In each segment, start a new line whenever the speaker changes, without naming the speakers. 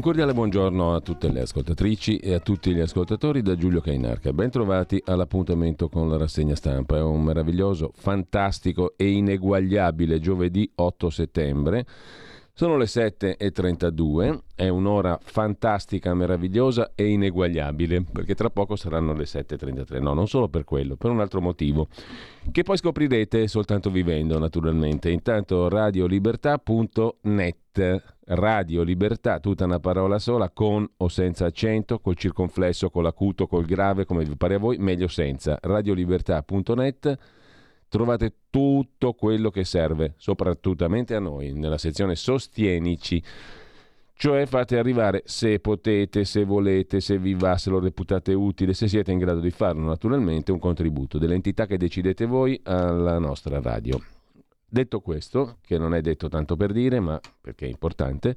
Un cordiale buongiorno a tutte le ascoltatrici e a tutti gli ascoltatori da Giulio Cainarca. Bentrovati all'appuntamento con la rassegna stampa. È un meraviglioso, fantastico e ineguagliabile giovedì 8 settembre. Sono le 7.32, è un'ora fantastica, meravigliosa e ineguagliabile, perché tra poco saranno le 7.33. No, non solo per quello, per un altro motivo, che poi scoprirete soltanto vivendo, naturalmente. Intanto radiolibertà.net, Radio Libertà, tutta una parola sola, con o senza accento, col circonflesso, con l'acuto, col grave, come vi pare a voi, meglio senza. Radiolibertà.net trovate tutto quello che serve, soprattutto a noi, nella sezione Sostienici. Cioè fate arrivare se potete, se volete, se vi va, se lo reputate utile, se siete in grado di farlo naturalmente, un contributo dell'entità che decidete voi alla nostra radio. Detto questo, che non è detto tanto per dire, ma perché è importante,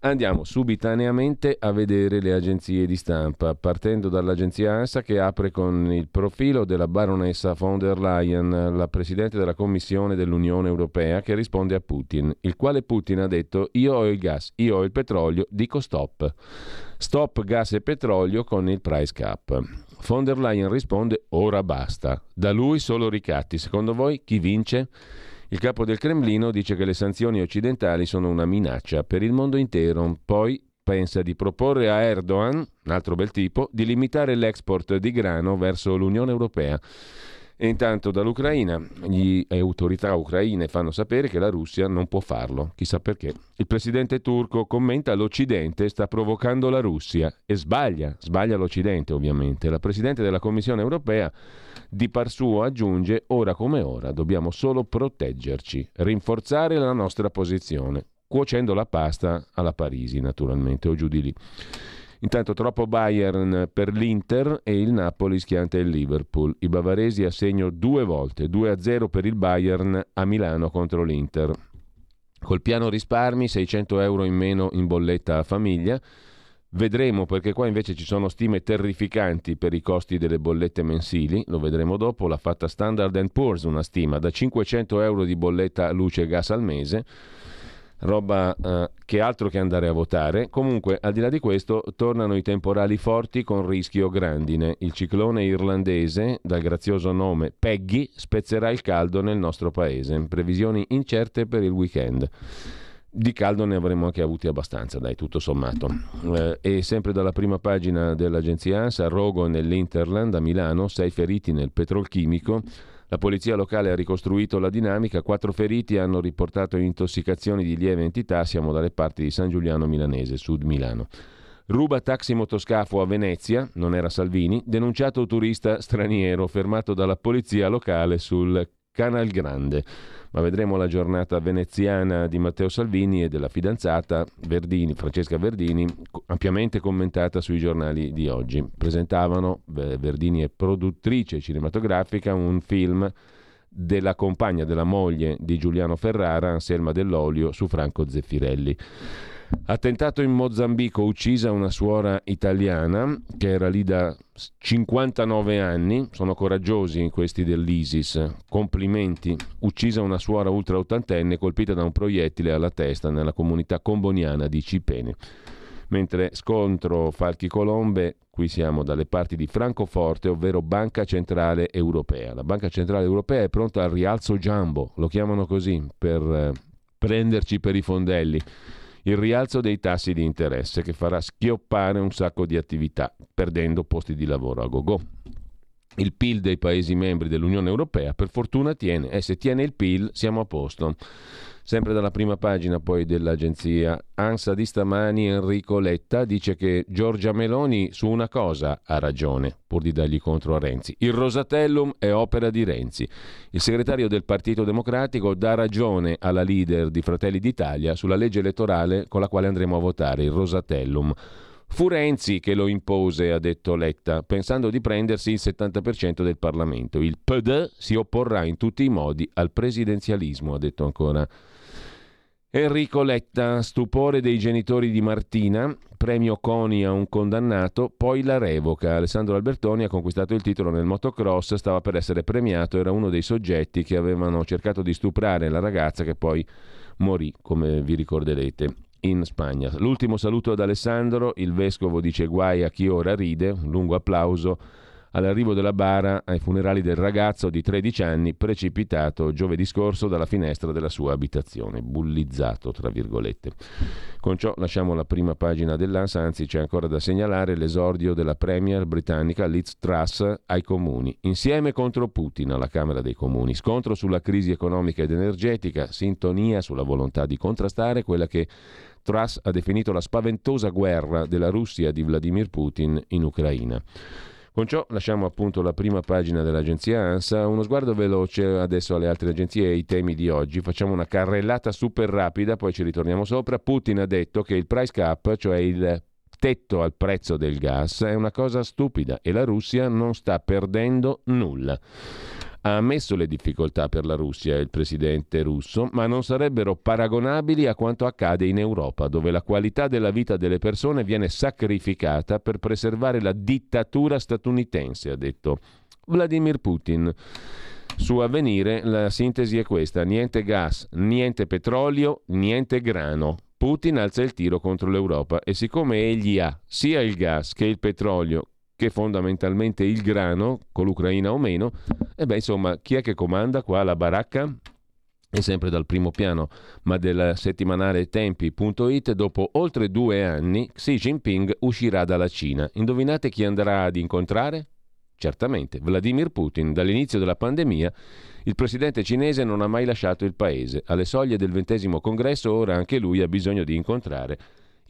Andiamo subitaneamente a vedere le agenzie di stampa, partendo dall'agenzia ANSA che apre con il profilo della baronessa von der Leyen, la presidente della Commissione dell'Unione Europea, che risponde a Putin, il quale Putin ha detto io ho il gas, io ho il petrolio, dico stop. Stop gas e petrolio con il price cap. Von der Leyen risponde ora basta. Da lui solo ricatti. Secondo voi chi vince? Il capo del Cremlino dice che le sanzioni occidentali sono una minaccia per il mondo intero, poi pensa di proporre a Erdogan, un altro bel tipo, di limitare l'export di grano verso l'Unione Europea. E intanto dall'Ucraina le autorità ucraine fanno sapere che la Russia non può farlo, chissà perché. Il presidente turco commenta l'Occidente sta provocando la Russia e sbaglia, sbaglia l'Occidente ovviamente. La presidente della Commissione europea di par suo aggiunge ora come ora dobbiamo solo proteggerci, rinforzare la nostra posizione, cuocendo la pasta alla Parisi naturalmente o giù di lì. Intanto troppo Bayern per l'Inter e il Napoli schianta il Liverpool. I bavaresi a segno due volte, 2-0 per il Bayern a Milano contro l'Inter. Col piano risparmi 600 euro in meno in bolletta a famiglia. Vedremo perché qua invece ci sono stime terrificanti per i costi delle bollette mensili, lo vedremo dopo, l'ha fatta Standard Poor's una stima da 500 euro di bolletta luce e gas al mese roba eh, che altro che andare a votare. Comunque, al di là di questo, tornano i temporali forti con rischio grandine. Il ciclone irlandese, dal grazioso nome Peggy, spezzerà il caldo nel nostro paese. Previsioni incerte per il weekend. Di caldo ne avremmo anche avuti abbastanza, dai, tutto sommato. Eh, e sempre dalla prima pagina dell'agenzia ANSA, rogo nell'Interland a Milano, sei feriti nel petrolchimico. La polizia locale ha ricostruito la dinamica, quattro feriti hanno riportato intossicazioni di lieve entità, siamo dalle parti di San Giuliano Milanese, sud Milano. Ruba taxi motoscafo a Venezia, non era Salvini, denunciato turista straniero fermato dalla polizia locale sul Canal Grande ma vedremo la giornata veneziana di Matteo Salvini e della fidanzata Verdini, Francesca Verdini, ampiamente commentata sui giornali di oggi. Presentavano, Verdini è produttrice cinematografica, un film della compagna della moglie di Giuliano Ferrara, Anselma Dell'Olio, su Franco Zeffirelli. Attentato in Mozambico, uccisa una suora italiana che era lì da 59 anni, sono coraggiosi questi dell'ISIS, complimenti. Uccisa una suora ultra ottantenne colpita da un proiettile alla testa nella comunità comboniana di Cipene. Mentre scontro Falchi Colombe, qui siamo dalle parti di Francoforte, ovvero Banca Centrale Europea. La Banca Centrale Europea è pronta al rialzo jumbo, lo chiamano così, per eh, prenderci per i fondelli il rialzo dei tassi di interesse che farà schioppare un sacco di attività, perdendo posti di lavoro a go-go. Il PIL dei Paesi membri dell'Unione Europea per fortuna tiene, e se tiene il PIL siamo a posto. Sempre dalla prima pagina poi dell'agenzia ANSA di stamani Enrico Letta dice che Giorgia Meloni su una cosa ha ragione, pur di dargli contro a Renzi. Il Rosatellum è opera di Renzi. Il segretario del Partito Democratico dà ragione alla leader di Fratelli d'Italia sulla legge elettorale con la quale andremo a votare, il Rosatellum. Fu Renzi che lo impose, ha detto Letta, pensando di prendersi il 70% del Parlamento. Il PD si opporrà in tutti i modi al presidenzialismo, ha detto ancora Enrico Letta, stupore dei genitori di Martina, premio CONI a un condannato, poi la revoca. Alessandro Albertoni ha conquistato il titolo nel motocross, stava per essere premiato, era uno dei soggetti che avevano cercato di stuprare la ragazza che poi morì, come vi ricorderete in Spagna. L'ultimo saluto ad Alessandro, il vescovo dice guai a chi ora ride, un lungo applauso all'arrivo della bara ai funerali del ragazzo di 13 anni precipitato giovedì scorso dalla finestra della sua abitazione, bullizzato tra virgolette. Con ciò lasciamo la prima pagina dell'ANSA, anzi c'è ancora da segnalare l'esordio della Premier britannica Liz Truss ai comuni, insieme contro Putin alla Camera dei Comuni, scontro sulla crisi economica ed energetica, sintonia sulla volontà di contrastare quella che Truss ha definito la spaventosa guerra della Russia di Vladimir Putin in Ucraina. Con ciò lasciamo appunto la prima pagina dell'agenzia ANSA, uno sguardo veloce adesso alle altre agenzie e ai temi di oggi, facciamo una carrellata super rapida, poi ci ritorniamo sopra. Putin ha detto che il price cap, cioè il tetto al prezzo del gas, è una cosa stupida e la Russia non sta perdendo nulla. Ha ammesso le difficoltà per la Russia il presidente russo, ma non sarebbero paragonabili a quanto accade in Europa, dove la qualità della vita delle persone viene sacrificata per preservare la dittatura statunitense, ha detto Vladimir Putin. Su avvenire la sintesi è questa, niente gas, niente petrolio, niente grano. Putin alza il tiro contro l'Europa e siccome egli ha sia il gas che il petrolio che fondamentalmente il grano, con l'Ucraina o meno, e beh insomma chi è che comanda qua la baracca? È sempre dal primo piano, ma del settimanale tempi.it, dopo oltre due anni Xi Jinping uscirà dalla Cina. Indovinate chi andrà ad incontrare? Certamente, Vladimir Putin. Dall'inizio della pandemia il presidente cinese non ha mai lasciato il paese. Alle soglie del ventesimo congresso ora anche lui ha bisogno di incontrare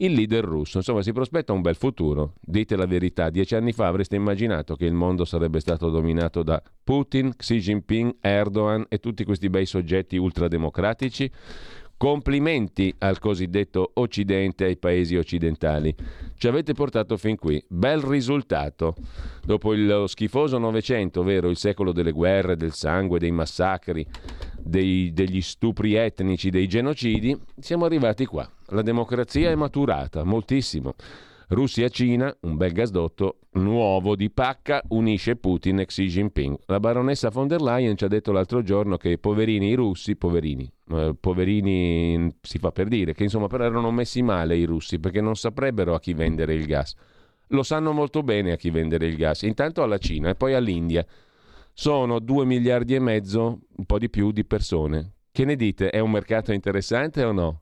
il leader russo. Insomma, si prospetta un bel futuro. Dite la verità, dieci anni fa avreste immaginato che il mondo sarebbe stato dominato da Putin, Xi Jinping, Erdogan e tutti questi bei soggetti ultrademocratici? Complimenti al cosiddetto Occidente, ai paesi occidentali. Ci avete portato fin qui. Bel risultato. Dopo il schifoso Novecento, ovvero il secolo delle guerre, del sangue, dei massacri, dei, degli stupri etnici, dei genocidi, siamo arrivati qua. La democrazia è maturata moltissimo. Russia-Cina, un bel gasdotto nuovo di pacca, unisce Putin e Xi Jinping. La baronessa von der Leyen ci ha detto l'altro giorno che poverini i russi, poverini, eh, poverini si fa per dire, che insomma però erano messi male i russi perché non saprebbero a chi vendere il gas. Lo sanno molto bene a chi vendere il gas, intanto alla Cina e poi all'India. Sono 2 miliardi e mezzo, un po' di più, di persone. Che ne dite? È un mercato interessante o no?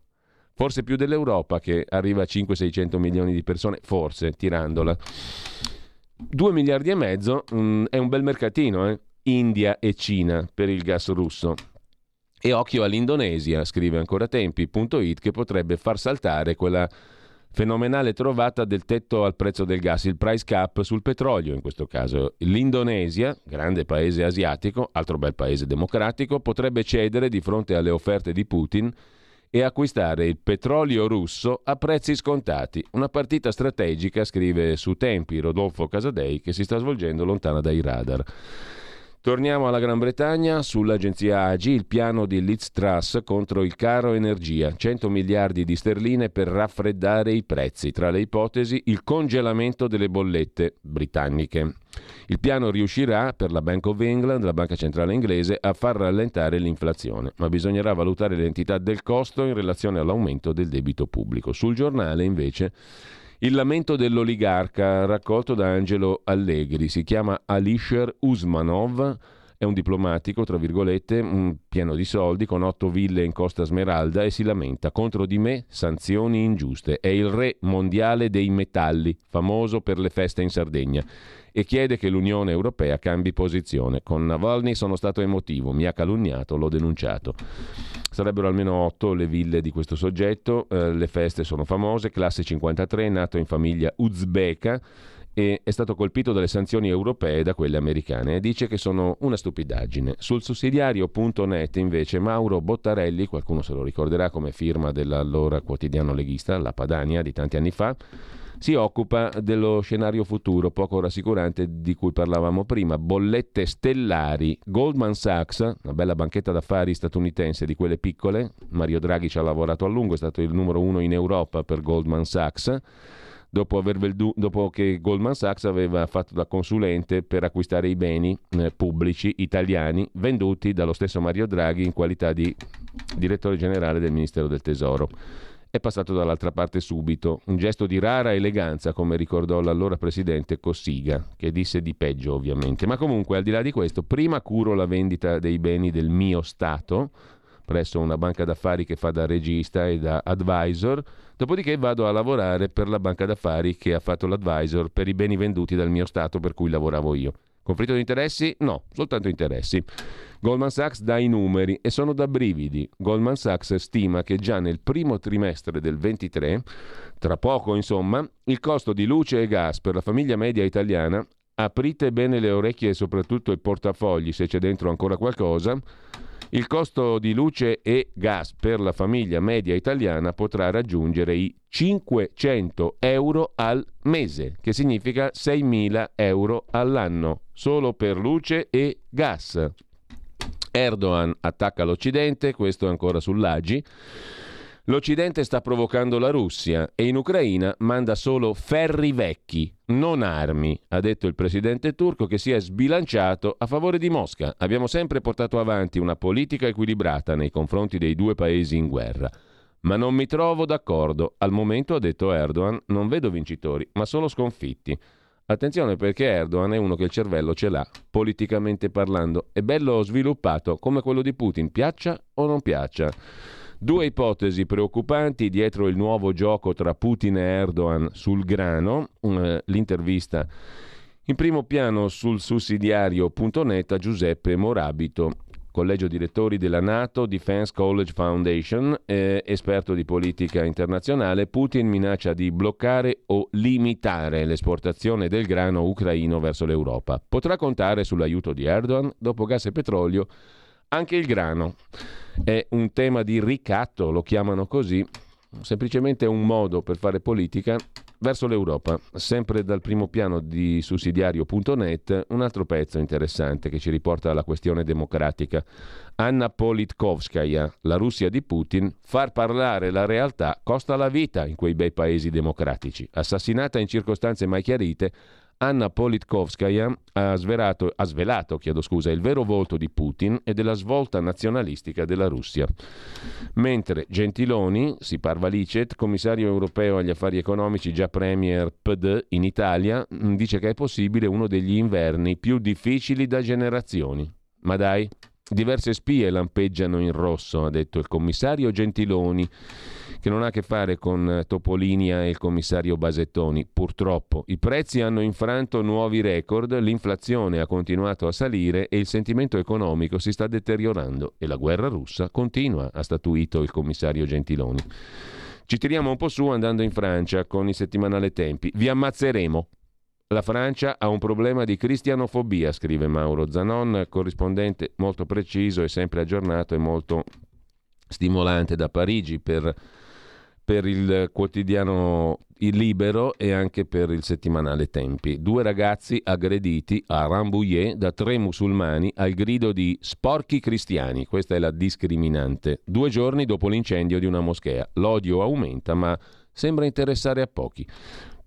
Forse più dell'Europa che arriva a 500-600 milioni di persone, forse tirandola. 2 miliardi e mezzo mh, mm, è un bel mercatino, eh? India e Cina per il gas russo. E occhio all'Indonesia, scrive ancora tempi.it, che potrebbe far saltare quella fenomenale trovata del tetto al prezzo del gas, il price cap sul petrolio in questo caso. L'Indonesia, grande paese asiatico, altro bel paese democratico, potrebbe cedere di fronte alle offerte di Putin e acquistare il petrolio russo a prezzi scontati. Una partita strategica, scrive su Tempi Rodolfo Casadei, che si sta svolgendo lontana dai radar. Torniamo alla Gran Bretagna, sull'agenzia AGI il piano di Liz Truss contro il caro energia, 100 miliardi di sterline per raffreddare i prezzi, tra le ipotesi il congelamento delle bollette britanniche. Il piano riuscirà per la Bank of England, la banca centrale inglese, a far rallentare l'inflazione, ma bisognerà valutare l'entità del costo in relazione all'aumento del debito pubblico. Sul giornale invece il lamento dell'oligarca raccolto da Angelo Allegri si chiama Alisher Usmanov è un diplomatico, tra virgolette, pieno di soldi, con otto ville in Costa Smeralda e si lamenta contro di me sanzioni ingiuste. È il re mondiale dei metalli, famoso per le feste in Sardegna e chiede che l'Unione Europea cambi posizione. Con Navalny sono stato emotivo, mi ha calunniato, l'ho denunciato. Sarebbero almeno otto le ville di questo soggetto, eh, le feste sono famose, classe 53, nato in famiglia uzbeka e è stato colpito dalle sanzioni europee e da quelle americane e dice che sono una stupidaggine. Sul sussidiario.net invece Mauro Bottarelli, qualcuno se lo ricorderà come firma dell'allora quotidiano leghista, La Padania di tanti anni fa, si occupa dello scenario futuro poco rassicurante di cui parlavamo prima, bollette stellari, Goldman Sachs, una bella banchetta d'affari statunitense di quelle piccole, Mario Draghi ci ha lavorato a lungo, è stato il numero uno in Europa per Goldman Sachs, dopo, vendu- dopo, che Goldman Sachs aveva fatto da consulente per acquistare i beni eh, pubblici italiani venduti dallo stesso Mario Draghi in qualità di direttore generale del Ministero del Tesoro. È passato dall'altra parte subito, un gesto di rara eleganza, come ricordò l'allora presidente Cossiga, che disse di peggio ovviamente. Ma comunque, al di là di questo, prima curo la vendita dei beni del mio Stato, presso una banca d'affari che fa da regista e da advisor, dopodiché vado a lavorare per la banca d'affari che ha fatto l'advisor per i beni venduti dal mio Stato per cui lavoravo io. Conflitto di interessi? No, soltanto interessi. Goldman Sachs dà i numeri e sono da brividi. Goldman Sachs stima che già nel primo trimestre del 23, tra poco insomma, il costo di luce e gas per la famiglia media italiana, aprite bene le orecchie e soprattutto i portafogli se c'è dentro ancora qualcosa, il costo di luce e gas per la famiglia media italiana potrà raggiungere i 500 euro al mese, che significa 6.000 euro all'anno, solo per luce e gas. Erdogan attacca l'Occidente, questo è ancora sull'Agi. L'Occidente sta provocando la Russia e in Ucraina manda solo ferri vecchi, non armi, ha detto il presidente turco che si è sbilanciato a favore di Mosca. Abbiamo sempre portato avanti una politica equilibrata nei confronti dei due paesi in guerra. Ma non mi trovo d'accordo. Al momento, ha detto Erdogan, non vedo vincitori, ma solo sconfitti. Attenzione perché Erdogan è uno che il cervello ce l'ha, politicamente parlando. È bello sviluppato, come quello di Putin, piaccia o non piaccia. Due ipotesi preoccupanti dietro il nuovo gioco tra Putin e Erdogan sul grano. Uh, l'intervista in primo piano sul sussidiario.net a Giuseppe Morabito, collegio direttori della NATO Defense College Foundation, eh, esperto di politica internazionale, Putin minaccia di bloccare o limitare l'esportazione del grano ucraino verso l'Europa. Potrà contare sull'aiuto di Erdogan? Dopo gas e petrolio, anche il grano. È un tema di ricatto, lo chiamano così, semplicemente un modo per fare politica verso l'Europa. Sempre dal primo piano di sussidiario.net, un altro pezzo interessante che ci riporta alla questione democratica. Anna Politkovskaya, la Russia di Putin, far parlare la realtà costa la vita in quei bei paesi democratici. Assassinata in circostanze mai chiarite, Anna Politkovskaya ha, svelato, ha svelato scusa, il vero volto di Putin e della svolta nazionalistica della Russia. Mentre Gentiloni, si parva licet, commissario europeo agli affari economici, già premier PD in Italia, mm, dice che è possibile uno degli inverni più difficili da generazioni. Ma dai, diverse spie lampeggiano in rosso, ha detto il commissario Gentiloni che non ha a che fare con eh, Topolinia e il commissario Basettoni. Purtroppo i prezzi hanno infranto nuovi record, l'inflazione ha continuato a salire e il sentimento economico si sta deteriorando e la guerra russa continua, ha statuito il commissario Gentiloni. Ci tiriamo un po' su andando in Francia con il settimanale Tempi. Vi ammazzeremo. La Francia ha un problema di cristianofobia, scrive Mauro Zanon, corrispondente molto preciso e sempre aggiornato e molto stimolante da Parigi per per il quotidiano Il Libero e anche per il settimanale Tempi. Due ragazzi aggrediti a Rambouillet da tre musulmani al grido di sporchi cristiani. Questa è la discriminante. Due giorni dopo l'incendio di una moschea. L'odio aumenta, ma sembra interessare a pochi.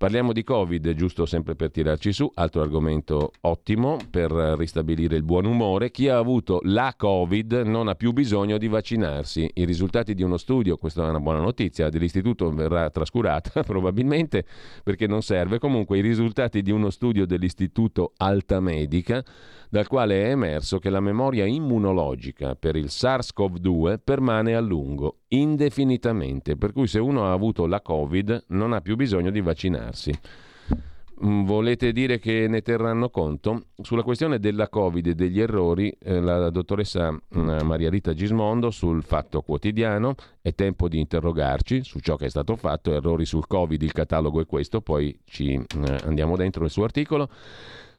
Parliamo di Covid, giusto sempre per tirarci su, altro argomento ottimo per ristabilire il buon umore. Chi ha avuto la Covid non ha più bisogno di vaccinarsi. I risultati di uno studio, questa è una buona notizia, dell'istituto verrà trascurata probabilmente perché non serve. Comunque i risultati di uno studio dell'istituto Alta Medica dal quale è emerso che la memoria immunologica per il SARS-CoV-2 permane a lungo, indefinitamente, per cui se uno ha avuto la Covid non ha più bisogno di vaccinarsi. Mm, volete dire che ne terranno conto? Sulla questione della Covid e degli errori, eh, la dottoressa mm, Maria Rita Gismondo sul Fatto Quotidiano, è tempo di interrogarci su ciò che è stato fatto, errori sul Covid, il catalogo è questo, poi ci eh, andiamo dentro nel suo articolo.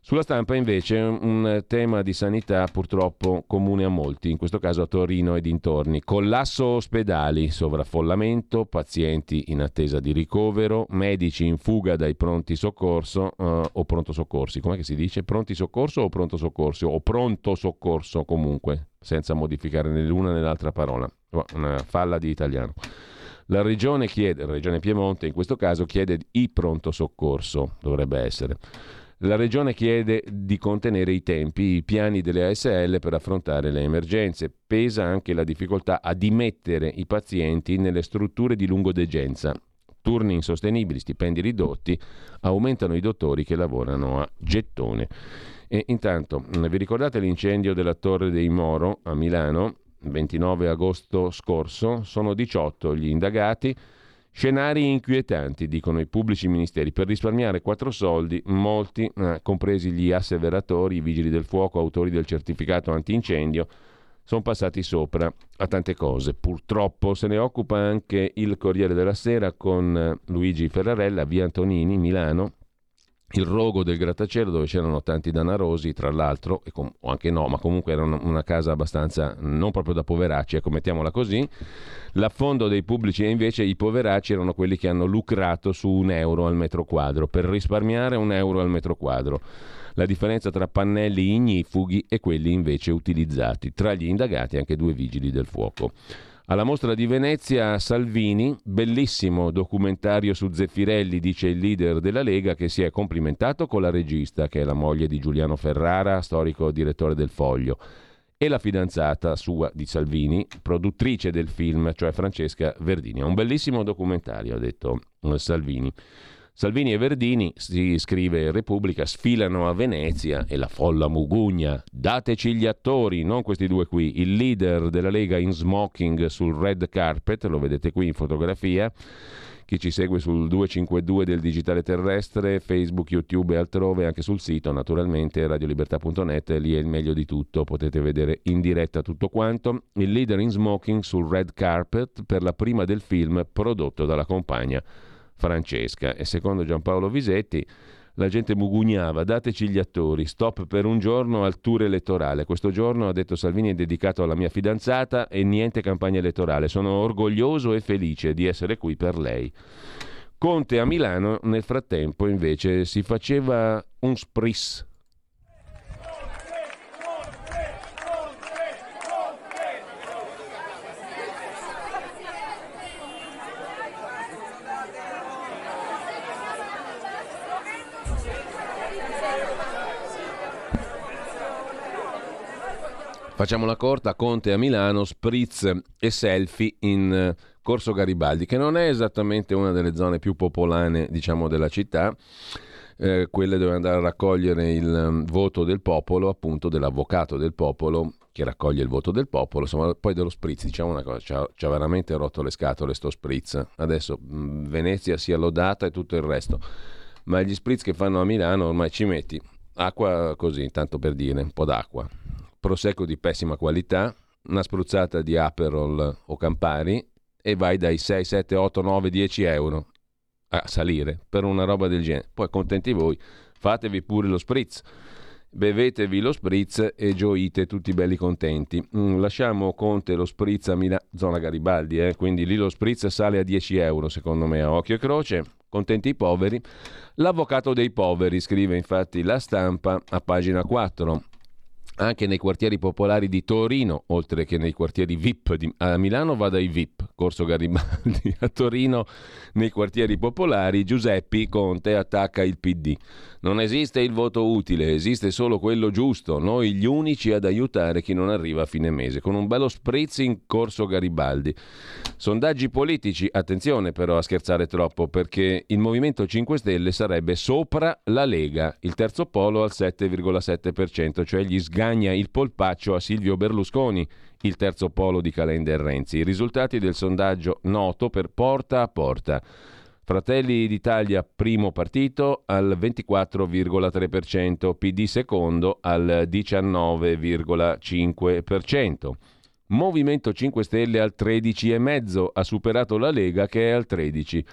Sulla stampa invece un tema di sanità purtroppo comune a molti, in questo caso a Torino e dintorni. Collasso ospedali, sovraffollamento, pazienti in attesa di ricovero, medici in fuga dai pronti soccorso uh, o pronto soccorsi. Com'è che si dice? Pronti soccorso o pronto soccorso? O pronto soccorso comunque, senza modificare né l'una né l'altra parola. Una falla di italiano. La regione chiede, la regione Piemonte in questo caso chiede i pronto soccorso, dovrebbe essere. La Regione chiede di contenere i tempi, i piani delle ASL per affrontare le emergenze. Pesa anche la difficoltà a dimettere i pazienti nelle strutture di lungodegenza. Turni insostenibili, stipendi ridotti, aumentano i dottori che lavorano a gettone. E intanto, vi ricordate l'incendio della Torre dei Moro a Milano? 29 agosto scorso, sono 18 gli indagati. Scenari inquietanti, dicono i pubblici ministeri. Per risparmiare quattro soldi, molti, eh, compresi gli asseveratori, i vigili del fuoco, autori del certificato antincendio, sono passati sopra a tante cose. Purtroppo se ne occupa anche il Corriere della Sera con eh, Luigi Ferrarella, via Antonini, Milano, il rogo del grattacielo dove c'erano tanti danarosi, tra l'altro, com- o anche no, ma comunque era una casa abbastanza non proprio da poveracci, ecco, mettiamola così. L'affondo dei pubblici e invece i poveracci erano quelli che hanno lucrato su un euro al metro quadro, per risparmiare un euro al metro quadro. La differenza tra pannelli ignifughi e quelli invece utilizzati. Tra gli indagati anche due vigili del fuoco. Alla mostra di Venezia Salvini, bellissimo documentario su Zeffirelli, dice il leader della Lega, che si è complimentato con la regista, che è la moglie di Giuliano Ferrara, storico direttore del Foglio, e la fidanzata sua di Salvini, produttrice del film, cioè Francesca Verdini. È un bellissimo documentario, ha detto Salvini. Salvini e Verdini, si scrive Repubblica, sfilano a Venezia e la folla mugugna. Dateci gli attori, non questi due qui. Il leader della Lega in smoking sul red carpet, lo vedete qui in fotografia. Chi ci segue sul 252 del digitale terrestre, Facebook, YouTube e altrove, anche sul sito naturalmente radiolibertà.net, lì è il meglio di tutto, potete vedere in diretta tutto quanto. Il leader in smoking sul red carpet per la prima del film prodotto dalla compagna Francesca. E secondo Giampaolo Visetti, la gente mugugnava, dateci gli attori, stop per un giorno al tour elettorale. Questo giorno, ha detto Salvini, è dedicato alla mia fidanzata e niente campagna elettorale. Sono orgoglioso e felice di essere qui per lei. Conte a Milano, nel frattempo, invece, si faceva un spris Facciamola corta, Conte a Milano, spritz e selfie in eh, Corso Garibaldi, che non è esattamente una delle zone più popolane, diciamo, della città. Eh, quelle dove andare a raccogliere il um, voto del popolo, appunto dell'avvocato del popolo che raccoglie il voto del popolo, insomma, poi dello spritz, diciamo una cosa, ci ha, veramente rotto le scatole sto spritz. Adesso mh, mm, Venezia sia lodata e tutto il resto, ma gli spritz che fanno a Milano ormai ci metti acqua così, tanto per dire, un po' d'acqua, prosecco di pessima qualità, una spruzzata di Aperol o Campari e vai dai 6, 7, 8, 9, 10 euro a salire per una roba del genere. Poi contenti voi, fatevi pure lo spritz. Bevetevi lo spritz e gioite tutti belli contenti. Mm, lasciamo Conte lo spritz a Milano, zona Garibaldi, eh? quindi lì lo spritz sale a 10 euro secondo me a occhio e croce. Contenti i poveri. L'avvocato dei poveri, scrive infatti la stampa a pagina 4. Anche nei quartieri popolari di Torino, oltre che nei quartieri VIP. Di, a Milano vada i VIP, Corso Garibaldi. A Torino, nei quartieri popolari, Giuseppi Conte attacca il PD. Non esiste il voto utile, esiste solo quello giusto. Noi gli unici ad aiutare chi non arriva a fine mese, con un bello spritz in Corso Garibaldi. Sondaggi politici, attenzione però a scherzare troppo, perché il Movimento 5 Stelle sarebbe sopra la Lega, il terzo polo al 7,7%, cioè gli sgami guadagna il polpaccio a Silvio Berlusconi, il terzo polo di Calenda e Renzi. I risultati del sondaggio noto per porta a porta. Fratelli d'Italia primo partito al 24,3%, PD secondo al 19,5%. Movimento 5 Stelle al 13,5%, ha superato la Lega che è al 13%.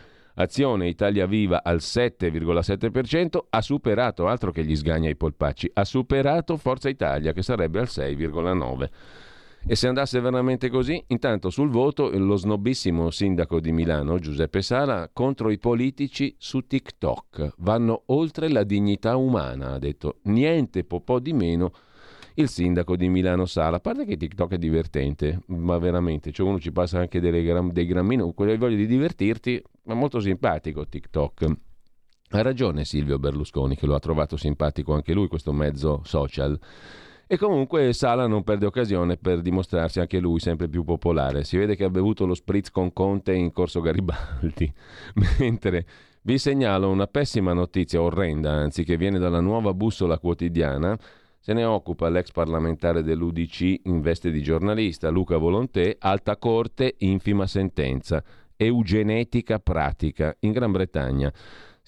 Azione Italia Viva al 7,7%, ha superato, altro che gli sgagna i polpacci, ha superato Forza Italia che sarebbe al 6,9%. E se andasse veramente così, intanto sul voto lo snobissimo sindaco di Milano, Giuseppe Sala, contro i politici su TikTok. Vanno oltre la dignità umana, ha detto. Niente po di meno il sindaco di Milano Sala. A parte che TikTok è divertente, ma veramente, cioè uno ci passa anche gram, dei grammini, quello che voglia di divertirti, ma molto simpatico TikTok. Ha ragione Silvio Berlusconi che lo ha trovato simpatico anche lui questo mezzo social. E comunque Sala non perde occasione per dimostrarsi anche lui sempre più popolare. Si vede che ha bevuto lo spritz con Conte in corso Garibaldi. Mentre vi segnalo una pessima notizia, orrenda anzi, che viene dalla nuova bussola quotidiana se ne occupa l'ex parlamentare dell'UDC in veste di giornalista, Luca Volontè, alta corte, infima sentenza, eugenetica pratica in Gran Bretagna.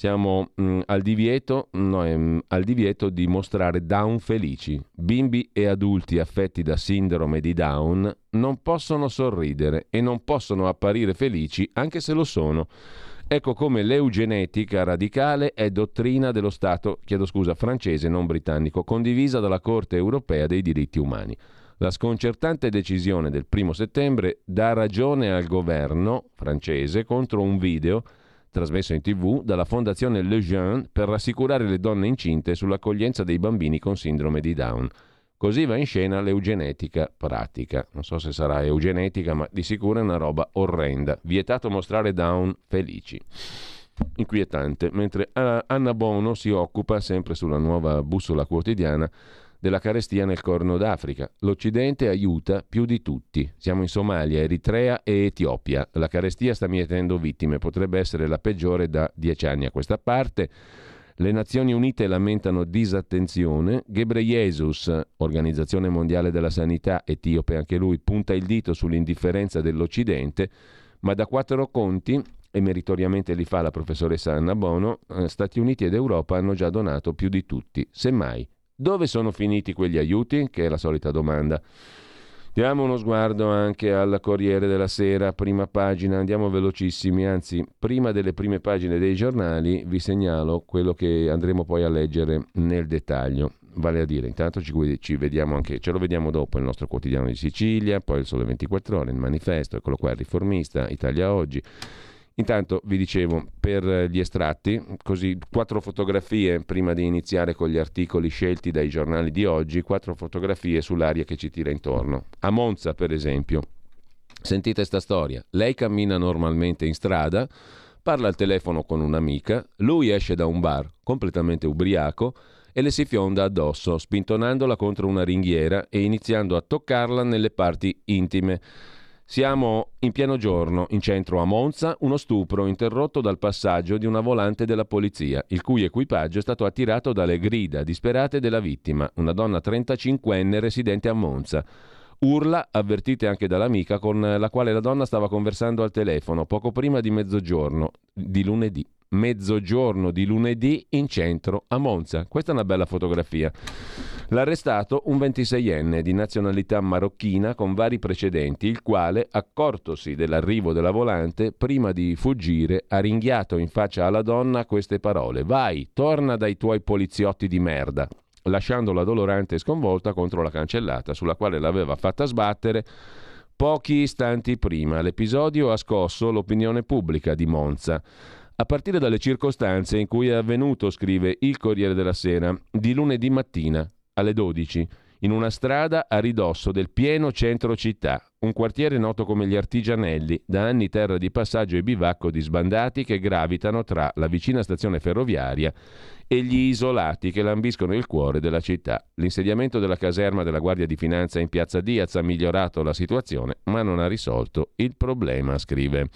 Siamo mh, mm, al, divieto, no, mh, mm, al divieto di mostrare Down felici. Bimbi e adulti affetti da sindrome di Down non possono sorridere e non possono apparire felici anche se lo sono. Ecco come l'eugenetica radicale è dottrina dello Stato, chiedo scusa, francese, non britannico, condivisa dalla Corte europea dei diritti umani. La sconcertante decisione del primo settembre dà ragione al governo francese contro un video trasmesso in tv dalla Fondazione Le Jeune per rassicurare le donne incinte sull'accoglienza dei bambini con sindrome di Down. Così va in scena l'eugenetica pratica. Non so se sarà eugenetica, ma di sicuro è una roba orrenda. Vietato mostrare down felici. Inquietante. Mentre eh, Anna Bono si occupa, sempre sulla nuova bussola quotidiana, della carestia nel Corno d'Africa. L'Occidente aiuta più di tutti. Siamo in Somalia, Eritrea e Etiopia. La carestia sta mietendo vittime, potrebbe essere la peggiore da dieci anni a questa parte. Le Nazioni Unite lamentano disattenzione, Ghebreyesus, Organizzazione Mondiale della Sanità, etiope anche lui, punta il dito sull'indifferenza dell'Occidente, ma da quattro conti, e meritoriamente li fa la professoressa Anna Bono, eh, Stati Uniti ed Europa hanno già donato più di tutti. Semmai, dove sono finiti quegli aiuti? Che è la solita domanda. Diamo uno sguardo anche al Corriere della Sera, prima pagina, andiamo velocissimi, anzi prima delle prime pagine dei giornali vi segnalo quello che andremo poi a leggere nel dettaglio. Vale a dire, intanto ci, ci vediamo anche, ce lo vediamo dopo il nostro quotidiano di Sicilia, poi il Sole 24 Ore, il manifesto, eccolo qua, il riformista, Italia Oggi. Intanto vi dicevo, per gli estratti, così quattro fotografie prima di iniziare con gli articoli scelti dai giornali di oggi, quattro fotografie sull'aria che ci tira intorno. A Monza, per esempio, sentite sta storia. Lei cammina normalmente in strada, parla al telefono con un'amica, lui esce da un bar completamente ubriaco e le si fionda addosso, spintonandola contro una ringhiera e iniziando a toccarla nelle parti intime. Siamo in pieno giorno, in centro a Monza, uno stupro interrotto dal passaggio di una volante della polizia, il cui equipaggio è stato attirato dalle grida disperate della vittima, una donna 35enne residente a Monza. Urla avvertite anche dall'amica con la quale la donna stava conversando al telefono poco prima di mezzogiorno di lunedì mezzogiorno di lunedì in centro a Monza. Questa è una bella fotografia. L'arrestato, un 26enne di nazionalità marocchina con vari precedenti, il quale, accortosi dell'arrivo della volante, prima di fuggire, ha ringhiato in faccia alla donna queste parole: Vai, torna dai tuoi poliziotti di merda lasciandola dolorante e sconvolta contro la cancellata sulla quale l'aveva fatta sbattere pochi istanti prima. L'episodio ha scosso l'opinione pubblica di Monza a partire dalle circostanze in cui è avvenuto, scrive il Corriere della Sera, di lunedì mattina alle 12. in una strada a ridosso del pieno centro città, un quartiere noto come gli Artigianelli, da anni terra di passaggio e bivacco di sbandati che gravitano tra la vicina stazione ferroviaria e gli isolati che lambiscono il cuore della città. L'insediamento della caserma della Guardia di Finanza in piazza Diaz ha migliorato la situazione, ma non ha risolto il problema, scrive.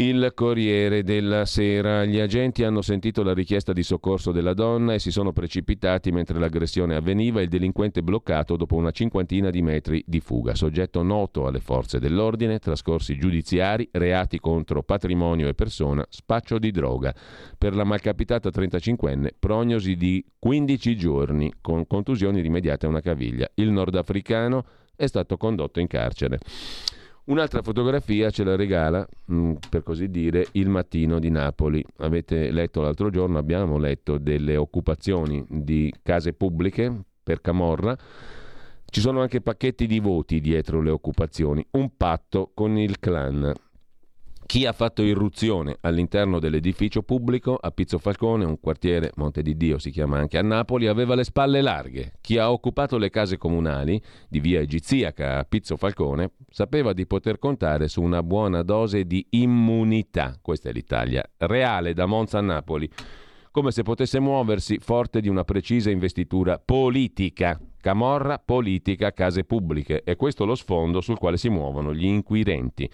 Il Corriere della Sera. Gli agenti hanno sentito la richiesta di soccorso della donna e si sono precipitati mentre l'aggressione avveniva il delinquente bloccato dopo una cinquantina di metri di fuga. Soggetto noto alle forze dell'ordine, trascorsi giudiziari, reati contro patrimonio e persona, spaccio di droga. Per la malcapitata 35enne, prognosi di 15 giorni con contusioni rimediate a una caviglia. Il nordafricano è stato condotto in carcere. Un'altra fotografia ce la regala, mm, per così dire, il mattino di Napoli. Avete letto l'altro giorno, abbiamo letto delle occupazioni di case pubbliche per Camorra. Ci sono anche pacchetti di voti dietro le occupazioni, un patto con il clan. Chi ha fatto irruzione all'interno dell'edificio pubblico a Pizzo Falcone, un quartiere, Monte di Dio si chiama anche a Napoli, aveva le spalle larghe. Chi ha occupato le case comunali di via Egiziaca a Pizzo Falcone sapeva di poter contare su una buona dose di immunità. Questa è l'Italia reale da Monza a Napoli come se potesse muoversi forte di una precisa investitura politica. Camorra, politica, case pubbliche. È questo lo sfondo sul quale si muovono gli inquirenti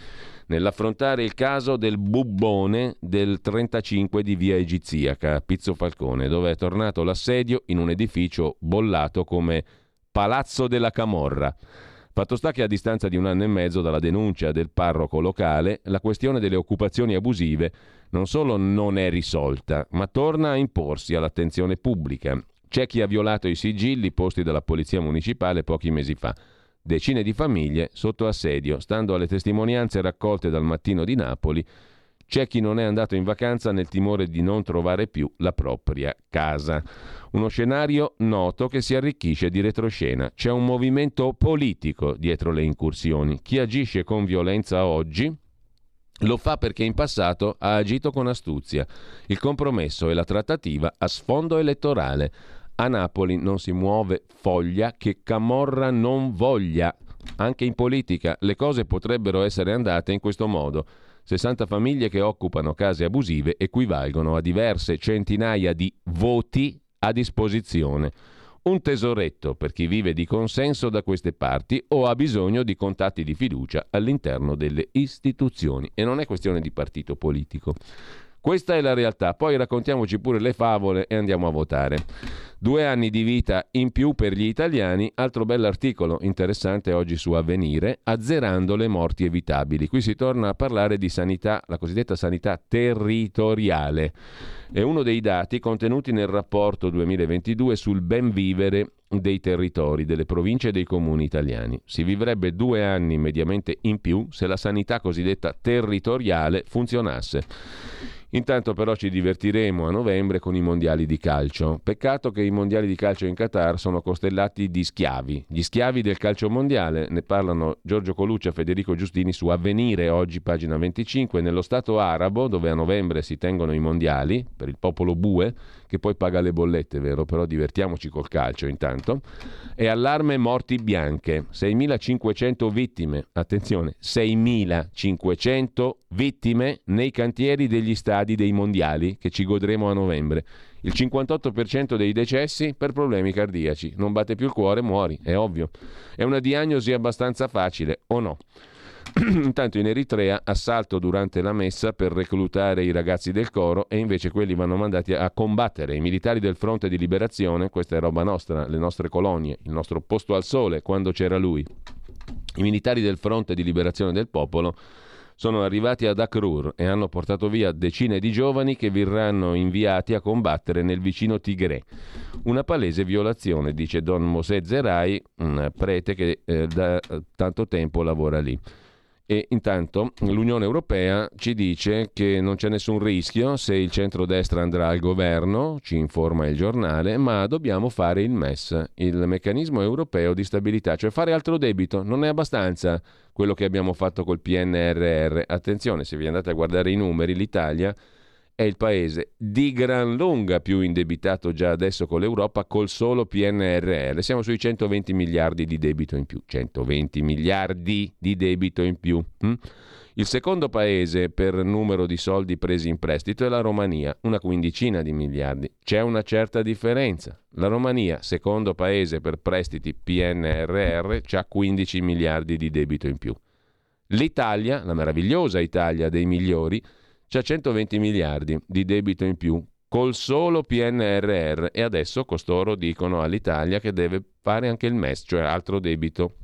nell'affrontare il caso del bubbone del 35 di via Egiziaca, Pizzo Falcone, dove è tornato l'assedio in un edificio bollato come Palazzo della Camorra. Fatto sta che a distanza di un anno e mezzo dalla denuncia del parroco locale, la questione delle occupazioni abusive non solo non è risolta, ma torna a imporsi all'attenzione pubblica. C'è chi ha violato i sigilli posti dalla Polizia Municipale pochi mesi fa. Decine di famiglie sotto assedio, stando alle testimonianze raccolte dal mattino di Napoli, c'è chi non è andato in vacanza nel timore di non trovare più la propria casa. Uno scenario noto che si arricchisce di retroscena. C'è un movimento politico dietro le incursioni. Chi agisce con violenza oggi lo fa perché in passato ha agito con astuzia. Il compromesso e la trattativa a sfondo elettorale. A Napoli non si muove foglia che Camorra non voglia. Anche in politica le cose potrebbero essere andate in questo modo. 60 famiglie che occupano case abusive equivalgono a diverse centinaia di voti a disposizione. Un tesoretto per chi vive di consenso da queste parti o ha bisogno di contatti di fiducia all'interno delle istituzioni. E non è questione di partito politico. Questa è la realtà, poi raccontiamoci pure le favole e andiamo a votare. Due anni di vita in più per gli italiani, altro bell'articolo interessante oggi su Avvenire, azzerando le morti evitabili. Qui si torna a parlare di sanità, la cosiddetta sanità territoriale. È uno dei dati contenuti nel rapporto 2022 sul ben vivere dei territori, delle province e dei comuni italiani. Si vivrebbe due anni mediamente in più se la sanità cosiddetta territoriale funzionasse. Intanto però ci divertiremo a novembre con i mondiali di calcio. Peccato che i mondiali di calcio in Qatar sono costellati di schiavi, gli schiavi del calcio mondiale. Ne parlano Giorgio Coluccia e Federico Giustini su Avvenire, oggi pagina 25. Nello Stato arabo, dove a novembre si tengono i mondiali, per il popolo bue, che poi paga le bollette, vero? Però divertiamoci col calcio intanto. E allarme morti bianche, 6.500 vittime. Attenzione, 6.500 vittime nei cantieri degli stadi dei mondiali che ci godremo a novembre. Il 58% dei decessi per problemi cardiaci. Non batte più il cuore, muori, è ovvio. È una diagnosi abbastanza facile, o no? Intanto in Eritrea assalto durante la messa per reclutare i ragazzi del coro e invece quelli vanno mandati a combattere. I militari del fronte di liberazione, questa è roba nostra, le nostre colonie, il nostro posto al sole quando c'era lui. I militari del fronte di liberazione del popolo sono arrivati ad Akrur e hanno portato via decine di giovani che verranno inviati a combattere nel vicino Tigre. Una palese violazione, dice Don Mosè Zerai, un prete che eh, da tanto tempo lavora lì. E intanto l'Unione Europea ci dice che non c'è nessun rischio se il centrodestra andrà al governo, ci informa il giornale, ma dobbiamo fare il MES, il meccanismo europeo di stabilità, cioè fare altro debito. Non è abbastanza quello che abbiamo fatto col PNRR. Attenzione, se vi andate a guardare i numeri, l'Italia è il paese di gran lunga più indebitato già adesso con l'Europa col solo PNRR. Siamo sui 120 miliardi di debito in più. 120 miliardi di debito in più. Hm? Il secondo paese per numero di soldi presi in prestito è la Romania, una quindicina di miliardi. C'è una certa differenza. La Romania, secondo paese per prestiti PNRR, ha 15 miliardi di debito in più. L'Italia, la meravigliosa Italia dei migliori, ha 120 miliardi di debito in più col solo PNRR e adesso costoro dicono all'Italia che deve fare anche il MES, cioè altro debito.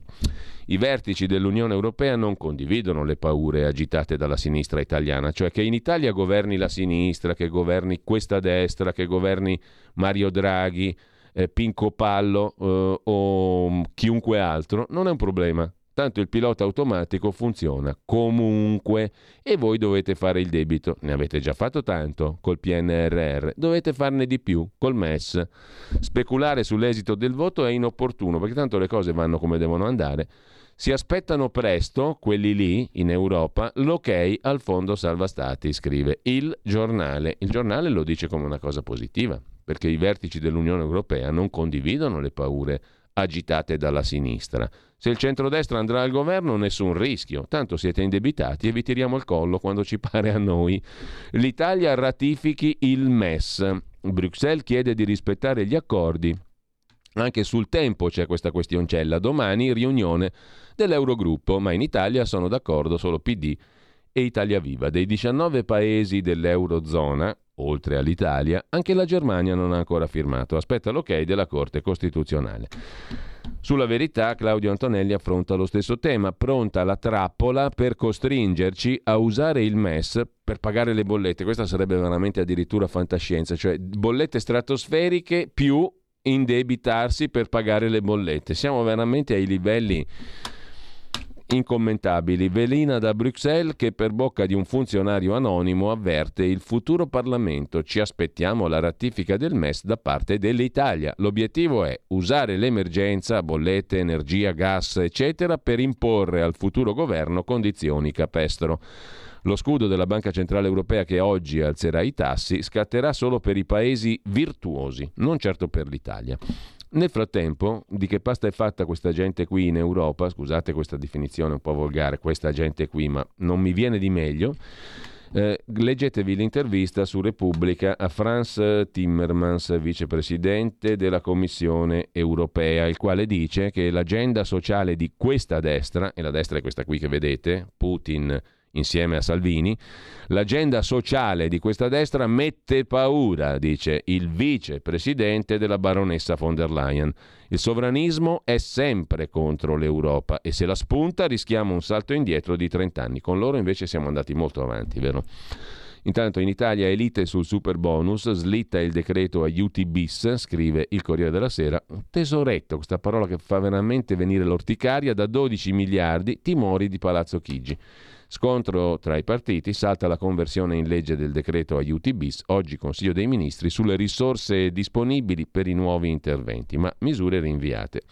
I vertici dell'Unione Europea non condividono le paure agitate dalla sinistra italiana, cioè che in Italia governi la sinistra, che governi questa destra, che governi Mario Draghi, eh, Pinco Pallo eh, o chiunque altro, non è un problema. Tanto il pilota automatico funziona comunque e voi dovete fare il debito. Ne avete già fatto tanto col PNRR, dovete farne di più col MES. Speculare sull'esito del voto è inopportuno perché tanto le cose vanno come devono andare. Si aspettano presto, quelli lì in Europa, l'ok al fondo salva stati, scrive il giornale. Il giornale lo dice come una cosa positiva, perché i vertici dell'Unione Europea non condividono le paure agitate dalla sinistra. Se il centrodestra andrà al governo, nessun rischio, tanto siete indebitati e vi tiriamo il collo quando ci pare a noi. L'Italia ratifichi il MES. Bruxelles chiede di rispettare gli accordi. Anche sul tempo c'è questa questioncella. Domani riunione dell'Eurogruppo, ma in Italia sono d'accordo solo PD e Italia Viva. Dei 19 paesi dell'Eurozona, oltre all'Italia, anche la Germania non ha ancora firmato. Aspetta l'ok della Corte Costituzionale. Sulla verità Claudio Antonelli affronta lo stesso tema, pronta la trappola per costringerci a usare il MES per pagare le bollette. Questa sarebbe veramente addirittura fantascienza, cioè bollette stratosferiche più indebitarsi per pagare le bollette. Siamo veramente ai livelli incommentabili. Velina da Bruxelles che per bocca di un funzionario anonimo avverte il futuro Parlamento. Ci aspettiamo la ratifica del MES da parte dell'Italia. L'obiettivo è usare l'emergenza, bollette, energia, gas, eccetera, per imporre al futuro governo condizioni capestro. Lo scudo della Banca Centrale Europea che oggi alzerà i tassi scatterà solo per i paesi virtuosi, non certo per l'Italia. Nel frattempo, di che pasta è fatta questa gente qui in Europa? Scusate questa definizione un po' volgare, questa gente qui, ma non mi viene di meglio. Eh, leggetevi l'intervista su Repubblica a Franz Timmermans, vicepresidente della Commissione europea, il quale dice che l'agenda sociale di questa destra, e la destra è questa qui che vedete, Putin, insieme a Salvini, l'agenda sociale di questa destra mette paura, dice il vicepresidente della baronessa von der Leyen. Il sovranismo è sempre contro l'Europa e se la spunta rischiamo un salto indietro di 30 anni. Con loro invece siamo andati molto avanti, vero? Intanto in Italia elite sul super bonus, slitta il decreto aiuti bis, scrive il Corriere della Sera, un tesoretto, questa parola che fa veramente venire l'orticaria, da 12 miliardi, timori di Palazzo Chigi. Scontro tra i partiti, salta la conversione in legge del decreto aiuti bis, oggi Consiglio dei Ministri, sulle risorse disponibili per i nuovi interventi, ma misure rinviate.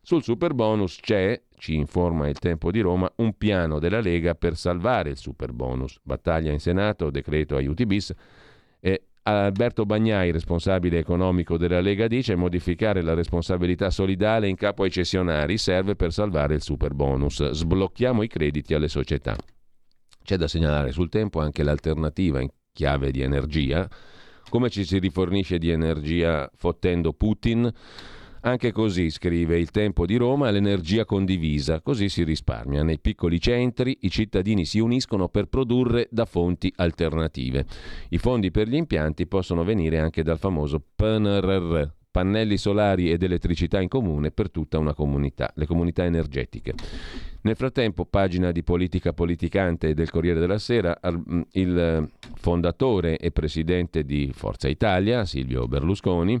Sul super bonus c'è, ci informa il Tempo di Roma, un piano della Lega per salvare il super bonus. Battaglia in Senato, decreto aiuti bis. E Alberto Bagnai, responsabile economico della Lega, dice modificare la responsabilità solidale in capo ai cessionari serve per salvare il super bonus. Sblocchiamo i crediti alle società. C'è da segnalare sul tempo anche l'alternativa in chiave di energia, come ci si rifornisce di energia fottendo Putin. Anche così, scrive il Tempo di Roma, l'energia condivisa, così si risparmia. Nei piccoli centri i cittadini si uniscono per produrre da fonti alternative. I fondi per gli impianti possono venire anche dal famoso PNRR, pannelli solari ed elettricità in comune per tutta una comunità, le comunità energetiche. Nel frattempo, pagina di politica politicante del Corriere della Sera, mm, il fondatore e presidente di Forza Italia, Silvio Berlusconi,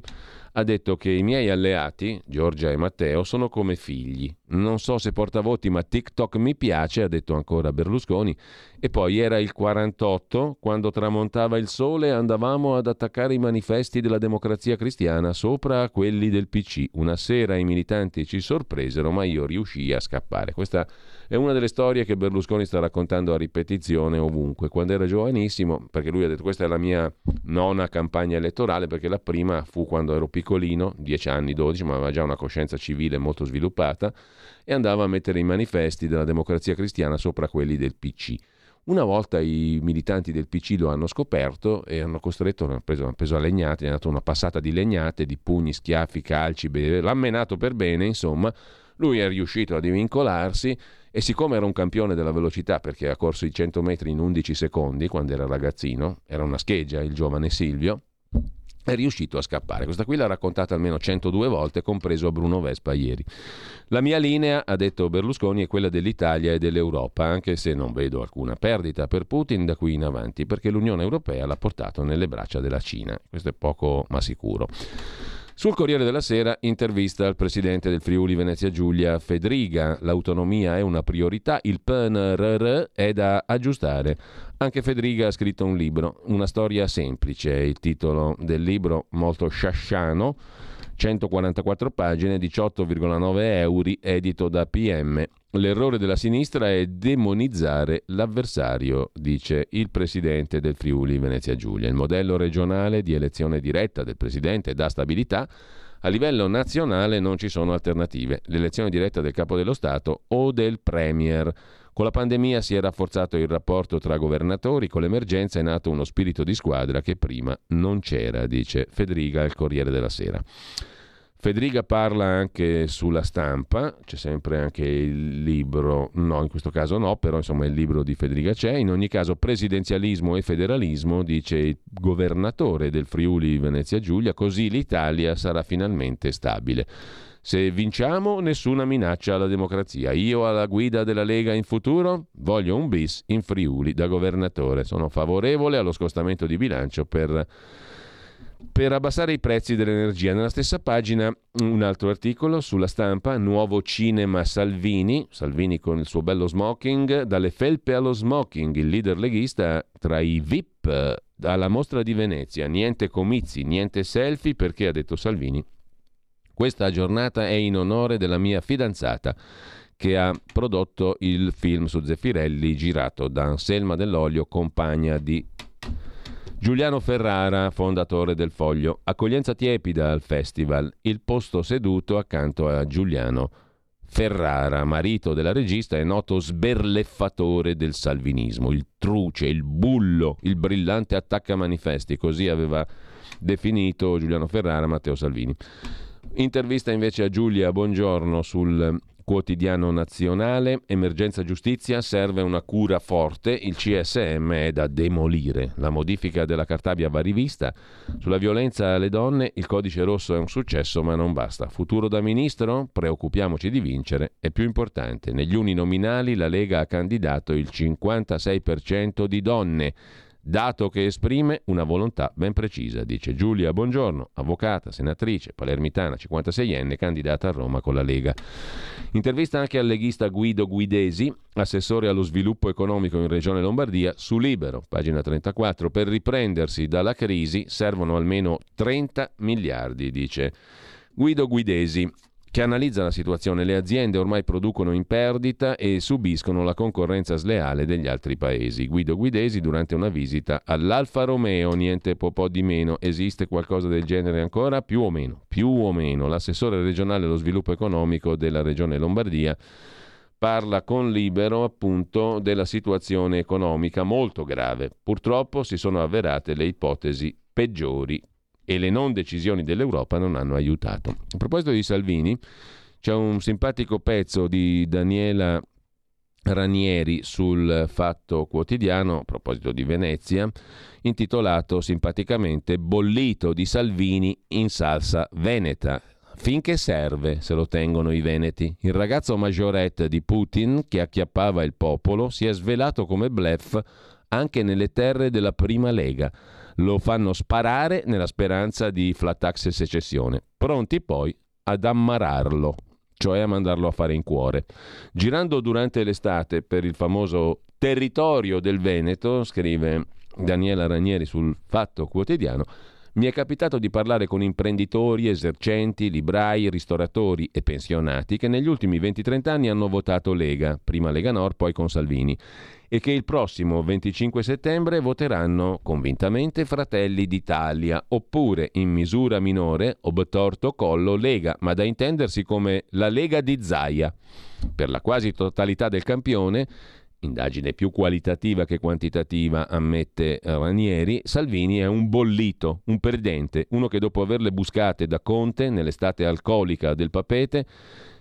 ha detto che i miei alleati, Giorgia e Matteo, sono come figli. Non so se porta voti, ma TikTok mi piace, ha detto ancora Berlusconi. E poi era il 48, quando tramontava il sole andavamo ad attaccare i manifesti della democrazia cristiana sopra quelli del PC. Una sera i militanti ci sorpresero, ma io riuscii a scappare. Questa è una delle storie che Berlusconi sta raccontando a ripetizione ovunque. Quando era giovanissimo, perché lui ha detto questa è la mia nona campagna elettorale, perché la prima fu quando ero piccolino, 10 anni, 12, ma aveva già una coscienza civile molto sviluppata, e andava a mettere i manifesti della democrazia cristiana sopra quelli del PC. Una volta i militanti del PC lo hanno scoperto e hanno costretto, hanno preso, hanno preso a legnate, gli hanno dato una passata di legnate, di pugni, schiaffi, calci, l'ha menato per bene, insomma, lui è riuscito a divincolarsi e siccome era un campione della velocità perché ha corso i 100 metri in 11 secondi quando era ragazzino, era una scheggia il giovane Silvio, è riuscito a scappare. Questa qui l'ha raccontata almeno 102 volte, compreso a Bruno Vespa ieri. La mia linea, ha detto Berlusconi, è quella dell'Italia e dell'Europa, anche se non vedo alcuna perdita per Putin da qui in avanti, perché l'Unione Europea l'ha portato nelle braccia della Cina. Questo è poco ma sicuro. Sul Corriere della Sera intervista al presidente del Friuli Venezia Giulia Fedriga. L'autonomia è una priorità, il PNRR è da aggiustare. Anche Fedriga ha scritto un libro, una storia semplice, il titolo del libro molto sciasciano 144 pagine, 18,9 euro, edito da PM. L'errore della sinistra è demonizzare l'avversario, dice il presidente del Friuli Venezia Giulia. Il modello regionale di elezione diretta del presidente dà stabilità. A livello nazionale non ci sono alternative. L'elezione diretta del capo dello Stato o del Premier. Con la pandemia si è rafforzato il rapporto tra governatori, con l'emergenza è nato uno spirito di squadra che prima non c'era, dice Federica al Corriere della Sera. Federica parla anche sulla stampa, c'è sempre anche il libro, no, in questo caso no, però insomma il libro di Federica c'è. In ogni caso, presidenzialismo e federalismo, dice il governatore del Friuli Venezia Giulia, così l'Italia sarà finalmente stabile. Se vinciamo, nessuna minaccia alla democrazia. Io alla guida della Lega in futuro voglio un bis in Friuli da governatore. Sono favorevole allo scostamento di bilancio per per abbassare i prezzi dell'energia. Nella stessa pagina un altro articolo sulla stampa, nuovo cinema Salvini, Salvini con il suo bello smoking, dalle felpe allo smoking, il leader leghista tra i VIP alla mostra di Venezia, niente comizi, niente selfie perché ha detto Salvini, questa giornata è in onore della mia fidanzata che ha prodotto il film su Zeffirelli girato da Anselma Dell'Olio, compagna di Giuliano Ferrara, fondatore del Foglio. Accoglienza tiepida al festival. Il posto seduto accanto a Giuliano Ferrara, marito della regista e noto sberleffatore del salvinismo, il truce, il bullo, il brillante attacca manifesti, così aveva definito Giuliano Ferrara Matteo Salvini. Intervista invece a Giulia Buongiorno sul quotidiano nazionale, emergenza giustizia, serve una cura forte, il CSM è da demolire. La modifica della Cartabia va rivista. Sulla violenza alle donne il codice rosso è un successo ma non basta. Futuro da ministro? Preoccupiamoci di vincere. È più importante. Negli uninominali la Lega ha candidato il 56% di donne dato che esprime una volontà ben precisa, dice Giulia Buongiorno, avvocata, senatrice, palermitana, 56enne, candidata a Roma con la Lega. Intervista anche al leghista Guido Guidesi, assessore allo sviluppo economico in Regione Lombardia, su Libero, pagina 34. Per riprendersi dalla crisi servono almeno 30 miliardi, dice Guido Guidesi che analizza la situazione. Le aziende ormai producono in perdita e subiscono la concorrenza sleale degli altri paesi. Guido Guidesi durante una visita all'Alfa Romeo, niente po', po di meno. Esiste qualcosa del genere ancora? Più o meno, più o meno. L'assessore regionale allo sviluppo economico della regione Lombardia parla con Libero appunto della situazione economica molto grave. Purtroppo si sono avverate le ipotesi peggiori e le non decisioni dell'Europa non hanno aiutato. A proposito di Salvini, c'è un simpatico pezzo di Daniela Ranieri sul Fatto Quotidiano, a proposito di Venezia, intitolato simpaticamente Bollito di Salvini in salsa veneta. Finché serve se lo tengono i veneti. Il ragazzo maggiorette di Putin, che acchiappava il popolo, si è svelato come blef anche nelle terre della prima lega lo fanno sparare nella speranza di flat tax e secessione, pronti poi ad ammararlo. cioè a mandarlo a fare in cuore. Girando durante l'estate per il famoso territorio del Veneto, scrive Daniela Ranieri sul Fatto Quotidiano, mi è capitato di parlare con imprenditori, esercenti, librai, ristoratori e pensionati che negli ultimi 20-30 anni hanno votato Lega, prima Lega Nord, poi con Salvini, e che il prossimo 25 settembre voteranno convintamente Fratelli d'Italia, oppure in misura minore, obtorto collo Lega, ma da intendersi come la Lega di Zaia. Per la quasi totalità del campione indagine più qualitativa che quantitativa, ammette Ranieri, Salvini è un bollito, un perdente, uno che dopo averle buscate da Conte nell'estate alcolica del papete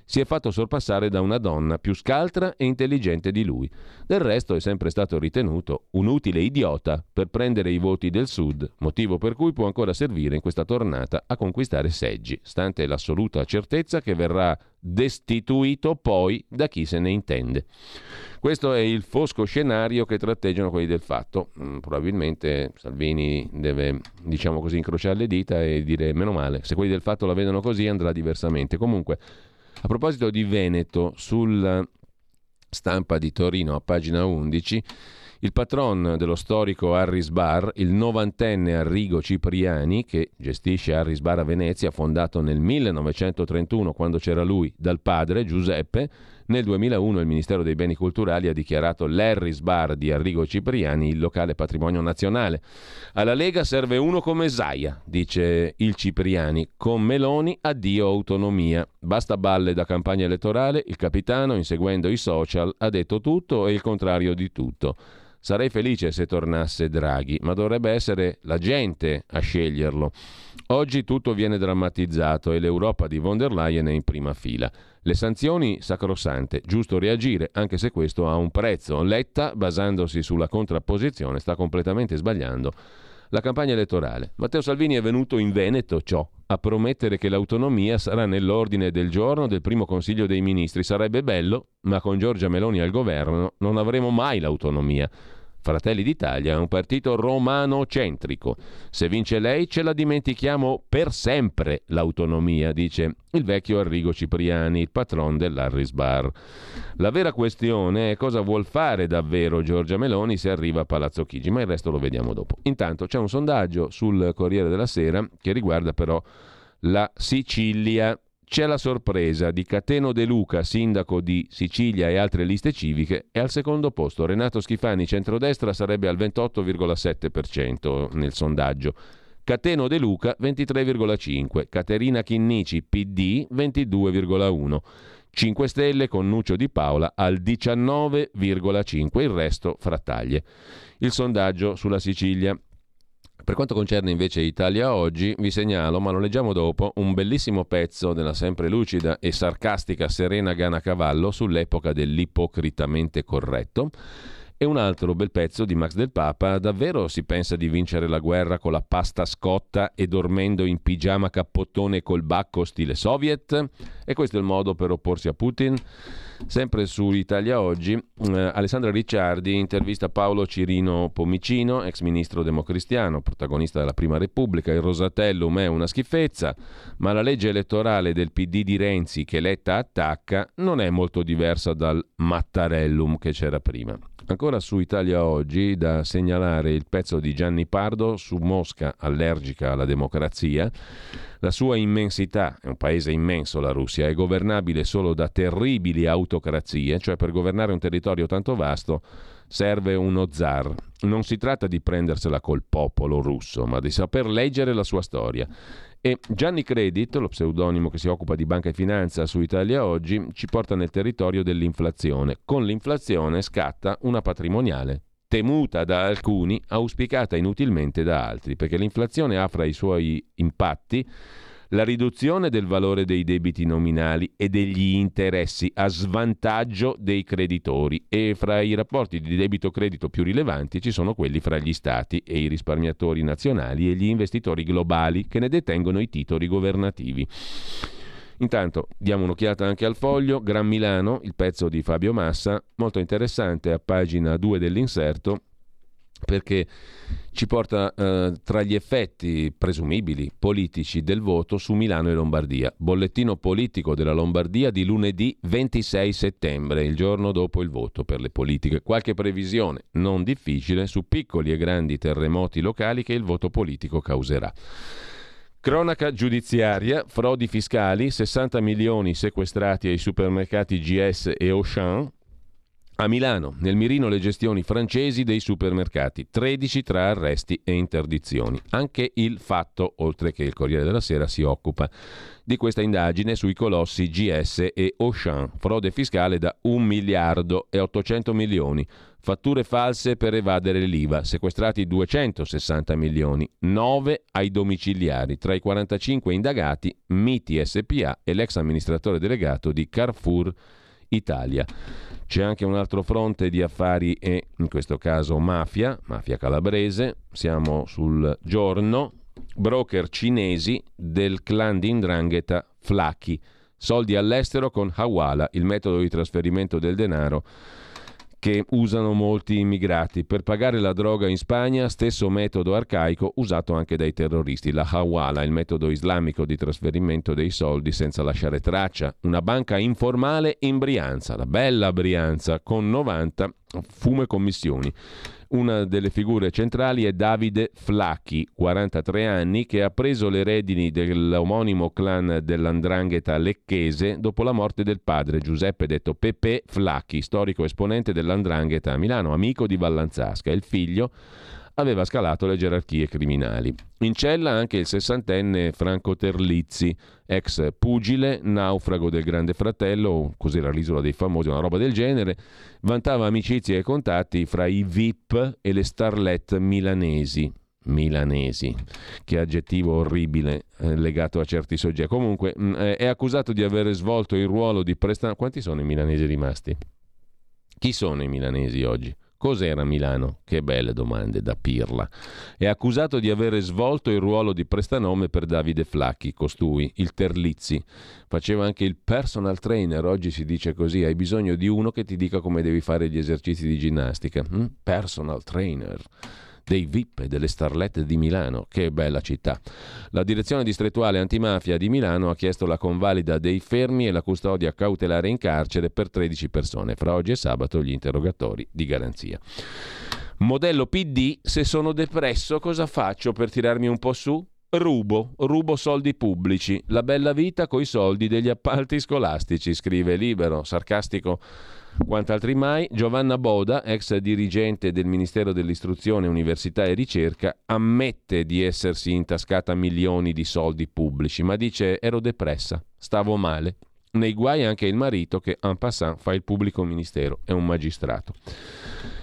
si è fatto sorpassare da una donna più scaltra e intelligente di lui. Del resto è sempre stato ritenuto un utile idiota per prendere i voti del Sud, motivo per cui può ancora servire in questa tornata a conquistare seggi, stante l'assoluta certezza che verrà destituito poi da chi se ne intende. Questo è il fosco scenario che tratteggiano quelli del fatto. Mm, probabilmente Salvini deve, diciamo così, incrociare le dita e dire meno male. Se quelli del fatto la vedono così andrà diversamente. Comunque, a proposito di Veneto, sulla stampa di Torino a pagina 11, il patron dello storico Harris Bar, il novantenne Arrigo Cipriani, che gestisce Harris Bar a Venezia, fondato nel 1931 quando c'era lui, dal padre Giuseppe, nel 2001 il Ministero dei Beni Culturali ha dichiarato l'Harris Bar di Arrigo Cipriani il locale patrimonio nazionale. Alla Lega serve uno come Zaia, dice il Cipriani. Con Meloni addio autonomia. Basta balle da campagna elettorale, il capitano, inseguendo i social, ha detto tutto e il contrario di tutto. Sarei felice se tornasse Draghi, ma dovrebbe essere la gente a sceglierlo. Oggi tutto viene drammatizzato e l'Europa di von der Leyen è in prima fila. Le sanzioni sacrosante, giusto reagire, anche se questo ha un prezzo. Letta, basandosi sulla contrapposizione, sta completamente sbagliando la campagna elettorale. Matteo Salvini è venuto in Veneto, ciò, a promettere che l'autonomia sarà nell'ordine del giorno del primo Consiglio dei Ministri. Sarebbe bello, ma con Giorgia Meloni al governo non avremo mai l'autonomia. Fratelli d'Italia è un partito romano-centrico. Se vince lei ce la dimentichiamo per sempre l'autonomia, dice il vecchio Arrigo Cipriani, il patron dell'Harris Bar. La vera questione è cosa vuol fare davvero Giorgia Meloni se arriva a Palazzo Chigi, ma il resto lo vediamo dopo. Intanto c'è un sondaggio sul Corriere della Sera che riguarda però la Sicilia c'è la sorpresa di Cateno De Luca, sindaco di Sicilia e altre liste civiche, e al secondo posto Renato Schifani, centrodestra, sarebbe al 28,7% nel sondaggio. Cateno De Luca 23,5%, Caterina Chinnici PD 22,1%. 5 Stelle con Nuccio Di Paola al 19,5%, il resto frattaglie. Il sondaggio sulla Sicilia. Per quanto concerne invece Italia oggi, vi segnalo, ma lo leggiamo dopo, un bellissimo pezzo della sempre lucida e sarcastica Serena Gana Cavallo sull'epoca dell'ipocritamente corretto e un altro bel pezzo di Max del Papa, davvero si pensa di vincere la guerra con la pasta scotta e dormendo in pigiama cappottone col bacco stile soviet? E questo è il modo per opporsi a Putin? Sempre su Italia Oggi, eh, Alessandra Ricciardi intervista Paolo Cirino Pomicino, ex ministro democristiano, protagonista della Prima Repubblica. Il Rosatellum è una schifezza, ma la legge elettorale del PD di Renzi che Letta attacca non è molto diversa dal Mattarellum che c'era prima. Ancora su Italia Oggi da segnalare il pezzo di Gianni Pardo su Mosca allergica alla democrazia. La sua immensità, è un paese immenso la Russia, è governabile solo da terribili autocrazie, cioè per governare un territorio tanto vasto serve uno zar. Non si tratta di prendersela col popolo russo, ma di saper leggere la sua storia. E Gianni Credit, lo pseudonimo che si occupa di banca e finanza su Italia Oggi, ci porta nel territorio dell'inflazione. Con l'inflazione scatta una patrimoniale, temuta da alcuni, auspicata inutilmente da altri, perché l'inflazione ha fra i suoi impatti la riduzione del valore dei debiti nominali e degli interessi a svantaggio dei creditori e fra i rapporti di debito-credito più rilevanti ci sono quelli fra gli stati e i risparmiatori nazionali e gli investitori globali che ne detengono i titoli governativi. Intanto diamo un'occhiata anche al foglio, Gran Milano, il pezzo di Fabio Massa, molto interessante a pagina 2 dell'inserto, perché ci porta eh, tra gli effetti presumibili politici del voto su Milano e Lombardia. Bollettino politico della Lombardia di lunedì 26 settembre, il giorno dopo il voto per le politiche. Qualche previsione non difficile su piccoli e grandi terremoti locali che il voto politico causerà. Cronaca giudiziaria, frodi fiscali, 60 milioni sequestrati ai supermercati GS e Auchan, a Milano, nel mirino le gestioni francesi dei supermercati, 13 tra arresti e interdizioni. Anche il fatto, oltre che il Corriere della Sera, si occupa di questa indagine sui colossi GS e Auchan, frode fiscale da 1 miliardo e 800 milioni, fatture false per evadere l'IVA, sequestrati 260 milioni, 9 ai domiciliari, tra i 45 indagati Miti SPA e l'ex amministratore delegato di Carrefour Italia. C'è anche un altro fronte di affari e in questo caso mafia, mafia calabrese. Siamo sul giorno. Broker cinesi del clan di Indrangheta Flacchi. Soldi all'estero con Hawala, il metodo di trasferimento del denaro che usano molti immigrati. Per pagare la droga in Spagna, stesso metodo arcaico usato anche dai terroristi, la Hawala, il metodo islamico di trasferimento dei soldi senza lasciare traccia. Una banca informale in Brianza, la bella Brianza, con 90 fume commissioni. Una delle figure centrali è Davide Flacchi, 43 anni, che ha preso le redini dell'omonimo clan dell'andrangheta lecchese dopo la morte del padre Giuseppe detto Pepe Flacchi, storico esponente dell'andrangheta a Milano, amico di Vallanzasca. Il figlio aveva scalato le gerarchie criminali. In cella anche il sessantenne Franco Terlizzi, ex pugile, naufrago del Grande Fratello, cos'era l'isola dei famosi, una roba del genere, vantava amicizie e contatti fra i VIP e le starlet milanesi. Milanesi, che aggettivo orribile eh, legato a certi soggetti. Comunque mh, mm, è accusato di aver svolto il ruolo di prestano. Quanti sono i milanesi rimasti? Chi sono i milanesi oggi? Cos'era Milano? Che belle domande da pirla. È accusato di aver svolto il ruolo di prestanome per Davide Flacchi, costui, il Terlizzi. Faceva anche il personal trainer, oggi si dice così, hai bisogno di uno che ti dica come devi fare gli esercizi di ginnastica. Hm? Personal trainer dei VIP e delle starlette di Milano. Che bella città. La direzione distrettuale antimafia di Milano ha chiesto la convalida dei fermi e la custodia cautelare in carcere per 13 persone. Fra oggi e sabato gli interrogatori di garanzia. Modello PD, se sono depresso cosa faccio per tirarmi un po' su? Rubo, rubo soldi pubblici, la bella vita coi soldi degli appalti scolastici, scrive Libero, sarcastico Quant'altri mai, Giovanna Boda, ex dirigente del Ministero dell'Istruzione, Università e Ricerca, ammette di essersi intascata milioni di soldi pubblici, ma dice ero depressa, stavo male. Nei guai anche il marito che en passant fa il pubblico ministero, è un magistrato.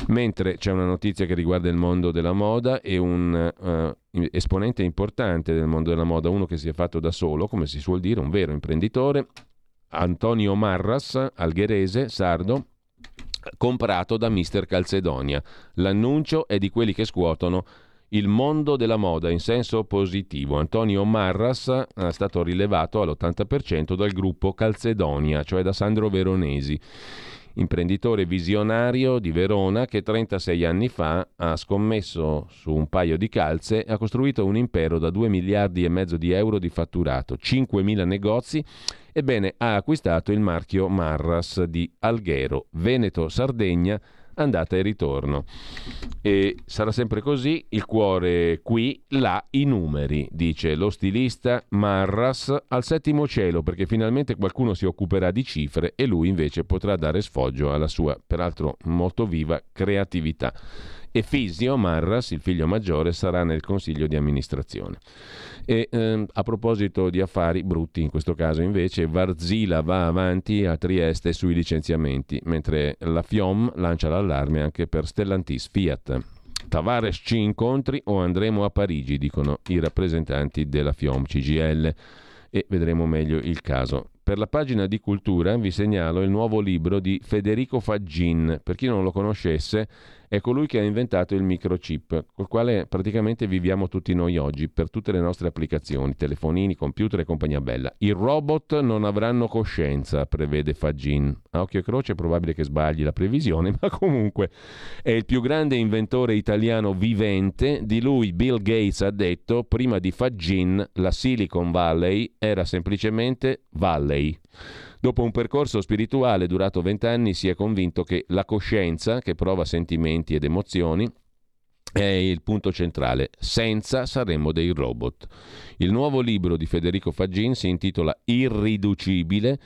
Mentre c'è una notizia che riguarda il mondo della moda e un uh, esponente importante del mondo della moda, uno che si è fatto da solo, come si suol dire, un vero imprenditore, Antonio Marras, algherese, sardo, comprato da Mister Calcedonia. L'annuncio è di quelli che scuotono il mondo della moda in senso positivo. Antonio Marras è stato rilevato all'80% dal gruppo Calcedonia, cioè da Sandro Veronesi imprenditore visionario di Verona che 36 anni fa ha scommesso su un paio di calze e ha costruito un impero da 2 miliardi e mezzo di euro di fatturato, 5.000 negozi Ebbene, ha acquistato il marchio Marras di Alghero, Veneto, Sardegna, andata e ritorno. E sarà sempre così, il cuore qui, là i numeri, dice lo stilista Marras al settimo cielo, perché finalmente qualcuno si occuperà di cifre e lui invece potrà dare sfoggio alla sua, peraltro molto viva, creatività. E Fisio Marras, il figlio maggiore, sarà nel consiglio di amministrazione. E ehm, a proposito di affari brutti, in questo caso invece, Varzila va avanti a Trieste sui licenziamenti, mentre la FIOM lancia l'allarme anche per Stellantis Fiat. Tavares ci incontri o andremo a Parigi, dicono i rappresentanti della FIOM CGL e vedremo meglio il caso. Per la pagina di cultura vi segnalo il nuovo libro di Federico Faggin. Per chi non lo conoscesse, è colui che ha inventato il microchip, col quale praticamente viviamo tutti noi oggi per tutte le nostre applicazioni, telefonini, computer e compagnia bella. I robot non avranno coscienza, prevede Faggin. A occhio e croce è probabile che sbagli la previsione, ma comunque è il più grande inventore italiano vivente. Di lui Bill Gates ha detto, prima di Faggin, la Silicon Valley era semplicemente Valley. Dopo un percorso spirituale durato vent'anni si è convinto che la coscienza, che prova sentimenti ed emozioni, è il punto centrale. Senza saremmo dei robot. Il nuovo libro di Federico Faggin si intitola Irriducibile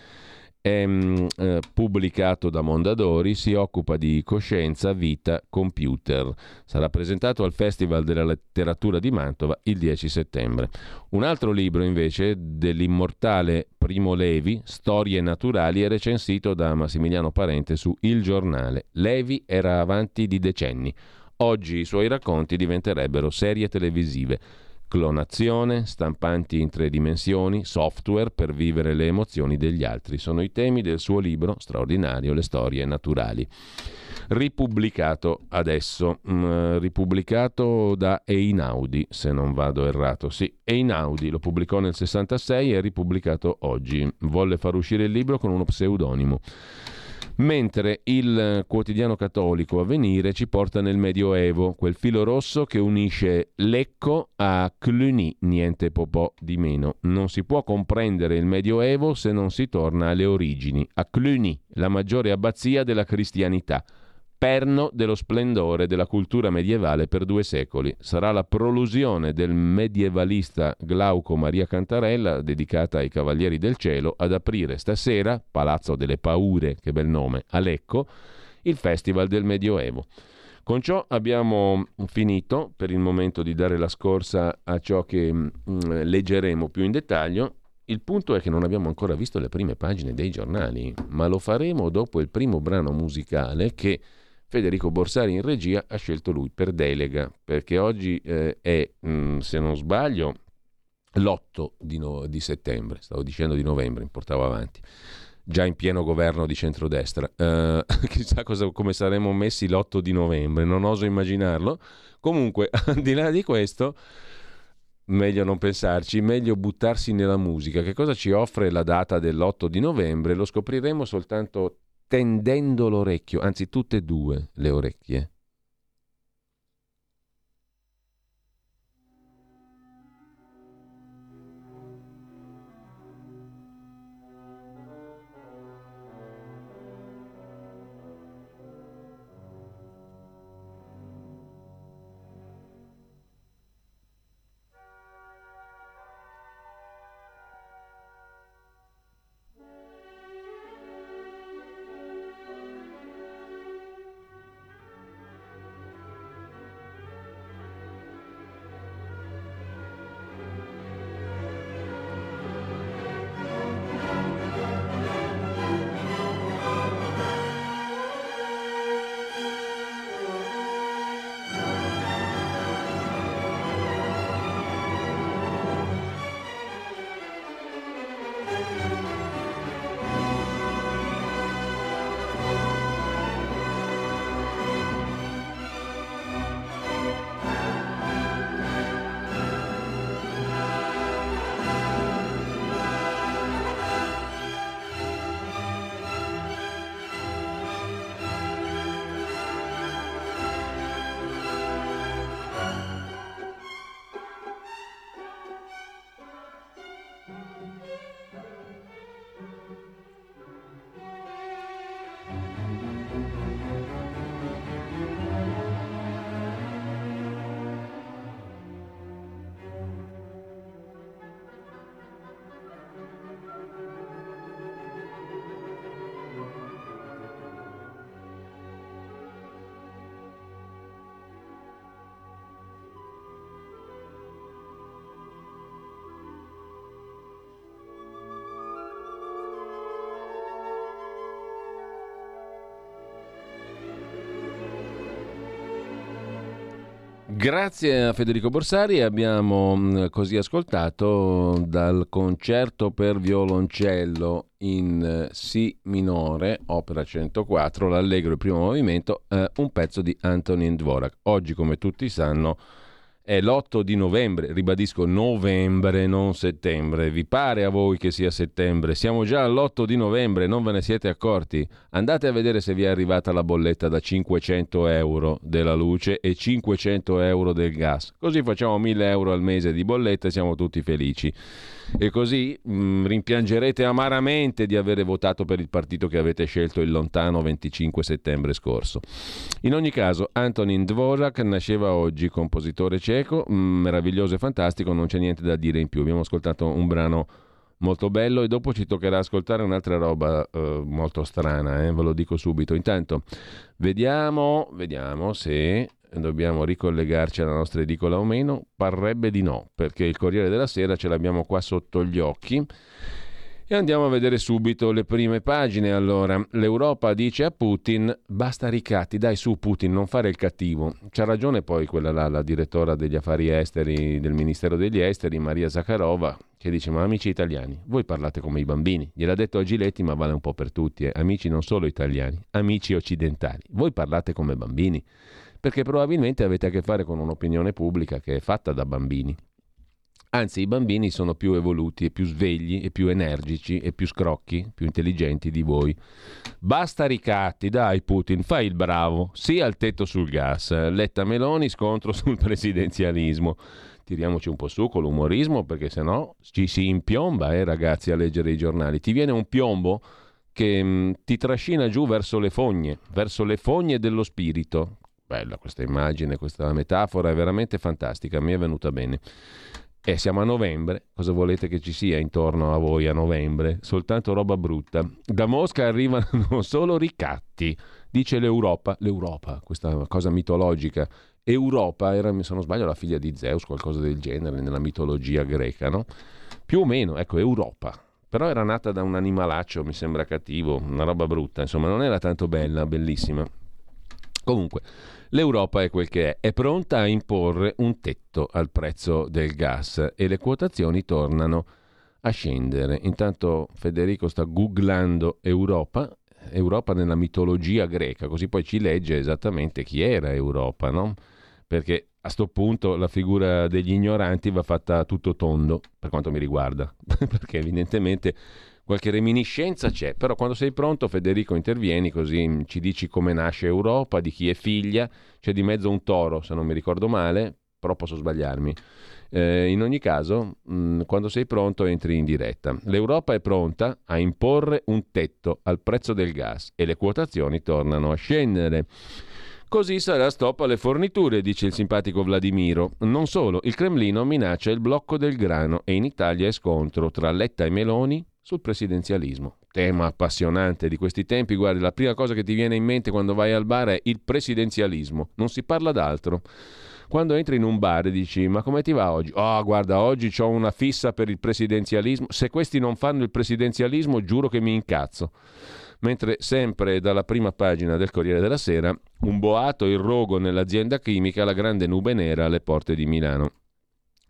è mm, eh, pubblicato da Mondadori, si occupa di coscienza, vita, computer. Sarà presentato al Festival della Letteratura di Mantova il 10 settembre. Un altro libro invece dell'immortale Primo Levi, Storie naturali, è recensito da Massimiliano Parente su Il Giornale. Levi era avanti di decenni. Oggi i suoi racconti diventerebbero serie televisive clonazione, stampanti in tre dimensioni, software per vivere le emozioni degli altri. Sono i temi del suo libro straordinario Le storie naturali. Ripubblicato adesso, mm, ripubblicato da Einaudi, se non vado errato. Sì, Einaudi lo pubblicò nel 66 e ripubblicato oggi. Volle far uscire il libro con uno pseudonimo mentre il quotidiano cattolico Avvenire ci porta nel Medioevo, quel filo rosso che unisce Lecco a Cluny, niente po' di meno. Non si può comprendere il Medioevo se non si torna alle origini, a Cluny, la maggiore abbazia della cristianità perno dello splendore della cultura medievale per due secoli. Sarà la prolusione del medievalista Glauco Maria Cantarella, dedicata ai Cavalieri del Cielo, ad aprire stasera, Palazzo delle Paure, che bel nome, a Lecco, il Festival del Medioevo. Con ciò abbiamo finito per il momento di dare la scorsa a ciò che mh, mm, leggeremo più in dettaglio. Il punto è che non abbiamo ancora visto le prime pagine dei giornali, ma lo faremo dopo il primo brano musicale che Federico Borsari in regia ha scelto lui per delega, perché oggi eh, è, mh, mm, se non sbaglio, l'8 di, no- di, settembre, stavo dicendo di novembre, mi portavo avanti, già in pieno governo di centrodestra. Uh, chissà cosa, come saremmo messi l'8 di novembre, non oso immaginarlo. Comunque, al di là di questo, meglio non pensarci, meglio buttarsi nella musica. Che cosa ci offre la data dell'8 di novembre? Lo scopriremo soltanto tendendo l'orecchio, anzi tutte e due le orecchie. Grazie a Federico Borsari abbiamo mm, così ascoltato dal concerto per violoncello in eh, Si minore, opera 104, l'allegro il primo movimento, eh, un pezzo di Antonin Dvorak. Oggi, come tutti sanno, è l'8 di novembre, ribadisco novembre, non settembre. Vi pare a voi che sia settembre? Siamo già all'8 di novembre, non ve ne siete accorti? Andate a vedere se vi è arrivata la bolletta da 500 euro della luce e 500 euro del gas. Così facciamo 1000 euro al mese di bolletta e siamo tutti felici. E così mh, mm, rimpiangerete amaramente di avere votato per il partito che avete scelto il lontano 25 settembre scorso. In ogni caso, Antonin Dvorak nasceva oggi, compositore cieco, mh, mm, meraviglioso e fantastico, non c'è niente da dire in più. Abbiamo ascoltato un brano molto bello e dopo ci toccherà ascoltare un'altra roba eh, molto strana, eh, ve lo dico subito. Intanto vediamo, vediamo se dobbiamo ricollegarci alla nostra edicola o meno? Parrebbe di no, perché il Corriere della Sera ce l'abbiamo qua sotto gli occhi. E andiamo a vedere subito le prime pagine. Allora, l'Europa dice a Putin: basta ricatti, dai su Putin, non fare il cattivo. C'ha ragione poi quella là, la direttora degli affari esteri del Ministero degli Esteri, Maria Zakharova, che dice: Ma amici italiani, voi parlate come i bambini. Gliel'ha detto a Giletti, ma vale un po' per tutti. Eh. Amici non solo italiani, amici occidentali. Voi parlate come bambini perché probabilmente avete a che fare con un'opinione pubblica che è fatta da bambini. Anzi, i bambini sono più evoluti e più svegli e più energici e più scrocchi, più intelligenti di voi. Basta ricatti, dai Putin, fai il bravo, sì al tetto sul gas, Letta Meloni scontro sul presidenzialismo. Tiriamoci un po' su con l'umorismo perché sennò ci si impiomba, eh, ragazzi, a leggere i giornali. Ti viene un piombo che mh, mm, ti trascina giù verso le fogne, verso le fogne dello spirito, Bella questa immagine, questa metafora è veramente fantastica, mi è venuta bene. E siamo a novembre, cosa volete che ci sia intorno a voi a novembre? Soltanto roba brutta. Da Mosca arrivano solo ricatti, dice l'Europa, l'Europa, questa cosa mitologica. Europa era, se non sbaglio, la figlia di Zeus, qualcosa del genere, nella mitologia greca, no? Più o meno, ecco, Europa. Però era nata da un animalaccio, mi sembra cattivo, una roba brutta, insomma, non era tanto bella, bellissima. Comunque, L'Europa è quel che è, è pronta a imporre un tetto al prezzo del gas e le quotazioni tornano a scendere. Intanto Federico sta googlando Europa, Europa nella mitologia greca, così poi ci legge esattamente chi era Europa, no? Perché a questo punto la figura degli ignoranti va fatta tutto tondo, per quanto mi riguarda, perché evidentemente qualche reminiscenza c'è, però quando sei pronto Federico intervieni così ci dici come nasce Europa, di chi è figlia, c'è di mezzo un toro se non mi ricordo male, però posso sbagliarmi. Eh, in ogni caso, mh, mm, quando sei pronto entri in diretta. L'Europa è pronta a imporre un tetto al prezzo del gas e le quotazioni tornano a scendere. Così sarà stop alle forniture, dice il simpatico Vladimiro. Non solo, il Cremlino minaccia il blocco del grano e in Italia è scontro tra Letta e Meloni sul presidenzialismo. Tema appassionante di questi tempi, guardi, la prima cosa che ti viene in mente quando vai al bar è il presidenzialismo, non si parla d'altro. Quando entri in un bar e dici ma come ti va oggi? Oh guarda oggi ho una fissa per il presidenzialismo, se questi non fanno il presidenzialismo giuro che mi incazzo. Mentre sempre dalla prima pagina del Corriere della Sera, un boato il rogo nell'azienda chimica, la grande nube nera alle porte di Milano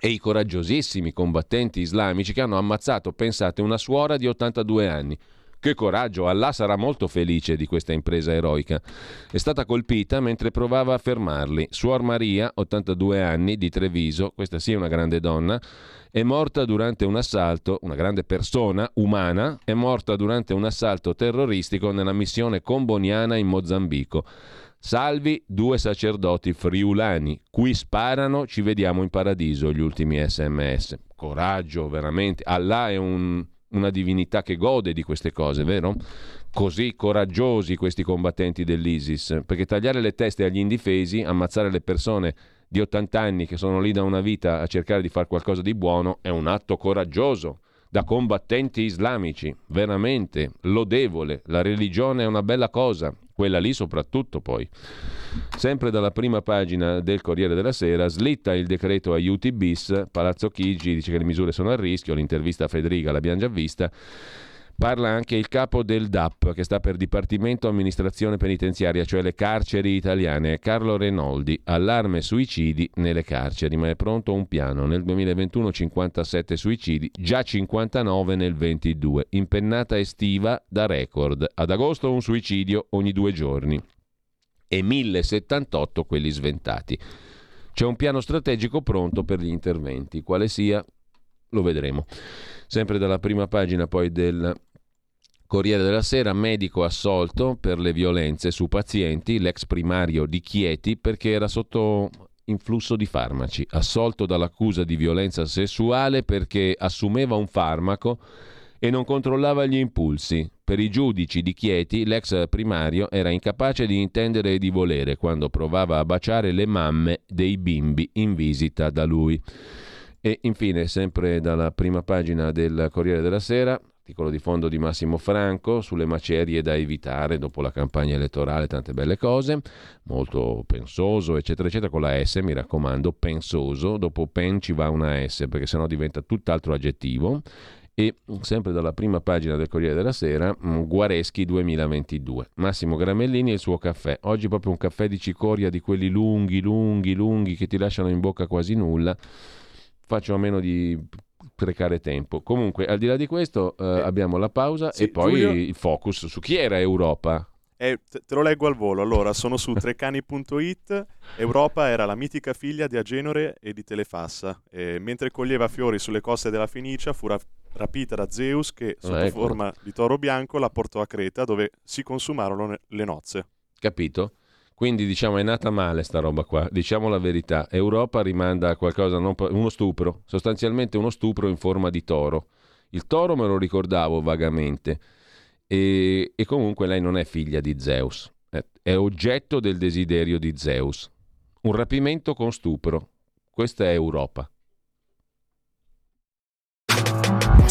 e i coraggiosissimi combattenti islamici che hanno ammazzato, pensate, una suora di 82 anni. Che coraggio, Allah sarà molto felice di questa impresa eroica. È stata colpita mentre provava a fermarli. Suor Maria, 82 anni, di Treviso, questa sì è una grande donna, è morta durante un assalto, una grande persona umana, è morta durante un assalto terroristico nella missione comboniana in Mozambico. Salvi due sacerdoti friulani, qui sparano, ci vediamo in paradiso, gli ultimi sms. Coraggio, veramente. Allah è un, una divinità che gode di queste cose, vero? Così coraggiosi questi combattenti dell'ISIS, perché tagliare le teste agli indifesi, ammazzare le persone di 80 anni che sono lì da una vita a cercare di fare qualcosa di buono, è un atto coraggioso da combattenti islamici, veramente lodevole. La religione è una bella cosa, quella lì soprattutto poi. Sempre dalla prima pagina del Corriere della Sera, slitta il decreto aiuti bis, Palazzo Chigi dice che le misure sono a rischio, l'intervista a Federica l'abbiamo già vista. Parla anche il capo del DAP, che sta per Dipartimento Amministrazione Penitenziaria, cioè le carceri italiane, Carlo Renoldi. Allarme suicidi nelle carceri, ma è pronto un piano. Nel 2021 57 suicidi, già 59 nel 22. Impennata estiva da record. Ad agosto un suicidio ogni due giorni e 1078 quelli sventati. C'è un piano strategico pronto per gli interventi. Quale sia, lo vedremo. Sempre dalla prima pagina poi del Corriere della Sera, medico assolto per le violenze su pazienti, l'ex primario di Chieti perché era sotto influsso di farmaci, assolto dall'accusa di violenza sessuale perché assumeva un farmaco e non controllava gli impulsi. Per i giudici di Chieti, l'ex primario era incapace di intendere e di volere quando provava a baciare le mamme dei bimbi in visita da lui. E infine, sempre dalla prima pagina del Corriere della Sera, articolo di fondo di Massimo Franco sulle macerie da evitare dopo la campagna elettorale, tante belle cose, molto pensoso, eccetera, eccetera, con la S, mi raccomando, pensoso, dopo pen ci va una S perché sennò diventa tutt'altro aggettivo. E sempre dalla prima pagina del Corriere della Sera, mm, Guareschi 2022. Massimo Gramellini e il suo caffè. Oggi proprio un caffè di cicoria di quelli lunghi, lunghi, lunghi che ti lasciano in bocca quasi nulla. Faccio a meno di sprecare tempo. Comunque, al di là di questo, eh, eh, abbiamo la pausa sì, e poi Giulio... il focus su chi era Europa.
Eh, te lo leggo al volo. Allora, sono su trecani.it. Europa era la mitica figlia di Agenore e di Telefassa. E mentre coglieva fiori sulle coste della Fenicia, fu ra- rapita da Zeus che, sotto ah, ecco. forma di toro bianco, la portò a Creta, dove si consumarono le nozze.
Capito? Quindi diciamo è nata male sta roba qua, diciamo la verità. Europa rimanda a qualcosa, non, uno stupro, sostanzialmente uno stupro in forma di toro. Il toro me lo ricordavo vagamente e, e comunque lei non è figlia di Zeus, è, è oggetto del desiderio di Zeus. Un rapimento con stupro. Questa è Europa.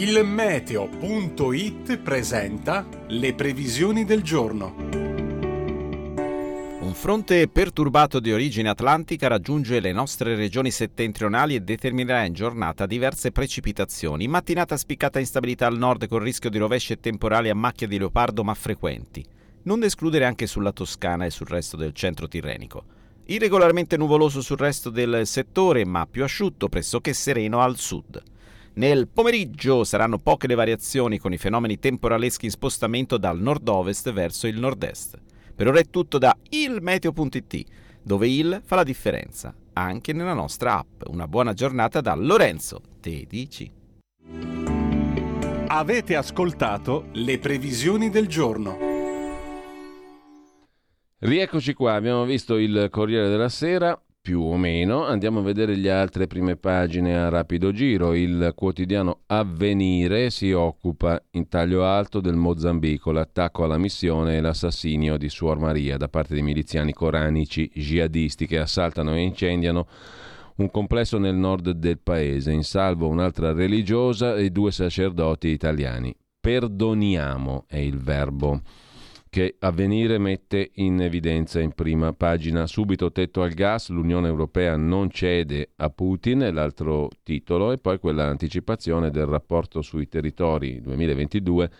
Il meteo.it presenta le previsioni del giorno.
Un fronte perturbato di origine atlantica raggiunge le nostre regioni settentrionali e determinerà in giornata diverse precipitazioni. Mattinata spiccata instabilità al nord con rischio di rovesci e temporali a macchia di leopardo ma frequenti. Non da escludere anche sulla Toscana e sul resto del centro tirrenico. Irregolarmente nuvoloso sul resto del settore ma più asciutto pressoché sereno al sud. Nel pomeriggio saranno poche le variazioni con i fenomeni temporaleschi in spostamento dal nord-ovest verso il nord-est. Per ora è tutto da ilmeteo.it, dove il fa la differenza, anche nella nostra app. Una buona giornata da Lorenzo Tedici.
Avete ascoltato le previsioni del giorno.
Rieccoci qua, abbiamo visto il Corriere della Sera, più o meno. Andiamo a vedere le altre prime pagine a rapido giro. Il quotidiano Avvenire si occupa in taglio alto del Mozambico, l'attacco alla missione e l'assassinio di Suor Maria da parte di miliziani coranici jihadisti che assaltano e incendiano un complesso nel nord del paese, in salvo un'altra religiosa e due sacerdoti italiani. Perdoniamo è il verbo che Avvenire mette in evidenza in prima pagina. Subito tetto al gas, l'Unione Europea non cede a Putin, l'altro titolo, e poi quella anticipazione del rapporto sui territori 2022.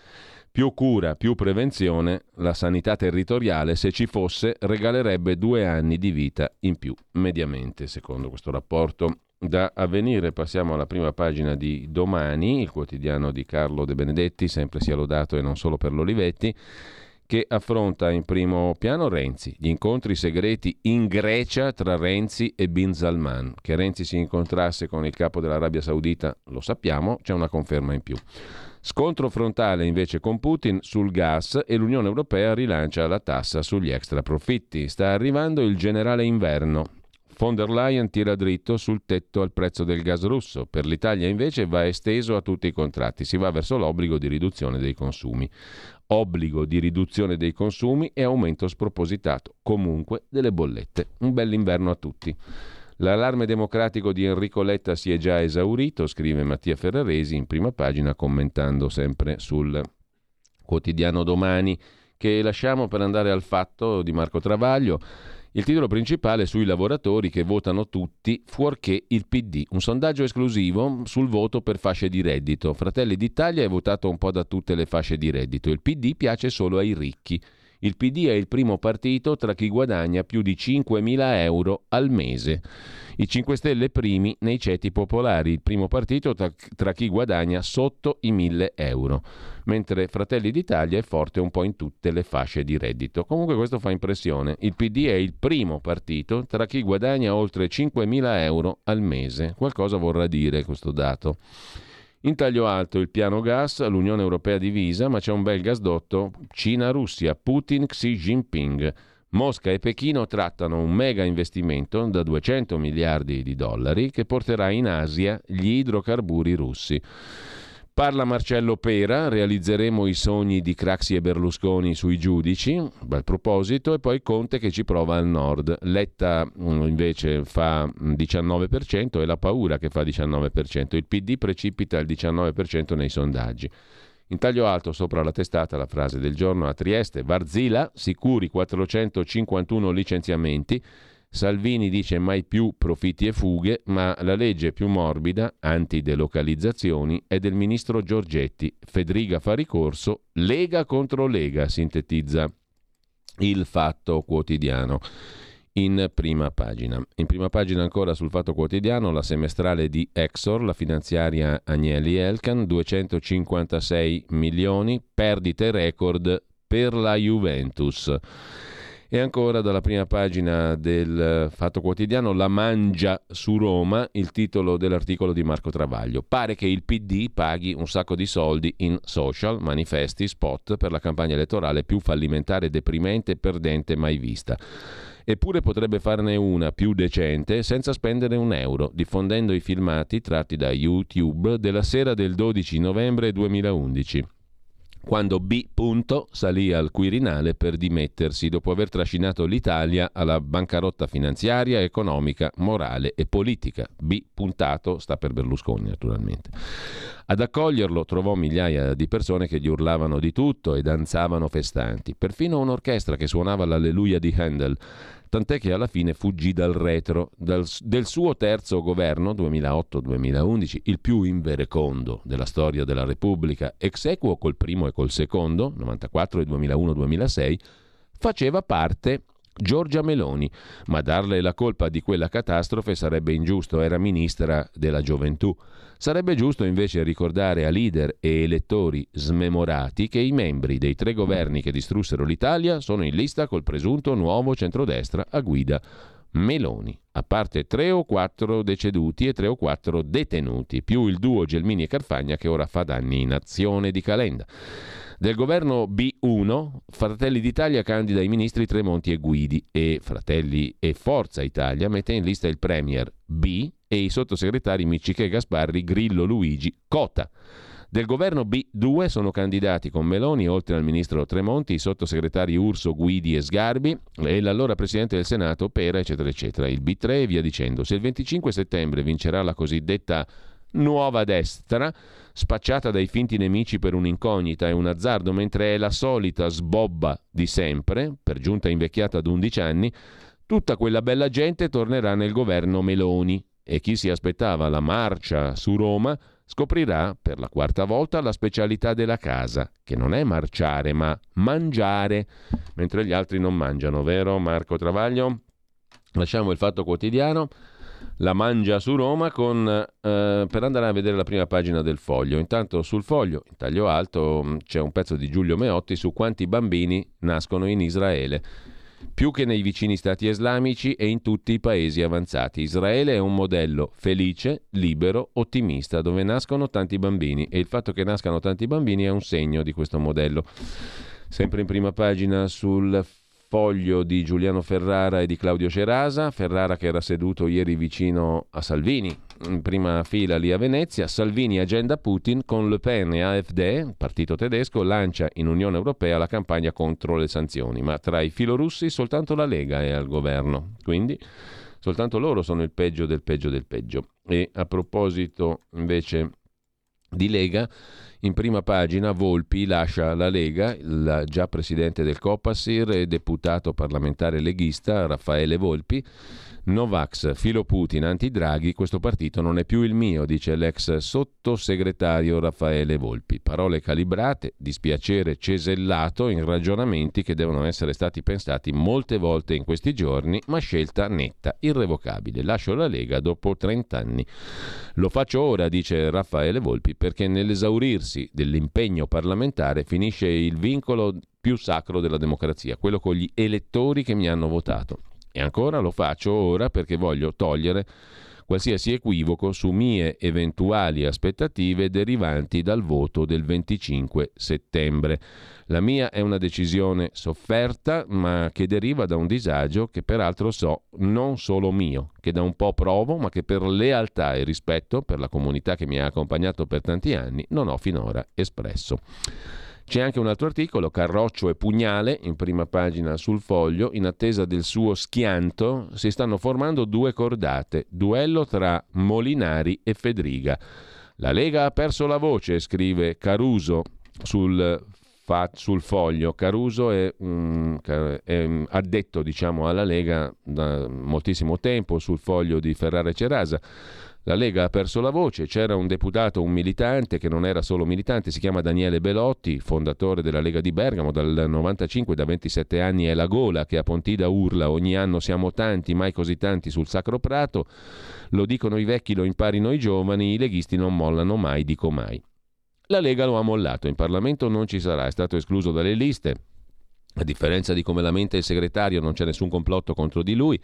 Più cura, più prevenzione, la sanità territoriale, se ci fosse, regalerebbe due anni di vita in più, mediamente, secondo questo rapporto Da avvenire passiamo alla prima pagina di domani, il quotidiano di Carlo De Benedetti, sempre sia lodato e non solo per l'Olivetti, che affronta in primo piano Renzi, gli incontri segreti in Grecia tra Renzi e Bin Salman. Che Renzi si incontrasse con il capo dell'Arabia Saudita lo sappiamo, c'è una conferma in più. Scontro frontale invece con Putin sul gas e l'Unione Europea rilancia la tassa sugli extra profitti. Sta arrivando il generale inverno. Von der Leyen tira dritto sul tetto al prezzo del gas russo. Per l'Italia invece va esteso a tutti i contratti. Si va verso l'obbligo di riduzione dei consumi. Obbligo di riduzione dei consumi e aumento spropositato comunque delle bollette. Un bell'inverno a tutti. L'allarme democratico di Enrico Letta si è già esaurito, scrive Mattia Ferraresi in prima pagina commentando sempre sul quotidiano domani che lasciamo per andare al fatto di Marco Travaglio. Il titolo principale è sui lavoratori che votano tutti fuorché il PD. Un sondaggio esclusivo sul voto per fasce di reddito. Fratelli d'Italia è votato un po' da tutte le fasce di reddito. Il PD piace solo ai ricchi. Il PD è il primo partito tra chi guadagna più di 5.000 euro al mese. I 5 Stelle primi nei ceti popolari, il primo partito tra, tra chi guadagna sotto i 1.000 euro, mentre Fratelli d'Italia è forte un po' in tutte le fasce di reddito. Comunque questo fa impressione. Il PD è il primo partito tra chi guadagna oltre 5.000 euro al mese. Qualcosa vorrà dire questo dato. In taglio alto il piano gas, l'Unione Europea divisa, ma c'è un bel gasdotto Cina-Russia, Putin, Xi Jinping. Mosca e Pechino trattano un mega investimento da 200 miliardi di dollari che porterà in Asia gli idrocarburi russi. Parla Marcello Pera, realizzeremo i sogni di Craxi e Berlusconi sui giudici, bel proposito, e poi Conte che ci prova al nord. Letta mm, invece fa 19% e la paura che fa 19%. Il PD precipita il 19% nei sondaggi. In taglio alto sopra la testata la frase del giorno a Trieste, Varzila, sicuri 451 licenziamenti, Salvini dice mai più profitti e fughe, ma la legge più morbida, antidelocalizzazioni, è del ministro Giorgetti. Federica fa ricorso, Lega contro Lega, sintetizza il fatto quotidiano in prima pagina. In prima pagina ancora sul Fatto Quotidiano la semestrale di Exor, la finanziaria Agnelli Elkan, 256 milioni, perdite record per la Juventus. E ancora dalla prima pagina del Fatto Quotidiano, La mangia su Roma, il titolo dell'articolo di Marco Travaglio. Pare che il PD paghi un sacco di soldi in social, manifesti, spot per la campagna elettorale più fallimentare, deprimente e perdente mai vista. Eppure potrebbe farne una più decente senza spendere un euro, diffondendo i filmati tratti da YouTube della sera del 12 novembre 2011 quando B. salì al Quirinale per dimettersi dopo aver trascinato l'Italia alla bancarotta finanziaria, economica, morale e politica. B. puntato sta per Berlusconi naturalmente. Ad accoglierlo trovò migliaia di persone che gli urlavano di tutto e danzavano festanti, perfino un'orchestra che suonava l'Alleluia di Handel tant'è che alla fine fuggì dal retro dal, del suo terzo governo 2008-2011, il più inverecondo della storia della Repubblica, ex equo col primo e col secondo, 94 e 2001-2006, faceva parte Giorgia Meloni, ma darle la colpa di quella catastrofe sarebbe ingiusto, era ministra della gioventù. Sarebbe giusto invece ricordare a leader e elettori smemorati che i membri dei tre governi che distrussero l'Italia sono in lista col presunto nuovo centrodestra a guida Meloni, a parte tre o quattro deceduti e tre o quattro detenuti, più il duo Gelmini e Carfagna che ora fa danni in azione di Calenda. Del governo B1, Fratelli d'Italia candida i ministri Tremonti e Guidi e Fratelli e Forza Italia mette in lista il Premier B e i sottosegretari Micciche e Gasparri, Grillo, Luigi, Cota. Del governo B2 sono candidati con Meloni, oltre al ministro Tremonti, i sottosegretari Urso, Guidi e Sgarbi e l'allora presidente del Senato Pera, eccetera, eccetera. Il B3 e via dicendo. Se il 25 settembre vincerà la cosiddetta nuova destra, spacciata dai finti nemici per un'incognita e un azzardo, mentre è la solita sbobba di sempre, per giunta invecchiata ad 11 anni, tutta quella bella gente tornerà nel governo Meloni e chi si aspettava la marcia su Roma scoprirà per la quarta volta la specialità della casa, che non è marciare ma mangiare, mentre gli altri non mangiano, vero Marco Travaglio? Lasciamo il fatto quotidiano la mangia su Roma con, eh, per andare a vedere la prima pagina del foglio. Intanto sul foglio, in taglio alto, c'è un pezzo di Giulio Meotti su quanti bambini nascono in Israele. Più che nei vicini stati islamici e in tutti i paesi avanzati. Israele è un modello felice, libero, ottimista, dove nascono tanti bambini e il fatto che nascano tanti bambini è un segno di questo modello. Sempre in prima pagina sul foglio di Giuliano Ferrara e di Claudio Cerasa, Ferrara che era seduto ieri vicino a Salvini, in prima fila lì a Venezia, Salvini agenda Putin con Le Pen e AfD, partito tedesco, lancia in Unione Europea la campagna contro le sanzioni, ma tra i filorussi soltanto la Lega è al governo, quindi soltanto loro sono il peggio del peggio del peggio. E a proposito invece di Lega, in prima pagina Volpi lascia la Lega, il già presidente del Copasir e deputato parlamentare leghista Raffaele Volpi. Novax, filo Putin, anti-Draghi, questo partito non è più il mio, dice l'ex sottosegretario Raffaele Volpi. Parole calibrate, dispiacere cesellato in ragionamenti che devono essere stati pensati molte volte in questi giorni, ma scelta netta, irrevocabile. Lascio la Lega dopo 30 anni. Lo faccio ora, dice Raffaele Volpi, perché nell'esaurirsi dell'impegno parlamentare finisce il vincolo più sacro della democrazia, quello con gli elettori che mi hanno votato. E ancora lo faccio ora perché voglio togliere qualsiasi equivoco su mie eventuali aspettative derivanti dal voto del 25 settembre. La mia è una decisione sofferta, ma che deriva da un disagio che peraltro so non solo mio, che da un po' provo, ma che per lealtà e rispetto per la comunità che mi ha accompagnato per tanti anni non ho finora espresso. C'è anche un altro articolo, Carroccio e Pugnale, in prima pagina sul foglio, in attesa del suo schianto si stanno formando due cordate, duello tra Molinari e Fedriga. La Lega ha perso la voce, scrive Caruso sul, fa, sul foglio. Caruso è, um, è addetto diciamo, alla Lega da moltissimo tempo sul foglio di Ferrara e Cerasa. La Lega ha perso la voce, c'era un deputato, un militante che non era solo militante, si chiama Daniele Belotti, fondatore della Lega di Bergamo, dal 95 da 27 anni è la gola che a Pontida urla ogni anno siamo tanti, mai così tanti sul Sacro Prato, lo dicono i vecchi, lo imparino i giovani, i leghisti non mollano mai, dico mai. La Lega lo ha mollato, in Parlamento non ci sarà, è stato escluso dalle liste, a differenza di come lamenta il segretario, non c'è nessun complotto contro di lui.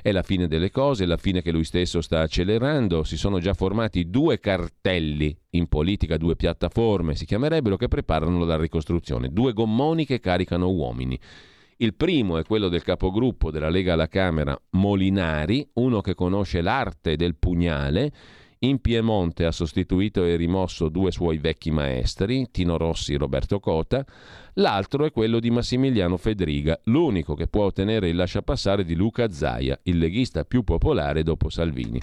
È la fine delle cose, la fine che lui stesso sta accelerando. Si sono già formati due cartelli in politica, due piattaforme, si chiamerebbero, che preparano la ricostruzione. Due gommoni che caricano uomini. Il primo è quello del capogruppo della Lega alla Camera, Molinari, uno che conosce l'arte del pugnale in Piemonte ha sostituito e rimosso due suoi vecchi maestri, Tino Rossi e Roberto Cota. L'altro è quello di Massimiliano Fedriga, l'unico che può ottenere il lasciapassare di Luca Zaia, il leghista più popolare dopo Salvini.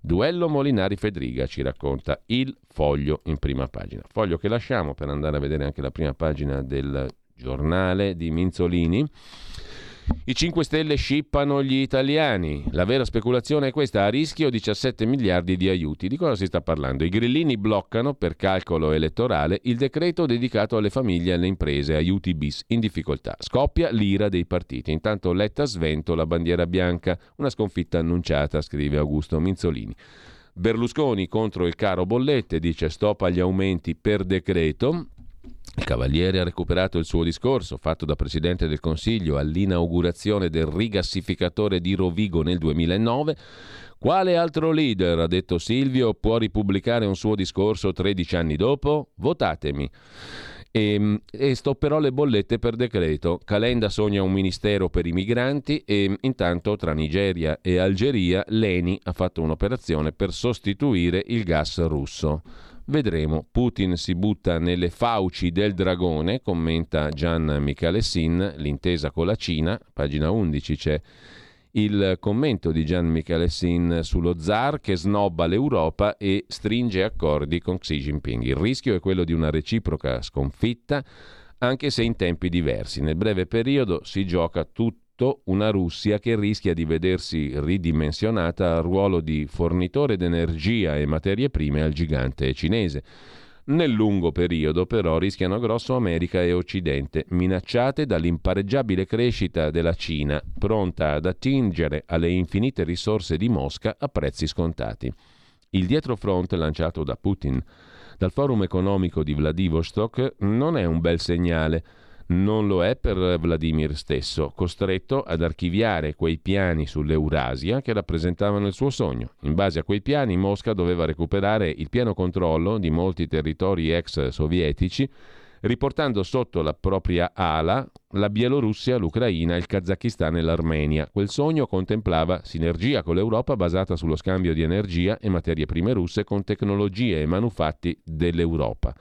Duello Molinari-Fedriga, ci racconta il foglio in prima pagina. Foglio che lasciamo per andare a vedere anche la prima pagina del giornale di Minzolini. I 5 Stelle scippano gli italiani. La vera speculazione è questa, a rischio 17 miliardi di aiuti. Di cosa si sta parlando? I grillini bloccano, per calcolo elettorale, il decreto dedicato alle famiglie e alle imprese, aiuti bis, in difficoltà. Scoppia l'ira dei partiti. Intanto Letta svento la bandiera bianca, una sconfitta annunciata, scrive Augusto Minzolini. Berlusconi contro il caro bollette, dice stop agli aumenti per decreto. Il Cavaliere ha recuperato il suo discorso fatto da Presidente del Consiglio all'inaugurazione del rigassificatore di Rovigo nel 2009. Quale altro leader, ha detto Silvio, può ripubblicare un suo discorso 13 anni dopo? Votatemi. E, ehm, e, stopperò le bollette per decreto. Calenda sogna un ministero per i migranti e intanto tra Nigeria e Algeria l'ENI ha fatto un'operazione per sostituire il gas russo. Vedremo. Putin si butta nelle fauci del dragone, commenta Gian Michalessin, l'intesa con la Cina, pagina 11 c'è il commento di Gian Michalessin sullo zar che snobba l'Europa e stringe accordi con Xi Jinping. Il rischio è quello di una reciproca sconfitta, anche se in tempi diversi. Nel breve periodo si gioca tutto soprattutto una Russia che rischia di vedersi ridimensionata al ruolo di fornitore d'energia e materie prime al gigante cinese. Nel lungo periodo però rischiano grosso America e Occidente, minacciate dall'impareggiabile crescita della Cina, pronta ad attingere alle infinite risorse di Mosca a prezzi scontati. Il dietrofront lanciato da Putin dal forum economico di Vladivostok non è un bel segnale non lo è per Vladimir stesso, costretto ad archiviare quei piani sull'Eurasia che rappresentavano il suo sogno. In base a quei piani Mosca doveva recuperare il pieno controllo di molti territori ex sovietici, riportando sotto la propria ala la Bielorussia, l'Ucraina, il Kazakistan e l'Armenia. Quel sogno contemplava sinergia con l'Europa basata sullo scambio di energia e materie prime russe con tecnologie e manufatti dell'Europa.